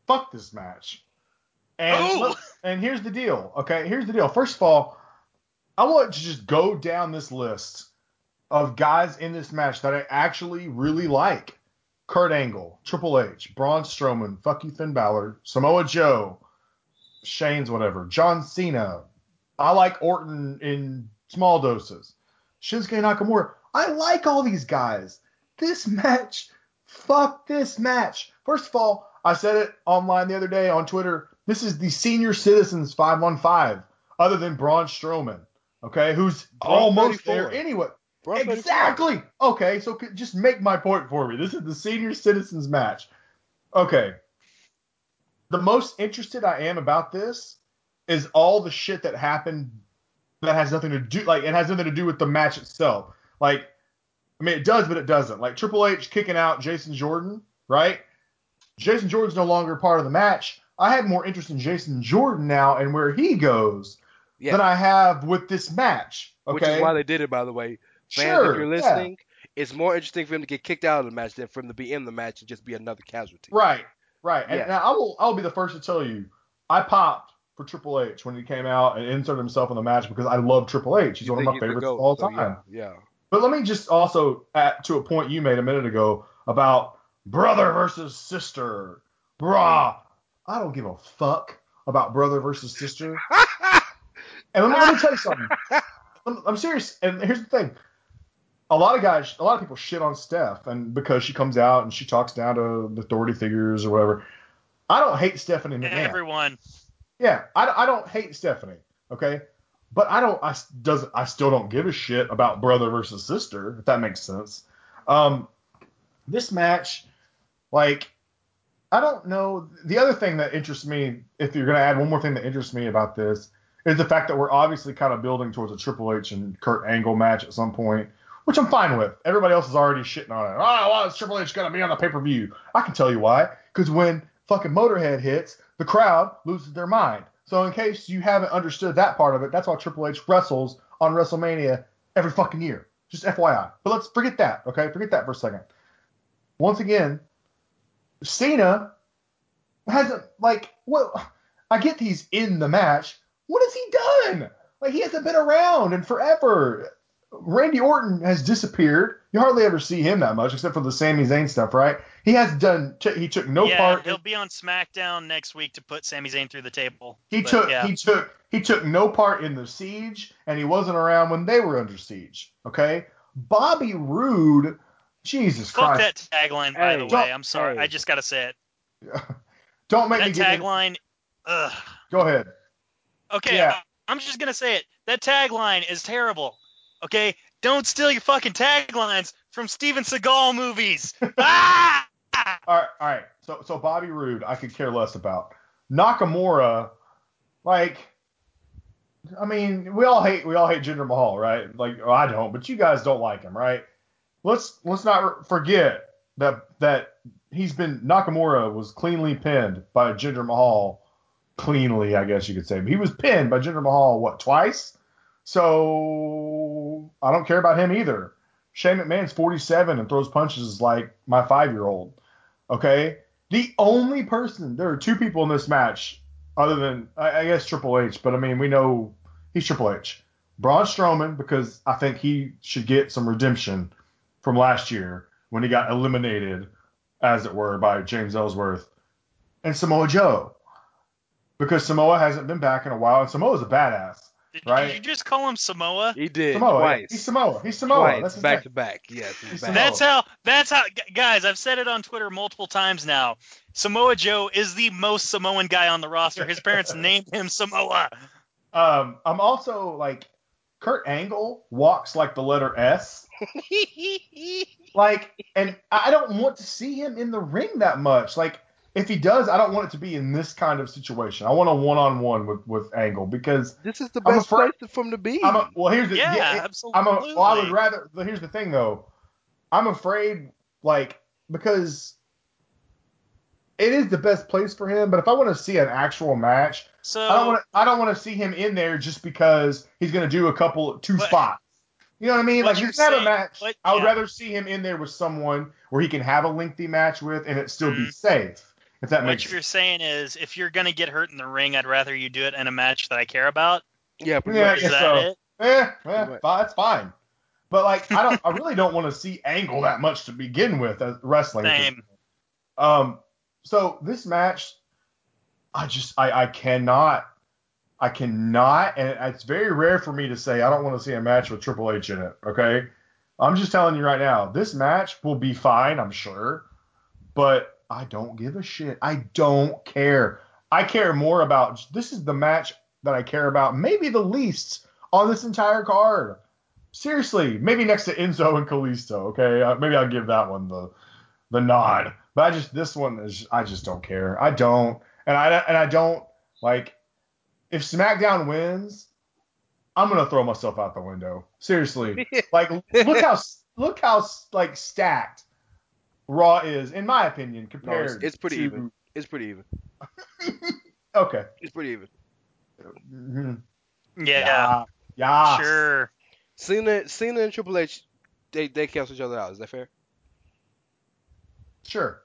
fuck this match. And Oh! look- and here's the deal. Okay, here's the deal. First of all, I want to just go down this list of guys in this match that I actually really like. Kurt Angle, Triple H, Braun Strowman, fuck you Finn Balor, Samoa Joe, Shane's whatever. John Cena. I like Orton in small doses. Shinsuke Nakamura. I like all these guys. This match, fuck this match. First of all, I said it online the other day on Twitter. This is the senior citizens five on five, other than Braun Strowman, okay, who's Braun almost 34. there anyway. Braun 34. Exactly. Okay, so just make my point for me. This is the senior citizens match. Okay. The most interested I am about this is all the shit that happened that has nothing to do like it has nothing to do with the match itself. Like I mean it does but it doesn't. Like Triple H kicking out Jason Jordan, right? Jason Jordan's no longer part of the match. I have more interest in Jason Jordan now and where he goes Yeah. than I have with this match. Okay. Which is why they did it, by the way. Fans, sure, if you're yeah. listening, it's more interesting for him to get kicked out of the match than for him to be in the match and just be another casualty. Right, right. And, Yeah. and I will I'll be the first to tell you, I popped for Triple H when he came out and inserted himself in the match because I love Triple H. He's You one of my favorites of all so time. Yeah, But let me just also add to a point you made a minute ago about brother versus sister. Brah. I don't give a fuck about brother versus sister. And let me, let me tell you something. I'm, I'm serious. And here's the thing. A lot of guys, a lot of people shit on Steph, and because she comes out and she talks down to the authority figures or whatever. I don't hate Stephanie McMahon. Everyone. Yeah, I, I don't hate Stephanie. Okay, but I don't. I s- doesn't. I still don't give a shit about brother versus sister. If that makes sense. Um, this match, like, I don't know. The other thing that interests me, if you're gonna add one more thing that interests me about this, is the fact that we're obviously kind of building towards a Triple H and Kurt Angle match at some point, which I'm fine with. Everybody else is already shitting on it. Oh, why is Triple H gonna be on the pay per view? I can tell you why. Because when fucking Motorhead hits, the crowd loses their mind. So in case you haven't understood that part of it, that's why Triple H wrestles on WrestleMania every fucking year. Just FYI. But let's forget that, okay? Forget that for a second. Once again, Cena hasn't like well I get he's in the match. What has he done? Like he hasn't been around in forever. Randy Orton has disappeared. You hardly ever see him that much, except for the Sami Zayn stuff, right? He has done. T- he took no yeah, part. he'll be on SmackDown next week to put Sami Zayn through the table. He But, took yeah. he took he took no part in the siege, and he wasn't around when they were under siege. Okay, Bobby Roode, Jesus Fuck Christ, that tagline, by Hey, the way. I'm sorry. hey. I just gotta say it. don't make me That get. in- tagline. Ugh. Go ahead. Okay, Yeah. I- I'm just gonna say it. That tagline is terrible. Okay, don't steal your fucking taglines from Steven Seagal movies. ah! All right, all right. So so Bobby Roode, I could care less about. Nakamura, like, I mean, we all hate we all hate Jinder Mahal, right? Like, well, I don't, but you guys don't like him, right? Let's let's not forget that that he's been Nakamura was cleanly pinned by Jinder Mahal, cleanly, I guess you could say. But he was pinned by Jinder Mahal what twice? So I don't care about him either. Shane McMahon's 47 and throws punches like my five year old. Okay? The only person, there are two people in this match, other than, I, I guess, Triple H, but I mean, we know he's Triple H. Braun Strowman, because I think he should get some redemption from last year when he got eliminated, as it were, by James Ellsworth. And Samoa Joe. Because Samoa hasn't been back in a while, and Samoa's a badass. Did, Right. did you just call him Samoa? He did Samoa. twice. He's Samoa. He's Samoa. Twice, That's back name. to back. Yes, he's He's back. That's how. That's how. Guys, I've said it on Twitter multiple times now. Samoa Joe is the most Samoan guy on the roster. His parents named him Samoa. Um, I'm also like Kurt Angle walks like the letter S. Like, and I don't want to see him in the ring that much. Like, if he does, I don't want it to be in this kind of situation. I want a one-on-one with with Angle because This is the best afraid- place for him to be. I'm a, well. Here's the Yeah, it- absolutely. I'm a, well, I would rather. Here's the thing, though. I'm afraid, like, because it is the best place for him. But if I want to see an actual match, So I don't want to. I don't want to see him in there just because he's going to do a couple two But- spots. You know what I mean? what Like you're if have a saying- match, what- I would rather see him in there with someone where he can have a lengthy match with and it still be Mhm. safe. If that what makes you're saying is, if you're gonna get hurt in the ring, I'd rather you do it in a match that I care about. yeah, pretty Yeah, much. Is that so. it? Eh, eh, Right. that's fine. But like, I don't. I really don't want to see Angle that much to begin with as wrestling. Same. Um, so this match, I just I, I cannot I cannot and it's very rare for me to say I don't want to see a match with Triple H in it. Okay, I'm just telling you right now, this match will be fine, I'm sure, but I don't give a shit. I don't care. I care more about this is the match that I care about, maybe the least on this entire card. Seriously, maybe next to Enzo and Kalisto. Okay, uh, maybe I'll give that one the the nod. But I just this one is I just don't care. I don't, and I and I don't like if SmackDown wins, I'm gonna throw myself out the window. Seriously, like look how look how like stacked Raw is, in my opinion, No, compared. it's, it's pretty to, even. It's pretty even. Okay. It's pretty even. Mhm. Yeah, Yeah. sure. Cena, Cena and Triple H, they they cancel each other out. Is that fair? Sure.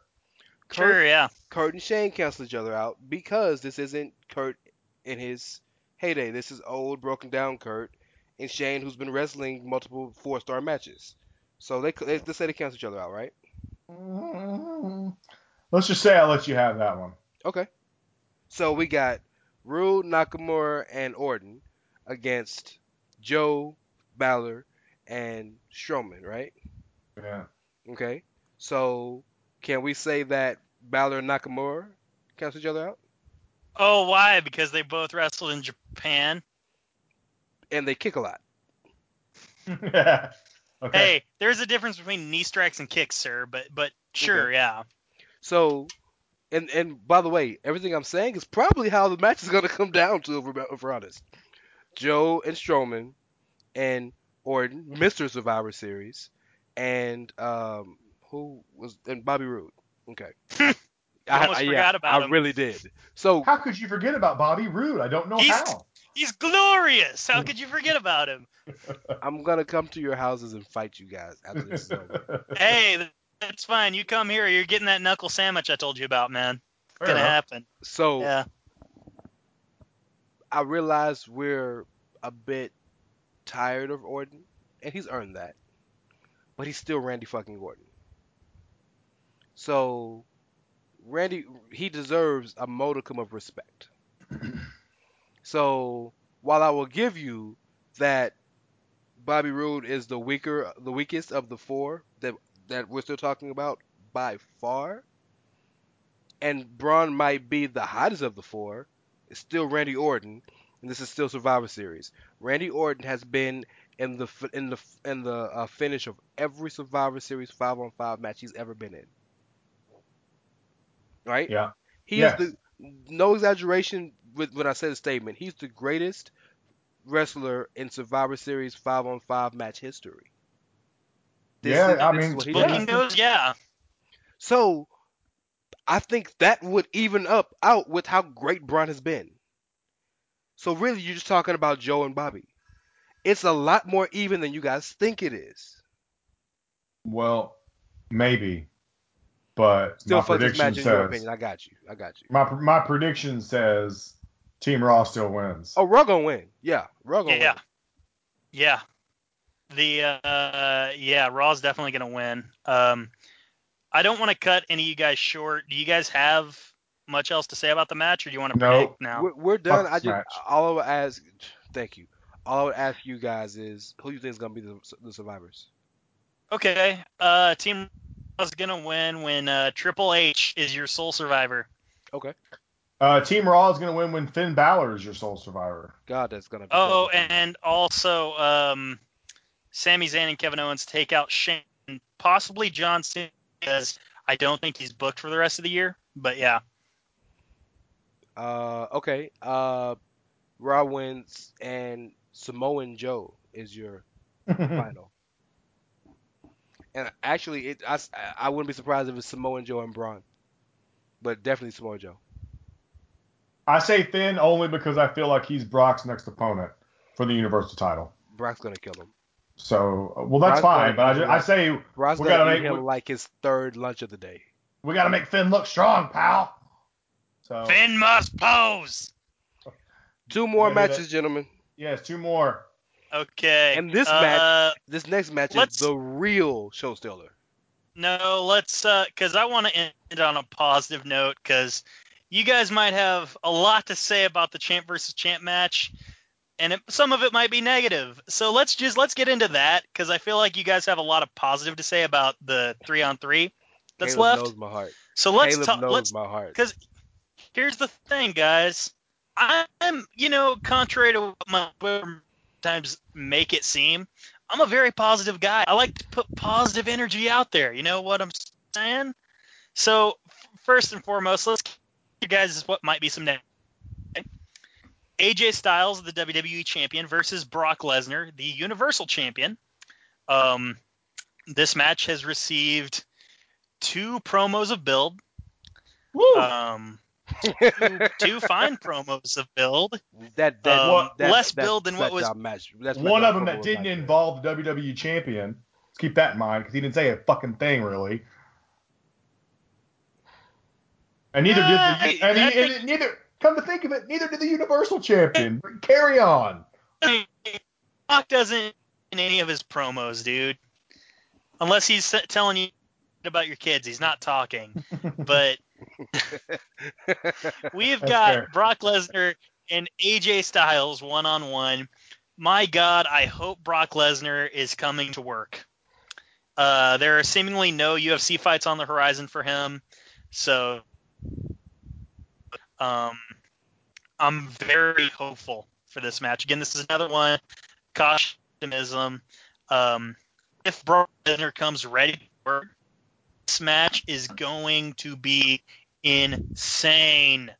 Sure, yeah. Kurt and Shane cancel each other out because this isn't Kurt in his heyday. This is old, broken down Kurt and Shane, who's been wrestling multiple four star matches. So they they let's say they cancel each other out, right? Mm, Let's just say I'll let you have that one. Okay. So we got Roode, Nakamura, and Orton against Joe, Balor, and Strowman, right? Yeah. Okay. So can we say that Balor and Nakamura cancel each other out? Oh, why? Because they both wrestled in Japan. And they kick a lot. okay. Hey, there's a difference between knee strikes and kicks, sir. But but sure, yeah. So, and and by the way, everything I'm saying is probably how the match is going to come down to, if we're, if we're honest. Joe and Strowman and Orton, Mr. Survivor Series, and um, who was and Bobby Roode. Okay. almost forgot about Bobby. I him. really did. So How could you forget about Bobby Roode? I don't know He's- how. He's glorious. How could you forget about him? I'm gonna come to your houses and fight you guys after this is over. Hey, that's fine. You come here. You're getting that knuckle sandwich I told you about, man. It's Fair gonna enough. happen. So Yeah. I realize we're a bit tired of Orton, and he's earned that. But he's still Randy fucking Orton. So Randy he deserves a modicum of respect. so while I will give you that Bobby Roode is the weaker the weakest of the four that that we're still talking about by far, and Braun might be the hottest of the four, it's still Randy Orton, and this is still Survivor Series. Randy Orton has been in the in the in the uh, finish of every Survivor Series five on five match he's ever been in. Right? Yeah. He Yes. is the no exaggeration with when I say the statement. He's the greatest wrestler in Survivor Series five on five match history. This Yeah, is- I this mean, what he Yeah. Booking goes, yeah. So I think that would even up out with how great Braun has been. So really, you're just talking about Joe and Bobby. It's a lot more even than you guys think it is. Well, maybe, but Still, my prediction match your says opinion. I got you. I got you. my my prediction says Team Raw still wins. Oh, Raw gonna win. Yeah, Raw gonna Yeah. win. Yeah. The uh yeah, Raw's definitely gonna win. Um I don't want to cut any of you guys short. Do you guys have much else to say about the match or do you want to No. predict now? We're, we're done. Fuck I just match. all I would ask. Thank you. All I would ask you guys is who you think is gonna be the, the survivors. Okay. Uh Team Raw's gonna win when uh Triple H is your sole survivor. Okay. Uh, Team Raw is going to win when Finn Balor is your sole survivor. God, that's gonna. be Oh, terrible. and also um Sami Zayn and Kevin Owens take out Shane, possibly John Cena because I don't think he's booked for the rest of the year. But yeah. Uh, okay. Uh, Raw wins, and Samoan Joe is your final. And actually, it I, I wouldn't be surprised if it's Samoan Joe and Braun, but definitely Samoa Joe. I say Finn only because I feel like he's Brock's next opponent for the Universal title. Brock's gonna kill him. So, well, that's Brock's fine. But I, just, like- I say Brock's We gonna gotta make- him we- like his third lunch of the day. we got to make Finn look strong, pal. So, Finn must pose. Two more Yeah, do that. matches, gentlemen. yes, two more. Okay. And this uh, match- This next match is the real show stealer. No, let's uh, cause I want to end on a positive note, cause you guys might have a lot to say about the champ versus champ match, and it, some of it might be negative. So let's just let's get into that because I feel like you guys have a lot of positive to say about the three on three that's Caleb left. knows my heart. So let's talk. Let's my heart. because here's the thing, guys. I'm, you know, contrary to what my Twitter times make it seem, I'm a very positive guy. I like to put positive energy out there. You know what I'm saying? So first and foremost, let's give you guys what might be some negative. AJ Styles, the WWE champion, versus Brock Lesnar, the Universal champion. Um, this match has received two promos of build. Woo! Um, two, two fine promos of build. That that, Um, that less that build than what was- match. That's One of them that didn't not good. involve the WWE champion. Let's keep that in mind because he didn't say a fucking thing really. And neither Uh, did I- the and, I he- and neither. Come to think of it, neither did the Universal champion. Carry on. Brock doesn't in any of his promos, dude. Unless he's telling you about your kids, he's not talking. But we've That's got fair. Brock Lesnar and AJ Styles one on one. My God, I hope Brock Lesnar is coming to work. Uh, there are seemingly no UFC fights on the horizon for him, so um, I'm very hopeful for this match. Again, this is another one cautionism. Um, if Brock Lesnar comes ready to work, this match is going to be insane,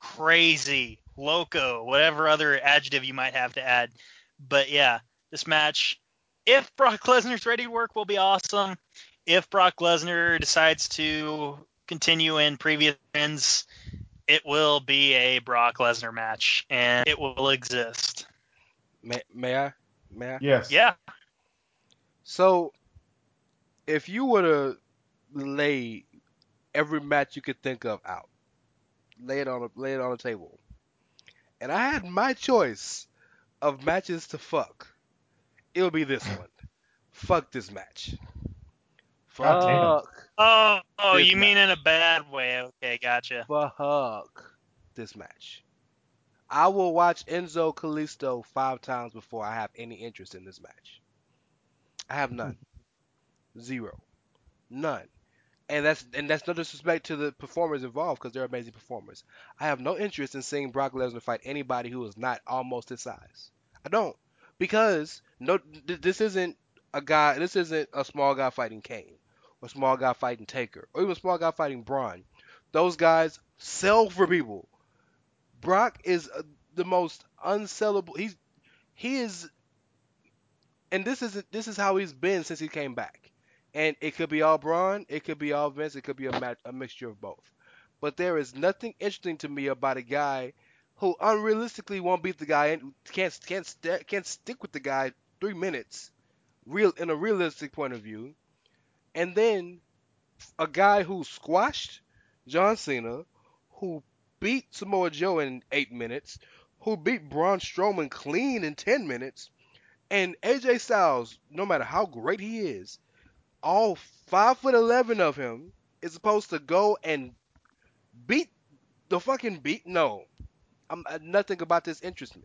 crazy, loco, whatever other adjective you might have to add. But yeah, this match, if Brock Lesnar's ready to work, will be awesome. If Brock Lesnar decides to continue in previous wins, it will be a Brock Lesnar match, and it will exist. May, may I? May I? Yes. Yeah. So, if you were to lay every match you could think of out, lay it on a, lay it on the table, and I had my choice of matches to fuck, It'll be this one. fuck this match. God damn. Fuck. Oh, oh, This you mean in a bad way? Okay, gotcha. Fuck this match. I will watch Enzo Kalisto five times before I have any interest in this match. I have none. Hmm. Zero. None. And that's and that's no disrespect to the performers involved because they're amazing performers. I have no interest in seeing Brock Lesnar fight anybody who is not almost his size. I don't because no, th- this isn't a guy. This isn't a small guy fighting Kane, or small guy fighting Taker, or even a small guy fighting Braun. Those guys sell for people. Brock is uh, the most unsellable. He's he is, and this is this is how he's been since he came back. And it could be all Braun, it could be all Vince, it could be a a mixture of both. But there is nothing interesting to me about a guy who unrealistically won't beat the guy and can't can't st- can't stick with the guy three minutes, real in a realistic point of view, and then a guy who squashed John Cena, who beat Samoa Joe in eight minutes, who beat Braun Strowman clean in ten minutes, and AJ Styles, no matter how great he is, all five foot eleven of him is supposed to go and beat the fucking beat. No, I'm uh, nothing about this interests me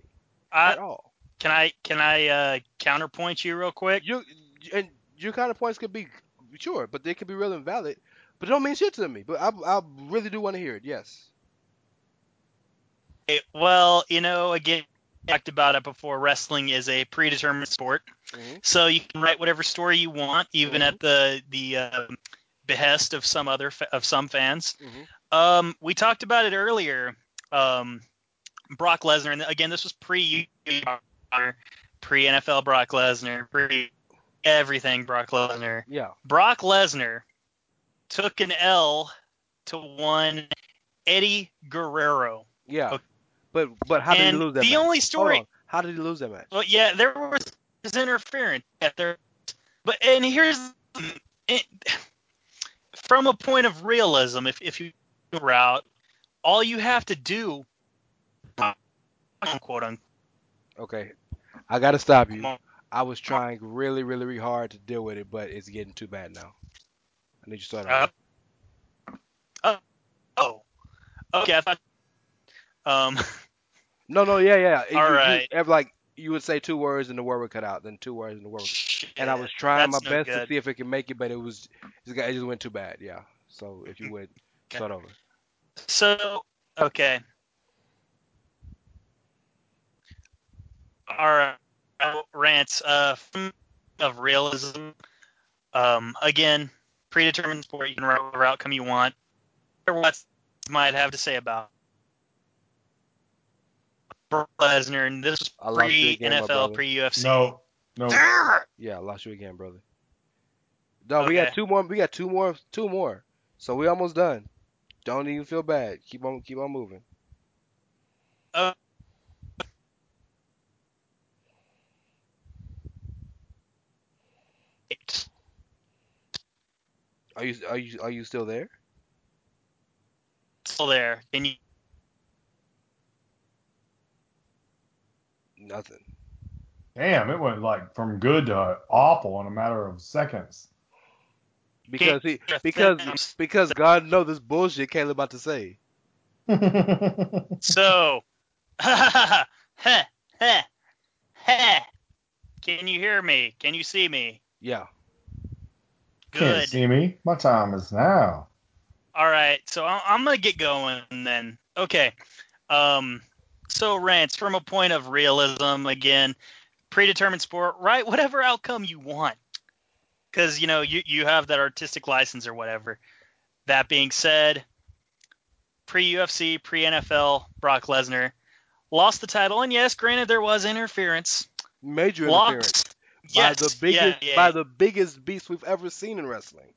at all. can I can I uh, counterpoint you real quick? You and your counterpoints could be sure, but they could be real invalid. but it don't mean shit to me. But I, I really do want to hear it. Yes. Eh, Well, you know, again, talked about it before. Wrestling is a predetermined sport, Mhm. so you can write whatever story you want, even Mhm. at the the um, behest of some other fa- of some fans. Mhm. Um, we talked about it earlier. Um, Brock Lesnar, and again, this was pre pre NFL Brock Lesnar, pre everything Brock Lesnar. Yeah. Brock Lesnar took an L to one Eddie Guerrero. Yeah. But but how did and he lose that the match? only story. How did he lose that match? well, yeah, there was interference. Yeah, there, but and here's it, from a point of realism. If if you route, all you have to do, quote unquote, Okay. I gotta stop you. I was trying really, really, really hard to deal with it, but it's getting too bad now. I need you to start Uh, over. oh, Okay, I thought. Um, No, no, yeah, yeah. You- All you- right. ever like you would say two words and the word would cut out, then two words and the word. Would... And I was trying my no best to see if it could make it, but it was it just- went too bad. Yeah. So if you would Okay. start over. So, okay. Our rants uh, of realism. Um, again, predetermined sport. You can write whatever outcome you want. What might have to say about Lesnar, and this I was pre NFL, pre UFC. No, no. Yeah, I lost you again, brother. No, we got two more. We got two more. Two more. So we almost done. Don't even feel bad. Keep on. Keep on moving. Uh, Are you are you are you still there? Still there? Can you? Nothing. Damn, it went like from good to awful in a matter of seconds. Because he because because God know this bullshit Caleb about to say. So, heh, heh, heh. Can you hear me? Can you see me? Yeah. Can't see me. My time is now. All right. So I- I'm gonna get going then. Okay. Um. So Rance from a point of realism again, predetermined sport. Right. Whatever outcome you want, because you know you you have that artistic license or whatever. That being said, pre UFC, pre NFL, Brock Lesnar lost the title, and yes, granted there was interference. Major interference Lost. by Yes. the biggest yeah, yeah, by the biggest beast we've ever seen in wrestling.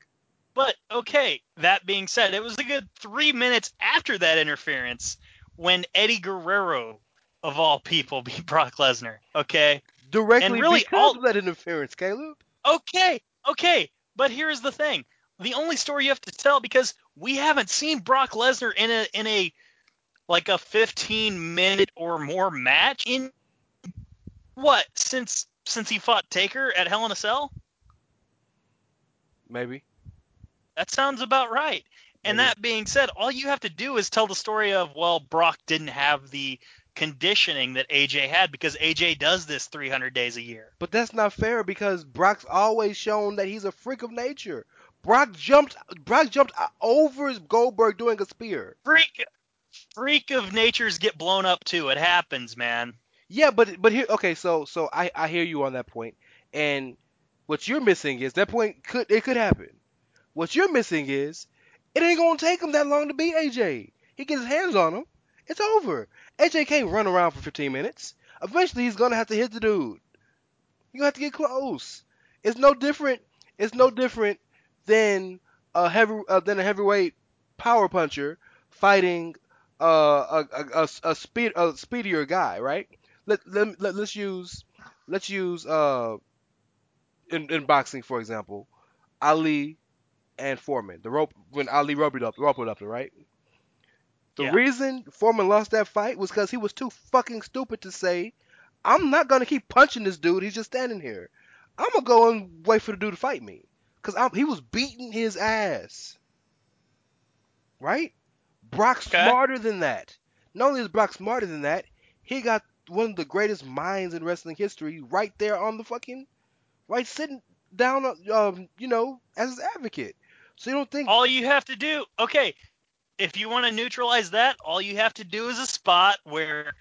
But okay, that being said, it was a good three minutes after that interference when Eddie Guerrero, of all people, beat Brock Lesnar. Okay, Directly really because all- of that interference, Caleb. okay, okay. But here's the thing: the only story you have to tell because we haven't seen Brock Lesnar in a in a like a 15 minute or more match in what since since he fought Taker at Hell in a Cell. Maybe. That sounds about right. And mm-hmm. that being said, all you have to do is tell the story of, well, Brock didn't have the conditioning that AJ had because AJ does this 300 days a year. But that's not fair because Brock's always shown that he's a freak of nature. Brock jumped Brock jumped over Goldberg doing a spear. Freak, freak of natures get blown up too. It happens, man. Yeah, but but here okay, so so I I hear you on that point. And what you're missing is that point could it could happen. What you're missing is it ain't gonna take him that long to beat AJ. He gets his hands on him, it's over. AJ can't run around for 15 minutes. Eventually, he's gonna have to hit the dude. You have to get close. It's no different. It's no different than a heavy uh, than a heavyweight power puncher fighting uh, a, a, a, speed a speedier guy, right? Let, let, let let's use let's use uh in, in boxing for example, Ali and Foreman. The rope when Ali roped it up, roped it up, right? The Yeah. reason Foreman lost that fight was because he was too fucking stupid to say, "I'm not gonna keep punching this dude. He's just standing here. I'm gonna go and wait for the dude to fight me." Cause I'm, he was beating his ass. Right? Brock's Okay. smarter than that. Not only is Brock smarter than that, he got one of the greatest minds in wrestling history right there on the fucking right sitting down um you know as his advocate. So you don't think All you have to do, okay, if you want to neutralize that, all you have to do is a spot where,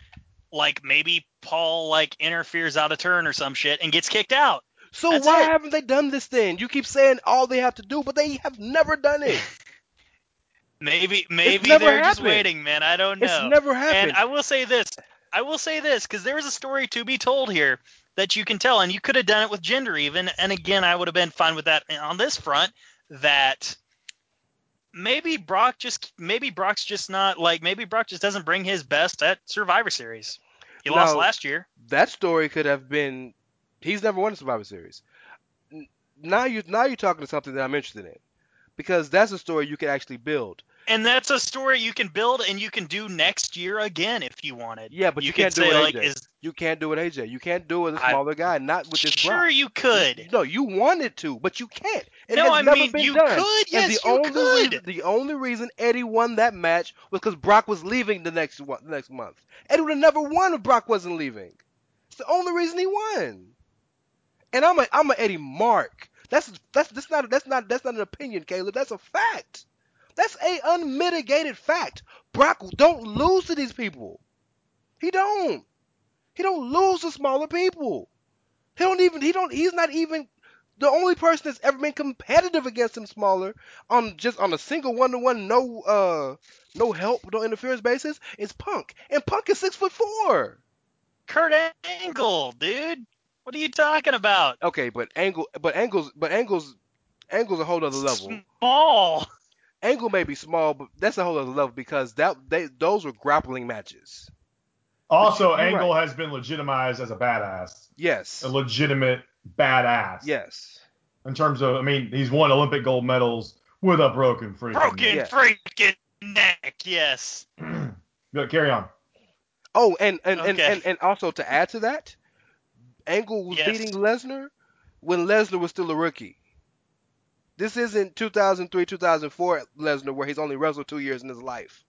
like, maybe Paul like interferes out of turn or some shit and gets kicked out. so that's why it. haven't they done this then? You keep saying all they have to do, but they have never done it. Maybe, maybe they're just waiting, man. I don't know. It's never happened. And I will say this. I will say this because there's a story to be told here that you can tell, and you could have done it with Jinder even. And again, I would have been fine with that on this front. That maybe Brock just maybe Brock's just not like maybe Brock just doesn't bring his best at Survivor Series. He lost last year. that story could have been he's never won a Survivor Series. Now you now you're talking to something that I'm interested in. Because that's a story you could actually build. And that's a story you can build and you can do next year again if you wanted. Yeah, but you, could can't do say, it like, AJ. is You can't do it AJ. You can't do it with a I- smaller guy, not with this sure Brock. you could. No, you wanted to, but you can't. It No, I never mean, been you done. could, and yes, the you only could. Reason, the only reason Eddie won that match was because Brock was leaving the next one, the next month. Eddie would have never won if Brock wasn't leaving. It's the only reason he won. And I'm a I'm a Eddie Mark. That's that's that's not that's not that's not an opinion, Caleb. That's a fact. That's a unmitigated fact. Brock don't lose to these people. He don't. He don't lose to smaller people. He don't even he don't he's not even the only person that's ever been competitive against him smaller on just on a single one to one no uh no help no interference basis is Punk and Punk is six foot four. Kurt Angle, dude. What are you talking about? Okay, but Angle but Angle's but Angle's Angle's a whole other level. Small. Angle may be small, but that's a whole other level because that they those were grappling matches. Also, You're Angle right. has been legitimized as a badass, Yes. a legitimate badass. Yes. In terms of, I mean, he's won Olympic gold medals with a broken freaking. Broken Yeah. freaking neck, yes. Go, carry on. Oh, and and, and, and and also to add to that, Angle was Yes. beating Lesnar when Lesnar was still a rookie. This isn't 2003, 2004 Lesnar where he's only wrestled two years in his life.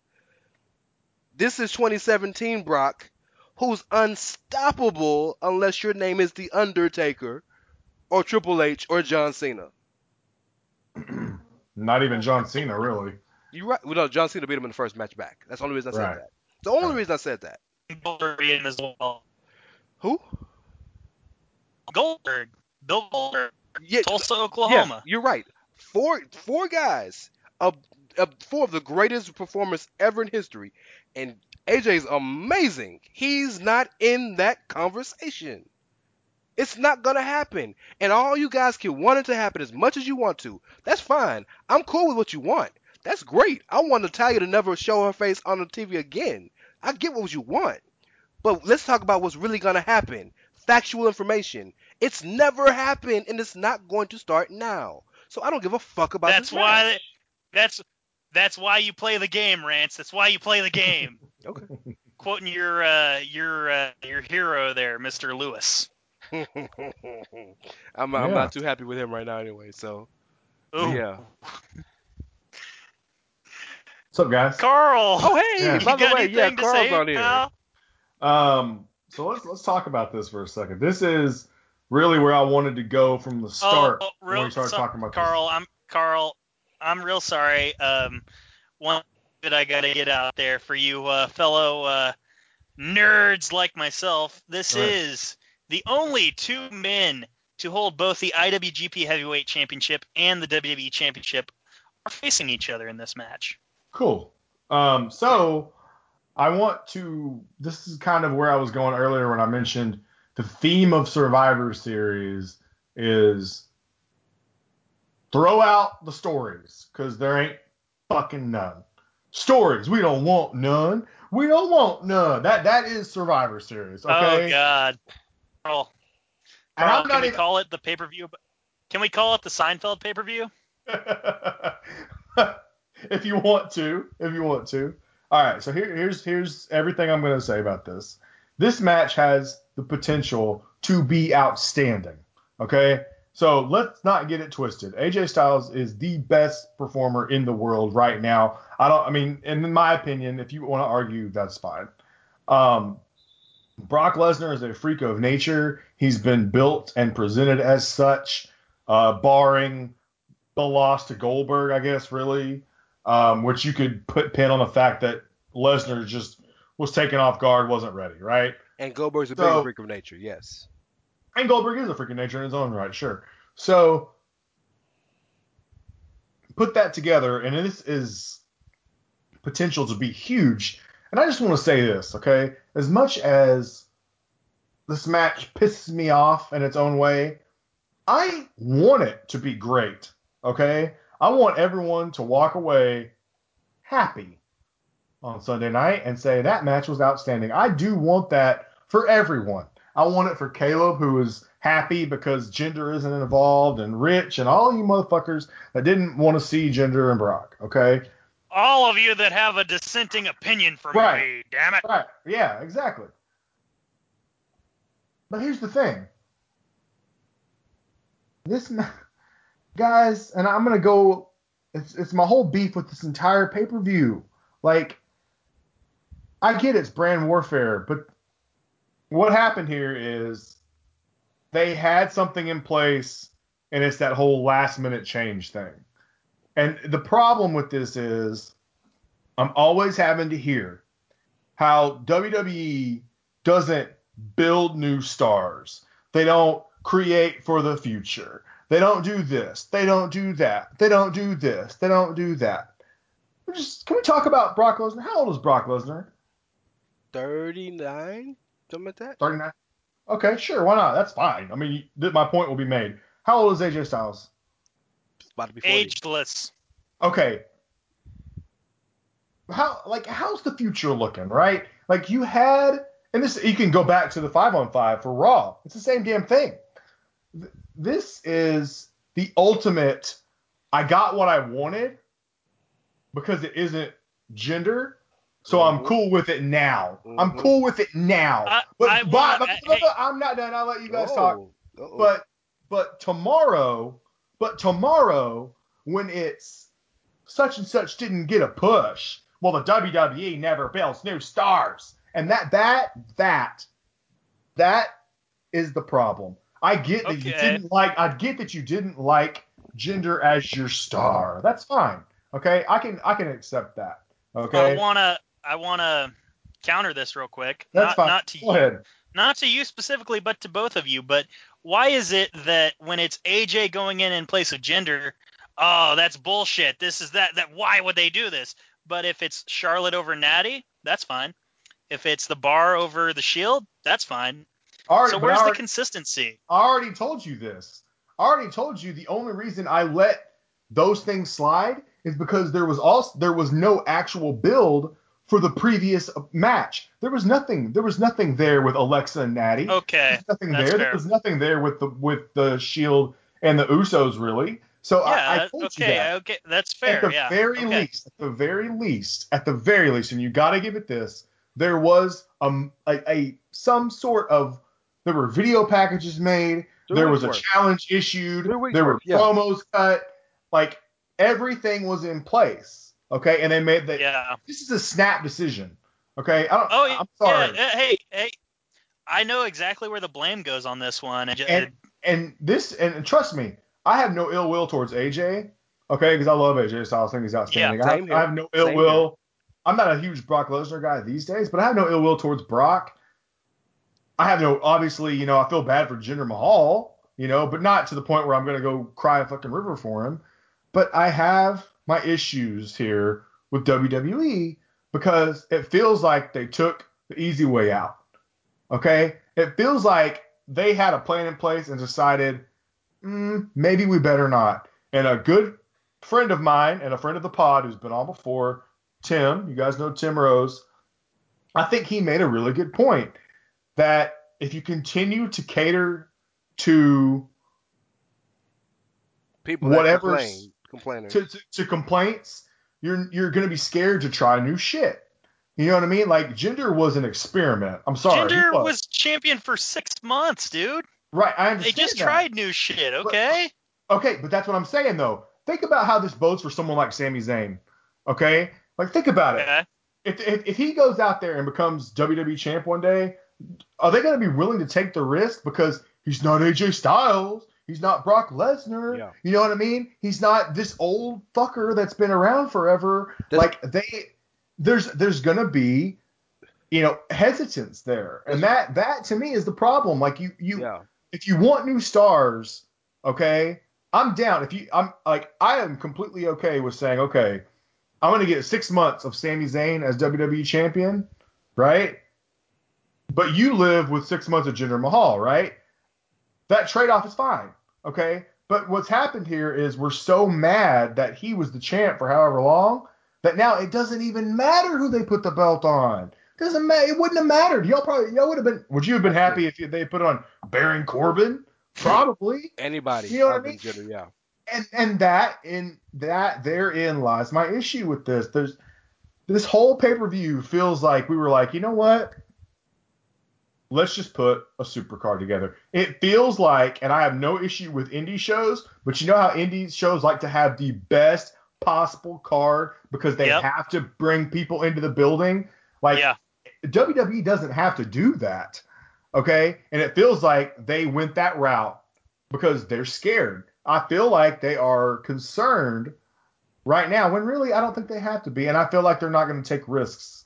This is 2017 Brock, who's unstoppable unless your name is The Undertaker or Triple H or John Cena. Not even John Cena, really. You right? Well, no, John Cena beat him in the first match back. That's the only reason I said Right. that. The only Right. reason I said that. Goldberg in as well. Who? Goldberg. Bill Goldberg. Yeah, Tulsa, Yeah, Oklahoma. you're right. Four four guys, four of the greatest performers ever in history, and AJ's amazing. He's not in that conversation. It's not gonna happen. And all you guys can want it to happen as much as you want to. That's fine. I'm cool with what you want. That's great. I want Natalya to never show her face on the TV again. I get what you want. But let's talk about what's really gonna happen. Factual information. It's never happened and it's not going to start now. So I don't give a fuck about That's this why. match. That's that's why you play the game, Rance. That's why you play the game. Okay. Quoting your uh, your uh, your hero there, Mr. Lewis. I'm, I'm Yeah. not too happy with him right now anyway, so Ooh. yeah. What's up, guys? Karl. Oh hey, Yeah. by the way, yeah, Karl's say, on here. pal? Um, so let's let's talk about this for a second. This is really where I wanted to go from the start oh, when real, we started so- talking about Karl, I'm Karl. I'm real sorry. Um, one that I got to get out there for you, uh, fellow uh, nerds like myself. This Right. is the only two men to hold both the IWGP Heavyweight Championship and the WWE Championship are facing each other in this match. Cool. Um, so I want to. This is kind of where I was going earlier when I mentioned the theme of Survivor Series is throw out the stories because there ain't fucking none. Stories, we don't want none. We don't want none. That that is Survivor Series. Oh, okay. Oh God, Karl. Karl can we even- call it the pay per view? Can we call it the Seinfeld pay per view? if you want to, if you want to. All right, so here, here's here's everything I'm going to say about this. This match has the potential to be outstanding. Okay, so let's not get it twisted. AJ Styles is the best performer in the world right now. I don't. I mean, in my opinion, if you want to argue, that's fine. Um, Brock Lesnar is a freak of nature. He's been built and presented as such, uh, barring the loss to Goldberg, I guess, really, um, which you could put pin on the fact that Lesnar is just was taken off guard, wasn't ready, right? And Goldberg's a So- big freak of nature, yes. And Goldberg is a freak of nature in his own right, sure. So put that together, and this is potential to be huge. And I just want to say this, okay? As much as this match pisses me off in its own way, I want it to be great, okay? I want everyone to walk away happy on Sunday night and say that match was outstanding. I do want that for everyone. I want it for Caleb, who is happy because Jinder isn't involved, and Rich, and all you motherfuckers that didn't want to see Jinder and Brock. Okay. All of you that have a dissenting opinion from Right. me, damn it. Right. Yeah. Exactly. But here's the thing. This guys, and I'm gonna go. It's it's my whole beef with this entire pay per view. Like, I get it's brand warfare, but what happened here is they had something in place, and it's that whole last minute change thing. And the problem with this is, I'm always having to hear how WWE doesn't build new stars. They don't create for the future. They don't do this. They don't do that. They don't do this. They don't do that. Just can we talk about Brock Lesnar? How old is Brock Lesnar? 39, something like that. 39. Okay, sure, why not? That's fine. I mean, th- my point will be made. How old is AJ Styles? It's about to be 40. Ageless. Okay. How like how's the future looking, right? Like you had and this you can go back to the 5 on 5 for Raw. It's the same damn thing. Th- This is the ultimate I got what I wanted because it isn't Jinder. So I'm Mhm. cool with it now. I'm Mhm. cool with it now. I- but, I but- wanna- but- I- but- hey. I'm not done. I'll let you guys Oh, talk. uh-oh. But but tomorrow, but tomorrow when it's such and such didn't get a push, well the WWE never builds new stars. And that that that that is the problem. I get that you didn't like I get that you didn't like Jinder as your star. That's fine. Okay? I can I can accept that. Okay? I wanna I wanna counter this real quick. That's not fine. not to Go you, ahead. not to you specifically, but to both of you. But why is it that when it's AJ going in in place of Jinder, oh, that's bullshit. This is that that why would they do this? But if it's Charlotte over Natty, that's fine. If it's the bar over the Shield, that's fine. Alright, so where's the consistency? I already told you this. I already told you the only reason I let those things slide is because there was also there was no actual build for the previous match. There was nothing. There was nothing there with Alexa and Natty. There Okay. was nothing that's there. fair. There was nothing there with the with the Shield and the Usos really. So I, I Yeah, told you that. okay, that's fair. At the yeah. very okay. least, at the very least, at the very least, and you got to give it this, there was um, a, a some sort of there were video packages made, Two there weeks was a worth. challenge issued, Two weeks there were worth, yeah. promos cut, like everything was in place. Okay, and they made that. Yeah. This is a snap decision. Okay, I don't. Oh, yeah. I'm sorry. yeah, Hey, hey. I know exactly where the blame goes on this one. And, ju- And- and this and trust me, I have no ill will towards AJ. Okay, because I love AJ Styles. I think he's outstanding. Yeah, I, have. I have no ill Same will. I'm not a huge Brock Lesnar guy these days, but I have no ill will towards Brock. I have no obviously, you know, I feel bad for Jinder Mahal, you know, but not to the point where I'm gonna go cry a fucking river for him. But I have my issues here with WWE because it feels like they took the easy way out. Okay? It feels like they had a plan in place and decided, mm, maybe we better not. And a good friend of mine and a friend of the pod who's been on before, Tim, you guys know Tim Rose, I think he made a really good point that if you continue to cater to People complain, complainers. to, to, to complaints, you're you're gonna be scared to try new shit. You know what I mean? Like Jinder was an experiment. I'm sorry. he Jinder was. was champion for six months, dude. right. I understand. They just that. tried new shit, okay? Okay, but that's what I'm saying though. Think about how this bodes for someone like Sami Zayn. Okay, like think about it. If, if if he goes out there and becomes WWE champ one day, are they going to be willing to take the risk because he's not AJ Styles, he's not Brock Lesnar, Yeah. you know what I mean? He's not this old fucker that's been around forever. This- like they, there's there's going to be, you know, hesitance there, and that that to me is the problem. Like you you yeah. if you want new stars, okay, I'm down. If you, I'm like, I am completely okay with saying, okay, I'm gonna get six months of Sami Zayn as WWE champion, right? But you live with six months of Jinder Mahal, right? That trade-off is fine, okay. But what's happened here is we're so mad that he was the champ for however long that now it doesn't even matter who they put the belt on. Doesn't matter. It wouldn't have mattered. Y'all probably y'all would have been. Would you have been happy if you, they put on Baron Corbin? Probably. Anybody. You know what I mean? Jinder, yeah. And and that in that therein lies my issue with this. There's this whole pay per view feels like we were like, you know what? Let's just put a supercard together. It feels like, and I have no issue with indie shows, but you know how indie shows like to have the best possible card because they Yep. have to bring people into the building. Like yeah. WWE doesn't have to do that. Okay? And it feels like they went that route because they're scared. I feel like they are concerned right now when really I don't think they have to be. And I feel like they're not going to take risks.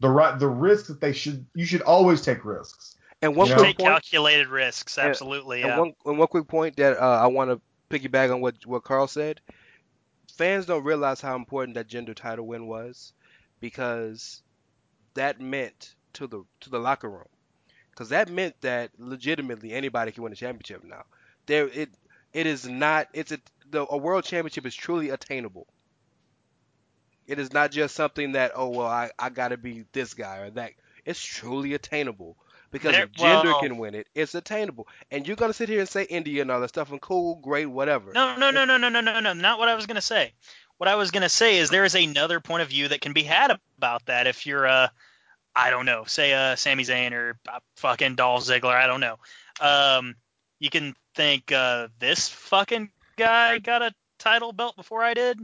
The right the risks that they should you should always take risks. And one You know? quick Take point, calculated risks. Absolutely. and Yeah. one, and one quick point that uh, I want to piggyback on what what Karl said. Fans don't realize how important that Jinder title win was, because that meant to the to the locker room, because that meant that legitimately anybody can win a championship now. There it it is not it's a the a world championship is truly attainable. It is not just something that oh well I I got to be this guy or that. It's truly attainable because There- if Jinder well- can win it, it's attainable. And you're gonna sit here and say India and all that stuff and cool, great, whatever. No, no, no, no, no, no, no, no. Not what I was gonna say. What I was gonna say is there is another point of view that can be had about that if you're uh I don't know, say uh Sami Zayn or uh, fucking Dolph Ziggler, I don't know. Um you can think uh this fucking guy got a title belt before I did.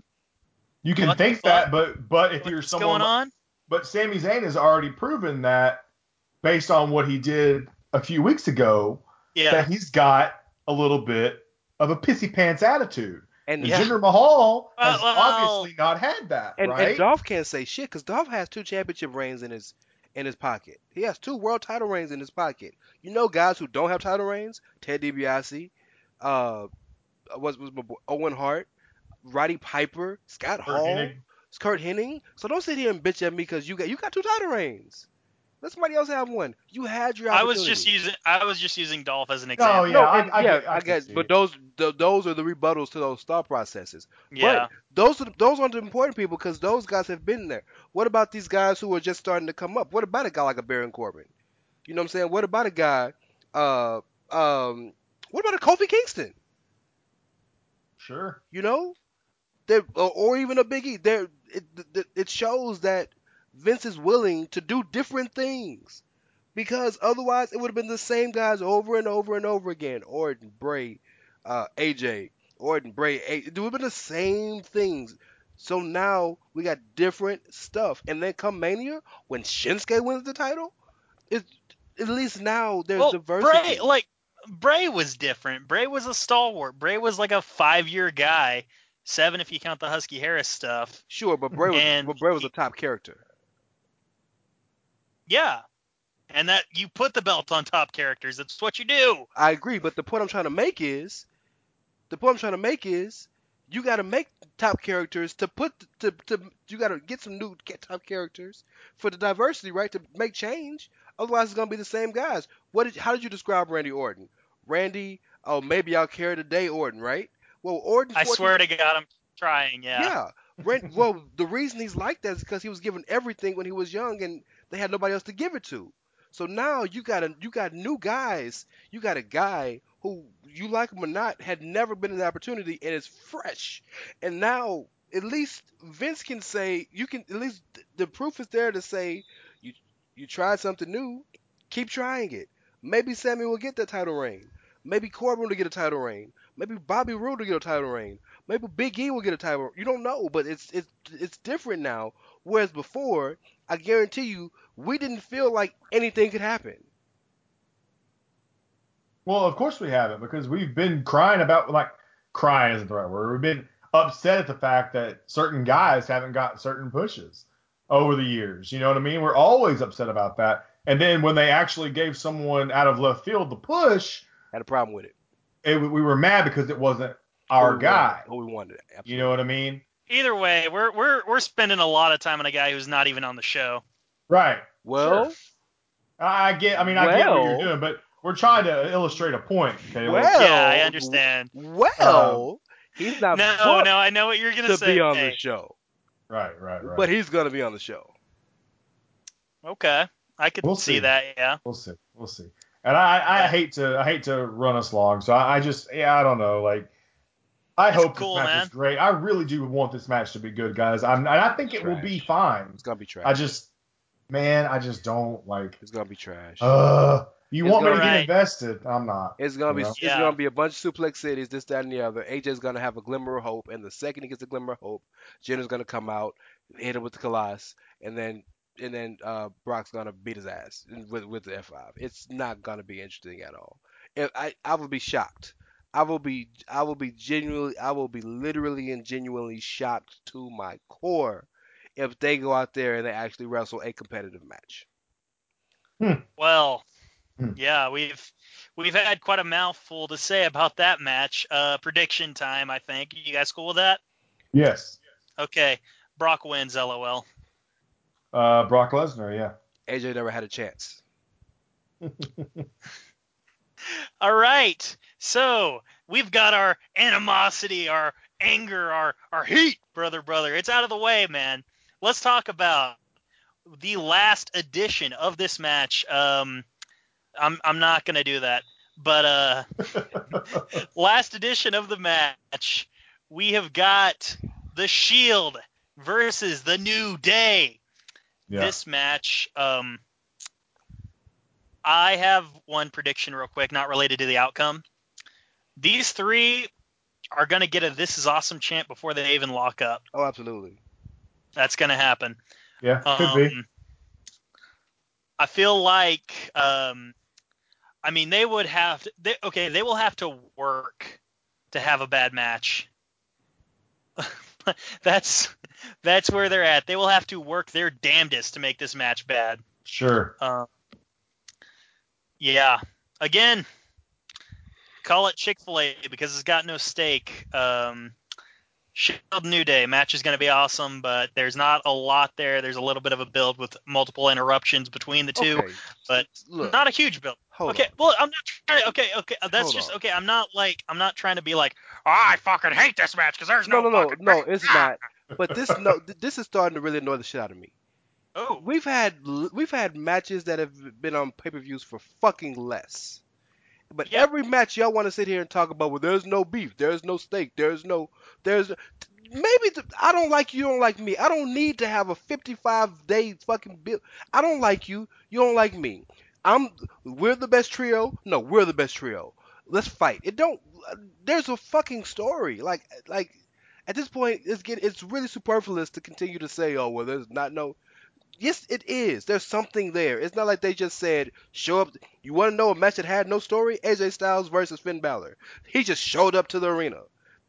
You can What think that, but but if you're someone going on? But Sami Zayn has already proven that based on what he did a few weeks ago, Yeah. that he's got a little bit of a pissy pants attitude. And And Yeah. Jinder Mahal has Well, well- obviously not had that, and, right? and Dolph can't say shit because Dolph has two championship reigns in his in his pocket. He has two world title reigns in his pocket. You know, guys who don't have title reigns: Ted DiBiase, uh, was was my boy, Owen Hart, Roddy Piper, Scott Curt Hall, Hennig. Curt Hennig. So don't sit here and bitch at me because you got you got two title reigns. Let somebody else have one. You had your I was just using I was just using Dolph as an No, example. yeah, no, I- I yeah, get- I I can get, see but those th- those are the rebuttals to those thought processes. yeah. But those are those aren't the important people because those guys have been there. What about these guys who are just starting to come up? What about a guy like a Baron Corbin? You know what I'm saying? What about a guy? Uh, um, what about a Kofi Kingston? Sure. You know, there or, even a Big E. There, it, it shows that Vince is willing to do different things because otherwise it would have been the same guys over and over and over again. Orton, Bray, uh, AJ, Orton, Bray. A- it would have been the same things. So now we got different stuff, and then come Mania when Shinsuke wins the title, it at least now there's well, diversity. Bray, like Bray was different. Bray was a stalwart. Bray was like a five-year guy, seven if you count the Husky Harris stuff. sure, but Bray was and but Bray was a top character. Yeah, and that you put the belt on top characters. That's what you do. I agree, but the point I'm trying to make is, the point I'm trying to make is, you got to make top characters to put to to you got to get some new top characters for the diversity, right? To make change. Otherwise, it's gonna be the same guys. What did how did you describe Randy Orton? Randy, oh maybe I'll carry the day, Orton, right? Well, Orton. I 14 swear to God, I'm trying. Yeah. yeah. Ran- well, the reason he's like that is because he was given everything when he was young, and they had nobody else to give it to. So now you got a you got new guys. You got a guy who you like him or not had never been an opportunity and is fresh. And now at least Vince can say you can at least the proof is there to say you you tried something new. Keep trying it. Maybe Sami will get the title reign. Maybe Corbin will get a title reign. Maybe Bobby Roode will get a title reign. Maybe Big E will get a title. You don't know, but it's it's it's different now. Whereas before, I guarantee you, we didn't feel like anything could happen. Well, of course we haven't because we've been crying about like crying isn't the right word. We've been upset at the fact that certain guys haven't got certain pushes over the years. You know what I mean? We're always upset about that. And then when they actually gave someone out of left field the push, Had a problem with it. It, we were mad because it wasn't our Who we guy. wanted- Who we wanted. Absolutely. You know what I mean? Either way, we're we're we're spending a lot of time on a guy who's not even on the show. Right. Well, Sure. I I get. I mean, I get what you're doing, but we're trying to illustrate a point. Caleb. Well, yeah, I understand. well, um, he's not No, no, I know what you're gonna to say. be on the show, Right. Right. Right. but he's gonna be on the show. Okay, I could We'll see see. that. Yeah. We'll see. We'll see. And I, I hate to I hate to run us long, so I, I just yeah I don't know like I It's hope cool, this match man. is great. I really do want this match to be good, guys. I'm and I think it will be fine. It's gonna be trash. I just man I just don't like it's gonna be trash. uh You It's want me to gonna- get invested? I'm not. It's gonna be know? it's Yeah. gonna be a bunch of suplex cities, this, that, and the other. AJ's gonna have a glimmer of hope, and the second he gets a glimmer of hope, Jinder's gonna come out, hit him with the Khallas, and then and then uh, Brock's gonna beat his ass with with the F5. It's not gonna be interesting at all. If I I will be shocked. I will be I will be genuinely I will be literally and genuinely shocked to my core if they go out there and they actually wrestle a competitive match. Well, Hmm. yeah, we've we've had quite a mouthful to say about that match. Uh, prediction time, I think. You guys cool with that? Yes. Okay, Brock wins. LOL. Uh, Brock Lesnar. Yeah. AJ never had a chance. All right, so we've got our animosity, our anger, our our heat, brother, brother. It's out of the way, man. Let's talk about the last edition of this match. Um, I'm I'm not gonna do that, but uh. last edition of the match, we have got the Shield versus the New Day. Yeah. This match, um, I have one prediction real quick, not related to the outcome. These three are gonna get a "This is awesome" chant before they even lock up. Oh, absolutely. That's gonna happen. yeah. Could be. Um, I feel like, um, I mean, they would have to, they, okay, they will have to work to have a bad match. that's that's where they're at. They will have to work their damnedest to make this match bad. Sure. Uh, yeah. Again, call it Chick Fil A because it's got no steak. Um, Shield New Day match is going to be awesome, but there's not a lot there. There's a little bit of a build with multiple interruptions between the two, Okay. but Look, not a huge build. hold okay, on. well, I'm not trying. To, Okay, okay, that's Hold just on. okay. I'm not like I'm not trying to be like oh, I fucking hate this match because there's No, no no, no, no, it's not. But this no, this is starting to really annoy the shit out of me. Oh, We've had we've had matches that have been on pay-per-views for fucking less. But every match y'all want to sit here and talk about, well, there's no beef, there's no steak, there's no, there's maybe th- I don't like you, you don't like me. I don't need to have a 55 day fucking bill. I don't like you, you don't like me. I'm we're the best trio. No, we're the best trio. Let's fight. It don't. Uh, there's a fucking story. Like like at this point, it's get it's really superfluous to continue to say, oh well, there's not no. Yes, it is. There's something there. It's not like they just said, show up. You want to know a match that had no story? AJ Styles versus Finn Balor. He just showed up to the arena.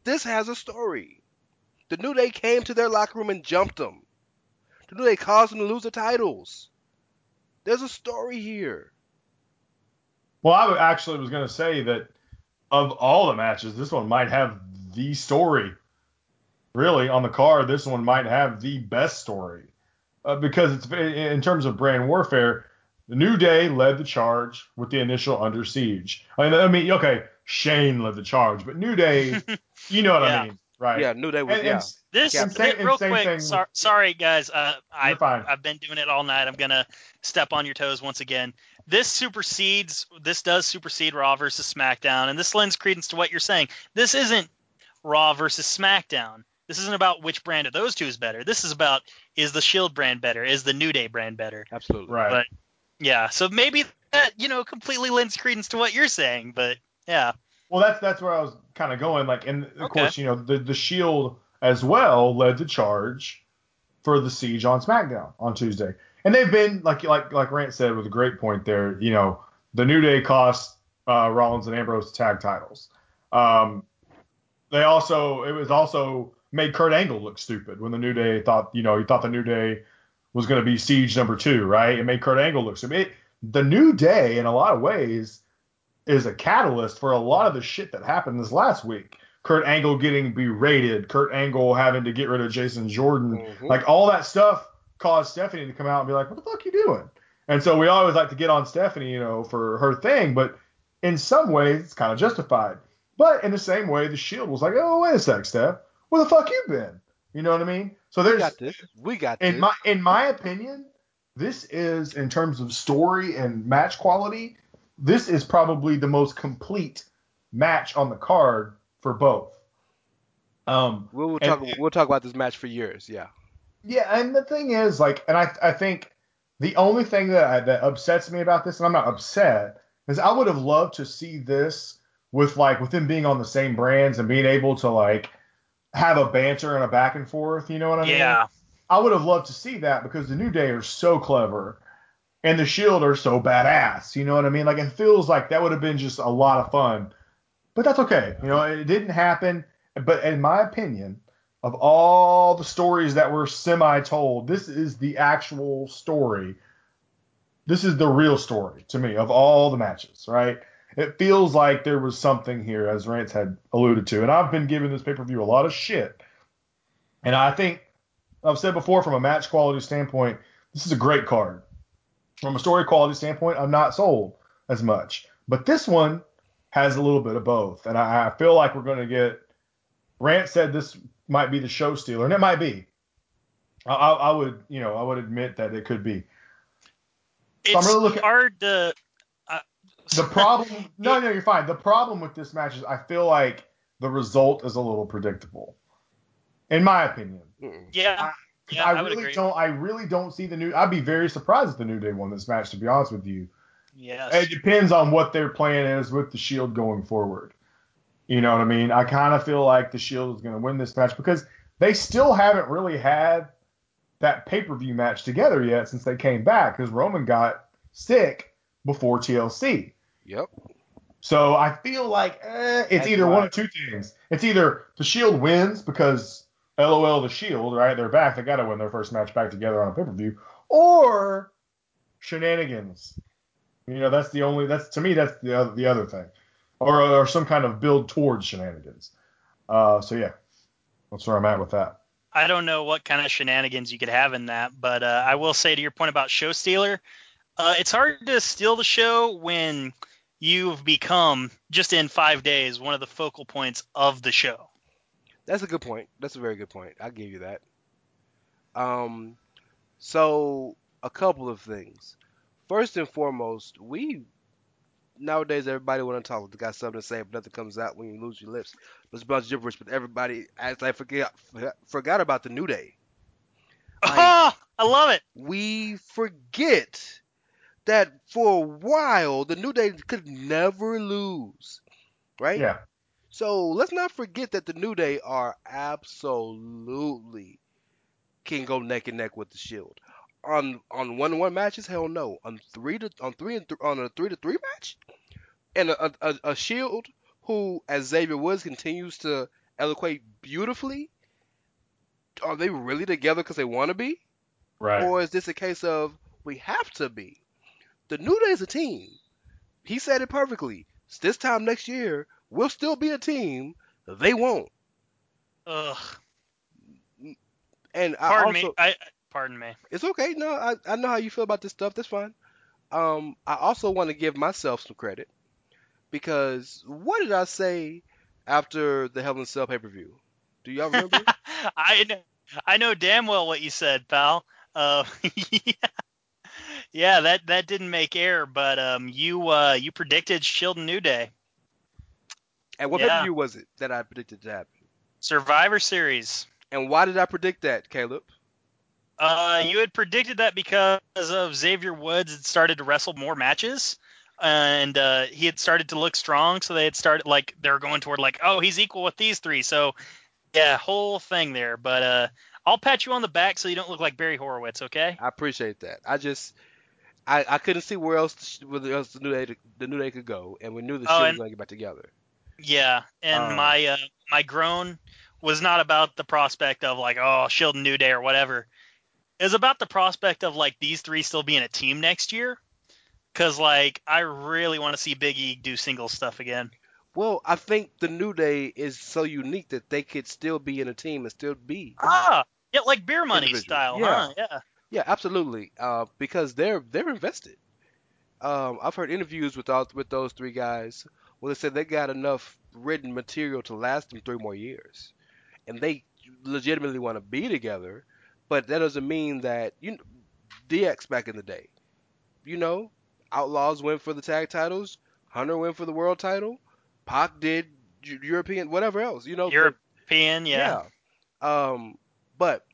This has a story. The New Day came to their locker room and jumped them. The New Day caused them to lose the titles. There's a story here. Well, I actually was going to say that of all the matches, this one might have the story. Really, on the card, this one might have the best story uh, because it's in terms of brand warfare. The New Day led the charge with the initial Under Siege. I mean, I mean, okay, Shane led the charge, but New Day, you know what Yeah. I mean, right? Yeah, New Day was And, yeah. and This Yeah, same- real quick. thing sor- sorry, guys. Uh, I fine. I've been doing it all night. I'm gonna step on your toes once again. This supersedes. This does supersede Raw versus SmackDown, and this lends credence to what you're saying. This isn't Raw versus SmackDown. This isn't about which brand of those two is better. This is about is the Shield brand better? Is the New Day brand better? Absolutely. right. But yeah, so maybe that you know completely lends credence to what you're saying. But yeah, Well, that's that's where I was kind of going. Like, and of Okay. course, you know, the the Shield as well led the charge for the siege on SmackDown on Tuesday, and they've been like like like Rance said with a great point there. You know, the New Day cost uh, Rollins and Ambrose tag titles. Um, they also it was also made Kurt Angle look stupid when the New Day thought you know he thought the New Day was going to be siege number two, right? It made Kurt Angle look stupid. It, the New Day, in a lot of ways, is a catalyst for a lot of the shit that happened this last week. Kurt Angle getting berated, Kurt Angle having to get rid of Jason Jordan, Mhm. like all that stuff caused Stephanie to come out and be like, "What the fuck you doing?" And so we always like to get on Stephanie, you know, for her thing, but in some ways it's kind of justified. But in the same way, the Shield was like, "Oh, wait a sec, Steph, where the fuck you been?" You know what I mean? So We there's got this. We got this. in my in my opinion, this is in terms of story and match quality, this is probably the most complete match on the card for both. Um, we'll, we'll and- talk. We'll talk about this match for years. Yeah. yeah, and the thing is, like, and I I think the only thing that I, that upsets me about this, and I'm not upset, is I would have loved to see this with like with them being on the same brands and being able to like have a banter and a back and forth. You know what I mean? Yeah. I would have loved to see that because the New Day are so clever and the Shield are so badass. You know what I mean? Like it feels like that would have been just a lot of fun. But that's okay. You know, it didn't happen. But in my opinion, of all the stories that were semi told, this is the actual story. This is the real story to me of all the matches, right? It feels like there was something here, as Rance had alluded to. And I've been giving this pay per view a lot of shit. And I think I've said before, from a match quality standpoint, this is a great card. From a story quality standpoint, I'm not sold as much. But this one has a little bit of both. And I, I feel like we're going to get. Rance said this might be the show stealer, and it might be. I, I, I would, you know, I would admit that it could be. So It's really looking- hard to. The problem, no, no, you're fine. The problem with this match is I feel like the result is a little predictable, in my opinion. Yeah, yeah, I, I, really agree. don't. I really don't see the new. I'd be very surprised if the New Day won this match. To be honest with you, Yes. it depends on what their plan is with the Shield going forward. You know what I mean? I kind of feel like the Shield is going to win this match because they still haven't really had that pay per view match together yet since they came back because Roman got sick before TLC. Yep. So I feel like eh, it's That's either why- one of two things. It's either the Shield wins because LOL the Shield, right? They're back. They got to win their first match back together on a pay per view, or shenanigans. You know, that's the only. That's to me, that's the other, the other thing, or or some kind of build towards shenanigans. Uh, so yeah, that's where I'm at with that. I don't know what kind of shenanigans you could have in that, but uh, I will say to your point about show stealer, uh, it's hard to steal the show when you've become just in five days one of the focal points of the show. That's a good point. That's a very good point. I'll give you that. Um, so a couple of things. First and foremost, we nowadays everybody want to talk. They got something to say, but nothing comes out when you lose your lips. It's a bunch of gibberish. But everybody, as I forget, forgot about the new day. Like- Oh, I love it. we forget that for a while the New Day could never lose, right? Yeah, So let's not forget that the New Day are absolutely can go neck and neck with the Shield. On on one one matches, hell no. On three to on three and th- on a three to three match, and a, a, a Shield who, as Xavier Woods continues to eloquate beautifully, are they really together because they want to be? right. Or is this a case of we have to be? The New Day is a team. He said it perfectly. This time next year, we'll still be a team. They won't. Ugh. And I Pardon also, me. I pardon me. it's okay. No, I, I know how you feel about this stuff. That's fine. Um, I also want to give myself some credit because what did I say after the Hell in Cell pay per view? Do y'all remember? I know, I know damn well what you said, pal. Uh, yeah. Yeah, that that didn't make air, but um, you uh, you predicted Shield and New Day and what Yeah. pay was it that I predicted to happen? Survivor Series. And why did I predict that, Caleb? Uh, you had predicted that because of Xavier Woods had started to wrestle more matches, and uh, he had started to look strong. So they had started like they were going toward like, oh, he's equal with these three. So yeah, whole thing there. But uh, I'll pat you on the back so you don't look like Barry Horowitz, okay? I appreciate that. I just I, I couldn't see where else where else the new day the new day could go, and we knew the Oh, show was going to get back together. Yeah, and Uh, my uh, my groan was not about the prospect of like oh Shield and New Day or whatever. It was about the prospect of like these three still being a team next year. Cause like I really want to see Big E do single stuff again. Well, I think the new day is so unique that they could still be in a team and still be. Ah, yeah, like beer money Individual. style, Yeah. huh? Yeah. Yeah, absolutely. Uh, because they're they're invested. Um, I've heard interviews with all with those three guys where they said they got enough written material to last them three more years, and they legitimately want to be together. But that doesn't mean that you DX back in the day, you know, Outlaws went for the tag titles, Hunter went for the world title, Pac did European whatever else, you know. European, yeah. Yeah. Um, but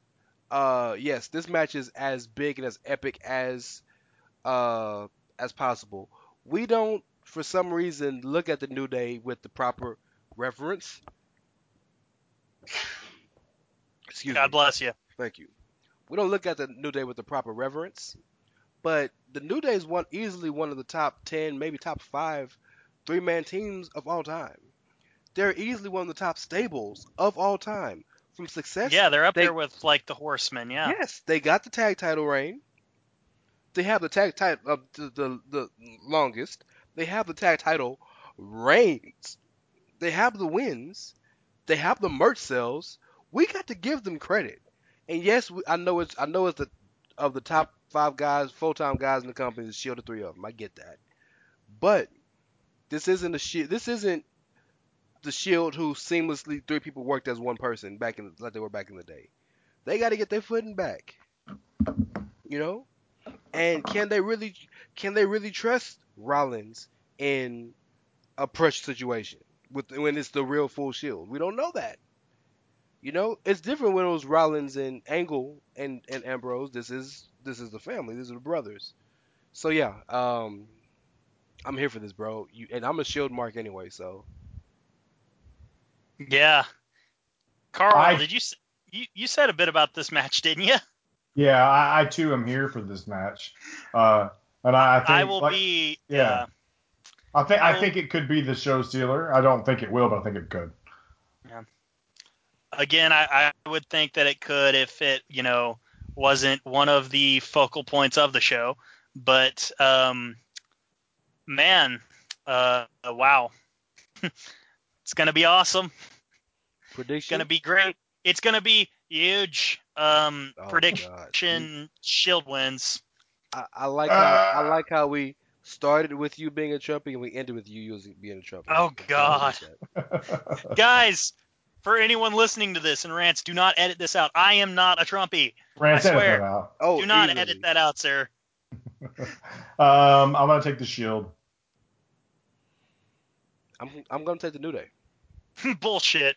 uh, yes, this match is as big and as epic as uh as possible. We don't for some reason, look at the New Day with the proper reverence. Excuse God me. bless you. Thank you. We don't look at the New Day with the proper reverence, but the New Day is one easily one of the top ten, maybe top five, three man teams of all time. They're easily one of the top stables of all time. From success, Yeah, they're up they- there with like the Horsemen. Yeah. Yes, they got the tag title reign. They have the tag title of uh, the, the the longest. They have the tag title reigns. They have the wins. They have the merch sales. We got to give them credit. And yes, we, I know it's I know it's the of the top five guys, full time guys in the company. The Shield of three of them. I get that. But this isn't a shield. This isn't the Shield who seamlessly three people worked as one person back in like they were back in the day. They got to get their footing back. You know, and can they really can they really trust Rollins in a pressure situation with when it's the real full Shield? We don't know that. You know, it's different when it was Rollins and Angle and and Ambrose. This is this is the family. These are the brothers. So yeah, um, I'm here for this, bro. You and I'm a Shield mark anyway. So Yeah. Carl, I- did you you you said a bit about this match, didn't you? Yeah, I, I too am here for this match. Uh, and I, I think I will like, be. yeah. Yeah. I think I I think it could be the show stealer. I don't think it will, but I think it could. Yeah. again, I, I would think that it could if it, you know, wasn't one of the focal points of the show. But um, man, uh, wow, it's gonna be awesome. Prediction. It's gonna be great. It's gonna be huge. Um, Oh, God. prediction: Shield wins. I, I like how I like how we started with you being a Trumpy and we ended with you using being a Trumpy. Oh, God. Guys, for anyone listening to this and rants, do not edit this out. I am not a Trumpy. Rance I edit swear. that out. Oh, Do not easily. edit that out, sir. Um, I'm gonna take the shield. I'm I'm gonna take the New Day. Bullshit.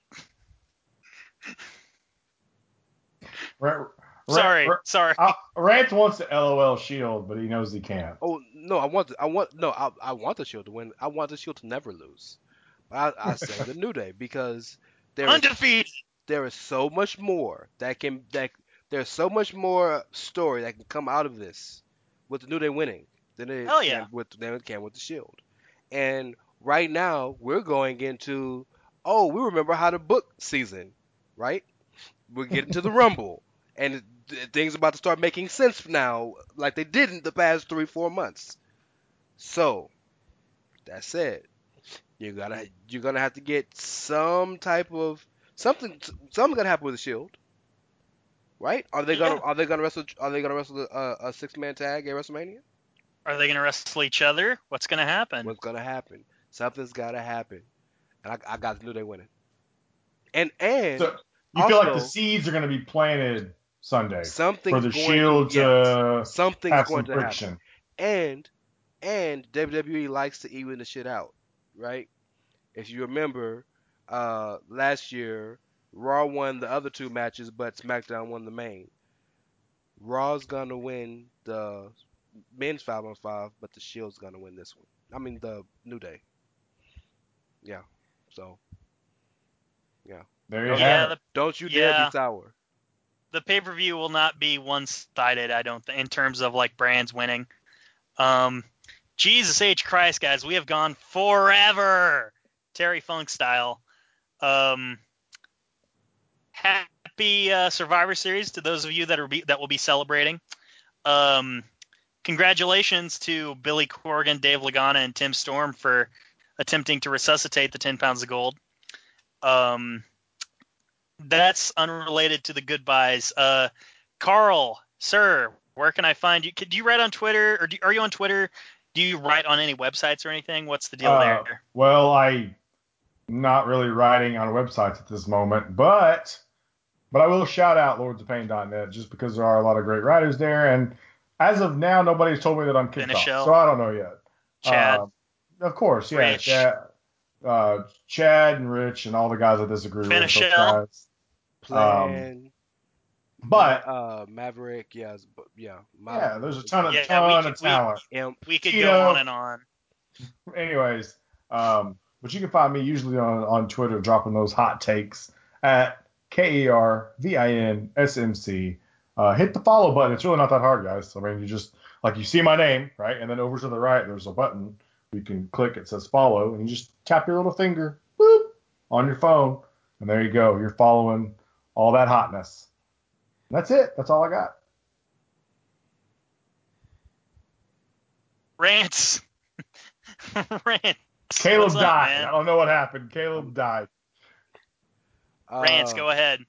Ra- Ra- Sorry, Ra- sorry. uh, Rance wants the LOL shield, but he knows he can't. Oh no, I want the, I want no I, I want the Shield to win. I want the Shield to never lose. I, I say the New Day because there is, Undefeated. there is so much more that can that there's so much more story that can come out of this with the New Day winning than it Hell can with than it can with the Shield. And right now we're going into oh we remember how to book season, right? We're getting to the Rumble, and th- things about to start making sense now, like they didn't the past three four months. So that said, you gotta you're gonna have to get some type of something something's gonna happen with the Shield, right? Are they gonna Yeah. are they gonna wrestle are they gonna wrestle uh, a, a six man tag at WrestleMania? Are they going to wrestle each other? What's going to happen? What's gonna happen? Something's gotta happen, and I, I got the New Day winning. And and So you feel like the seeds are gonna be planted Sunday something's for the going shield to, yes, to something's have going some to friction. happen. And and WWE likes to even the shit out, right? If you remember, uh, last year Raw won the other two matches, but SmackDown won the main. Raw's gonna win the men's five on five, but the Shield's gonna win this one. I mean the New Day. Yeah. So There you yeah, the, don't you dare Yeah. be sour. the pay per view will not be one sided. I don't think in terms of like brands winning. Um, Jesus H Christ, guys, we have gone forever, Terry Funk style. Um, happy uh, Survivor Series to those of you that are be, that will be celebrating. Um, congratulations to Billy Corgan, Dave Lagana, and Tim Storm for attempting to resuscitate the 10 pounds of gold. Um, that's unrelated to the goodbyes. Uh, Carl, sir, where can I find you? Do you write on Twitter, or do, are you on Twitter? Do you write on any websites or anything? What's the deal Uh, there? Well, I not really writing on websites at this moment, but but I will shout out lordsofpain.net just because there are a lot of great writers there, and as of now, nobody's told me that I'm kicked Finish off, so I don't know yet. Chad, Uh, of course, yeah, Rich. Chad, uh, Chad and Rich and all the guys I disagree Finish with. those it. guys. But uh, Maverick, yeah, s- but- yeah, yeah, there's a ton of Yeah, we ton could- of we- talent. We could Cheeto. go on and on. Anyways, um, but you can find me usually on, on Twitter dropping those hot takes at K E R V I N S M C. Uh, hit the follow button. It's really not that hard, guys. I mean, you just like you see my name, right? And then over to the right, there's a button you can click. It says follow, and you just tap your little finger, boop, on your phone, and there you go. You're following all that hotness. That's it. That's all I got. Rants. Rants. Caleb What's died. man? I don't know what happened. Caleb died. Rants, Uh, go ahead.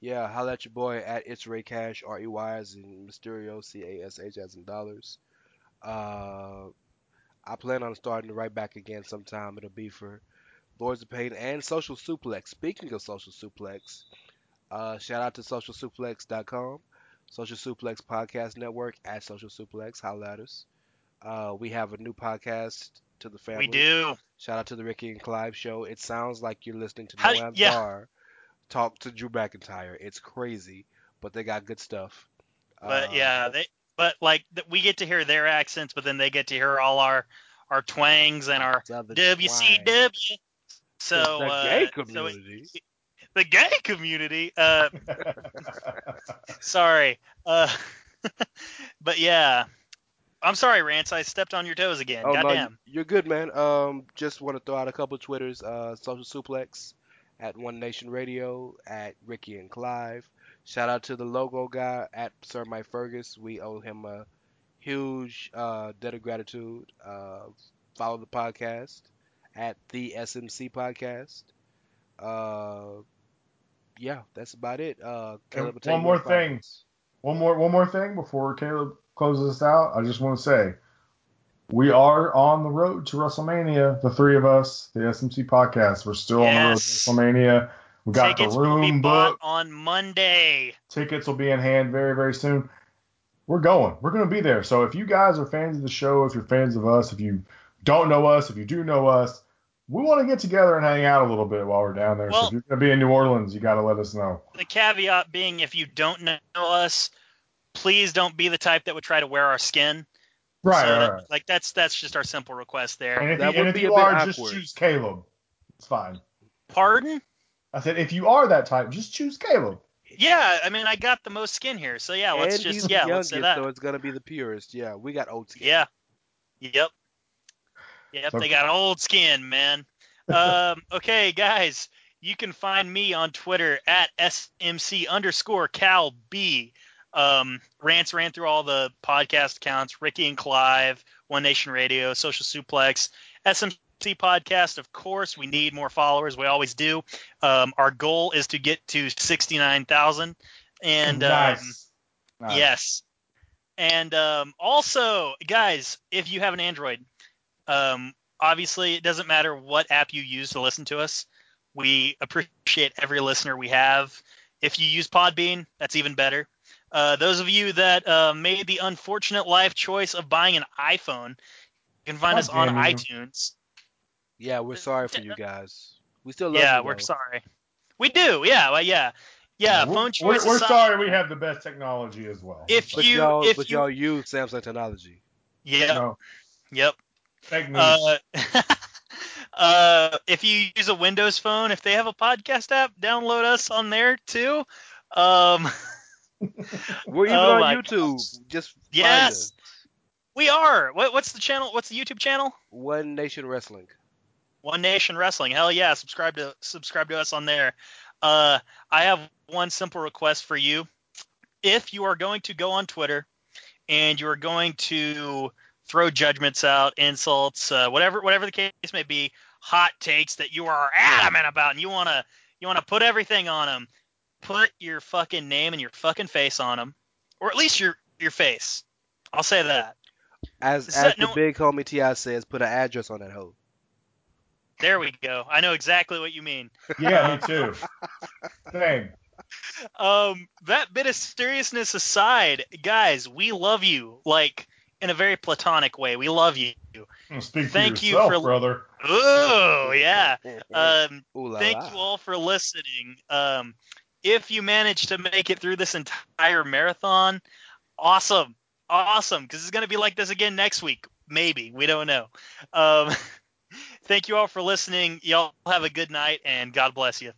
Yeah, holla at your boy at It's Ray Cash, R E Y as in Mysterio, C A S H as in dollars. Uh, I plan on starting write back again sometime. It'll be for Lords of Pain and Social Suplex. Speaking of Social Suplex, uh, shout out to socialsuplex.com, Social Suplex Podcast Network at Social Suplex. Holla at us. Uh, we have a new podcast to the family. We do. Shout out to the Ricky and Clive show. It sounds like you're listening to How- Noam yeah. Dar talk to Drew McIntyre. It's crazy, but they got good stuff. But Uh, yeah, they but like we get to hear their accents, but then they get to hear all our our twangs and our Southern WCW. So the uh, gay so it- community. the gay community. Uh, sorry. Uh, but yeah, I'm sorry, Rance. I stepped on your toes again. oh no, Goddamn. you- you're good, man. Um, just want to throw out a couple of twitters. Uh, Social Suplex at One Nation Radio at Ricky and Clive. Shout out to the logo guy at Sir Mike Fergus. We owe him a huge uh, debt of gratitude. Uh, follow the podcast at the SMC Podcast. Uh, yeah, that's about it. Uh, Caleb one you more where to find thing. us. one more one more thing before Caleb closes us out. I just want to say we are on the road to WrestleMania. The three of us, the SMC podcast, we're still on the road to WrestleMania. We got Tickets the will be room bought booked. on Monday. Tickets will be in hand very very soon. We're going. We're going to be there. So if you guys are fans of the show, if you're fans of us, if you don't know us, if you do know us, we want to get together and hang out a little bit while we're down there. so if you're going to be in New Orleans, you got to let us know. The caveat being, if you don't know us, please don't be the type that would try to wear our skin. Right, So right, that- right. Like that's that's just our simple request there. And if That you, and would if be a you bit are, just choose Caleb. It's fine. Pardon? I said, if you are that type, just choose Caleb. Yeah, I mean I got the most skin here, so yeah, let's and just he's the yeah, let's say that. so it's gonna be the purest. Yeah, we got old skin. Yeah. Yep. Yep, So- they got old skin, man. Um, okay, guys, you can find me on Twitter at SMC underscore Cal B. Um, Rants ran through all the podcast accounts, Ricky and Clive, One Nation Radio, Social Suplex, SMC podcast, of course. We need more followers. We always do. Um, our goal is to get to 69,000. And um, nice. Nice. Yes. And um, also, guys, if you have an Android, um, obviously it doesn't matter what app you use to listen to us. We appreciate every listener we have. If you use Podbean, that's even better. Uh, those of you that uh, made the unfortunate life choice of buying an iPhone, you can find God us on you. iTunes. Yeah, we're sorry for you guys. We still love Yeah, you. Yeah, we're sorry. We do. Yeah, well, yeah, yeah. We're- phone we're, choice. we're sorry we have the best technology as well. If But you, y'all, if but you, y'all use Samsung technology. yeah, no, yep. fake news. Uh, uh, if you use a Windows phone, if they have a podcast app, download us on there too. Um, We're even Oh on my YouTube. Just find yes, us. we are. What, what's the channel? What's the YouTube channel? One Nation Wrestling. One Nation Wrestling. Hell yeah, subscribe to subscribe to us on there. Uh, I have one simple request for you. If you are going to go on Twitter and you are going to throw judgments out, insults, uh, whatever whatever the case may be, hot takes that you are adamant about, and you wanna you wanna put everything on them, put your fucking name and your fucking face on them, or at least your your face. I'll say that. As as that the no- big homie Ti says, put an address on that hoe. There we go. I know exactly what you mean. yeah, me too. Same. um that bit of seriousness aside guys we love you like in a very platonic way we love you Speak for Thank you for- brother. oh yeah um Ooh la thank la. you all for listening um if you manage to make it through this entire marathon awesome awesome because it's going to be like this again next week maybe we don't know. Um, thank you all for listening. Y'all have a good night and God bless you.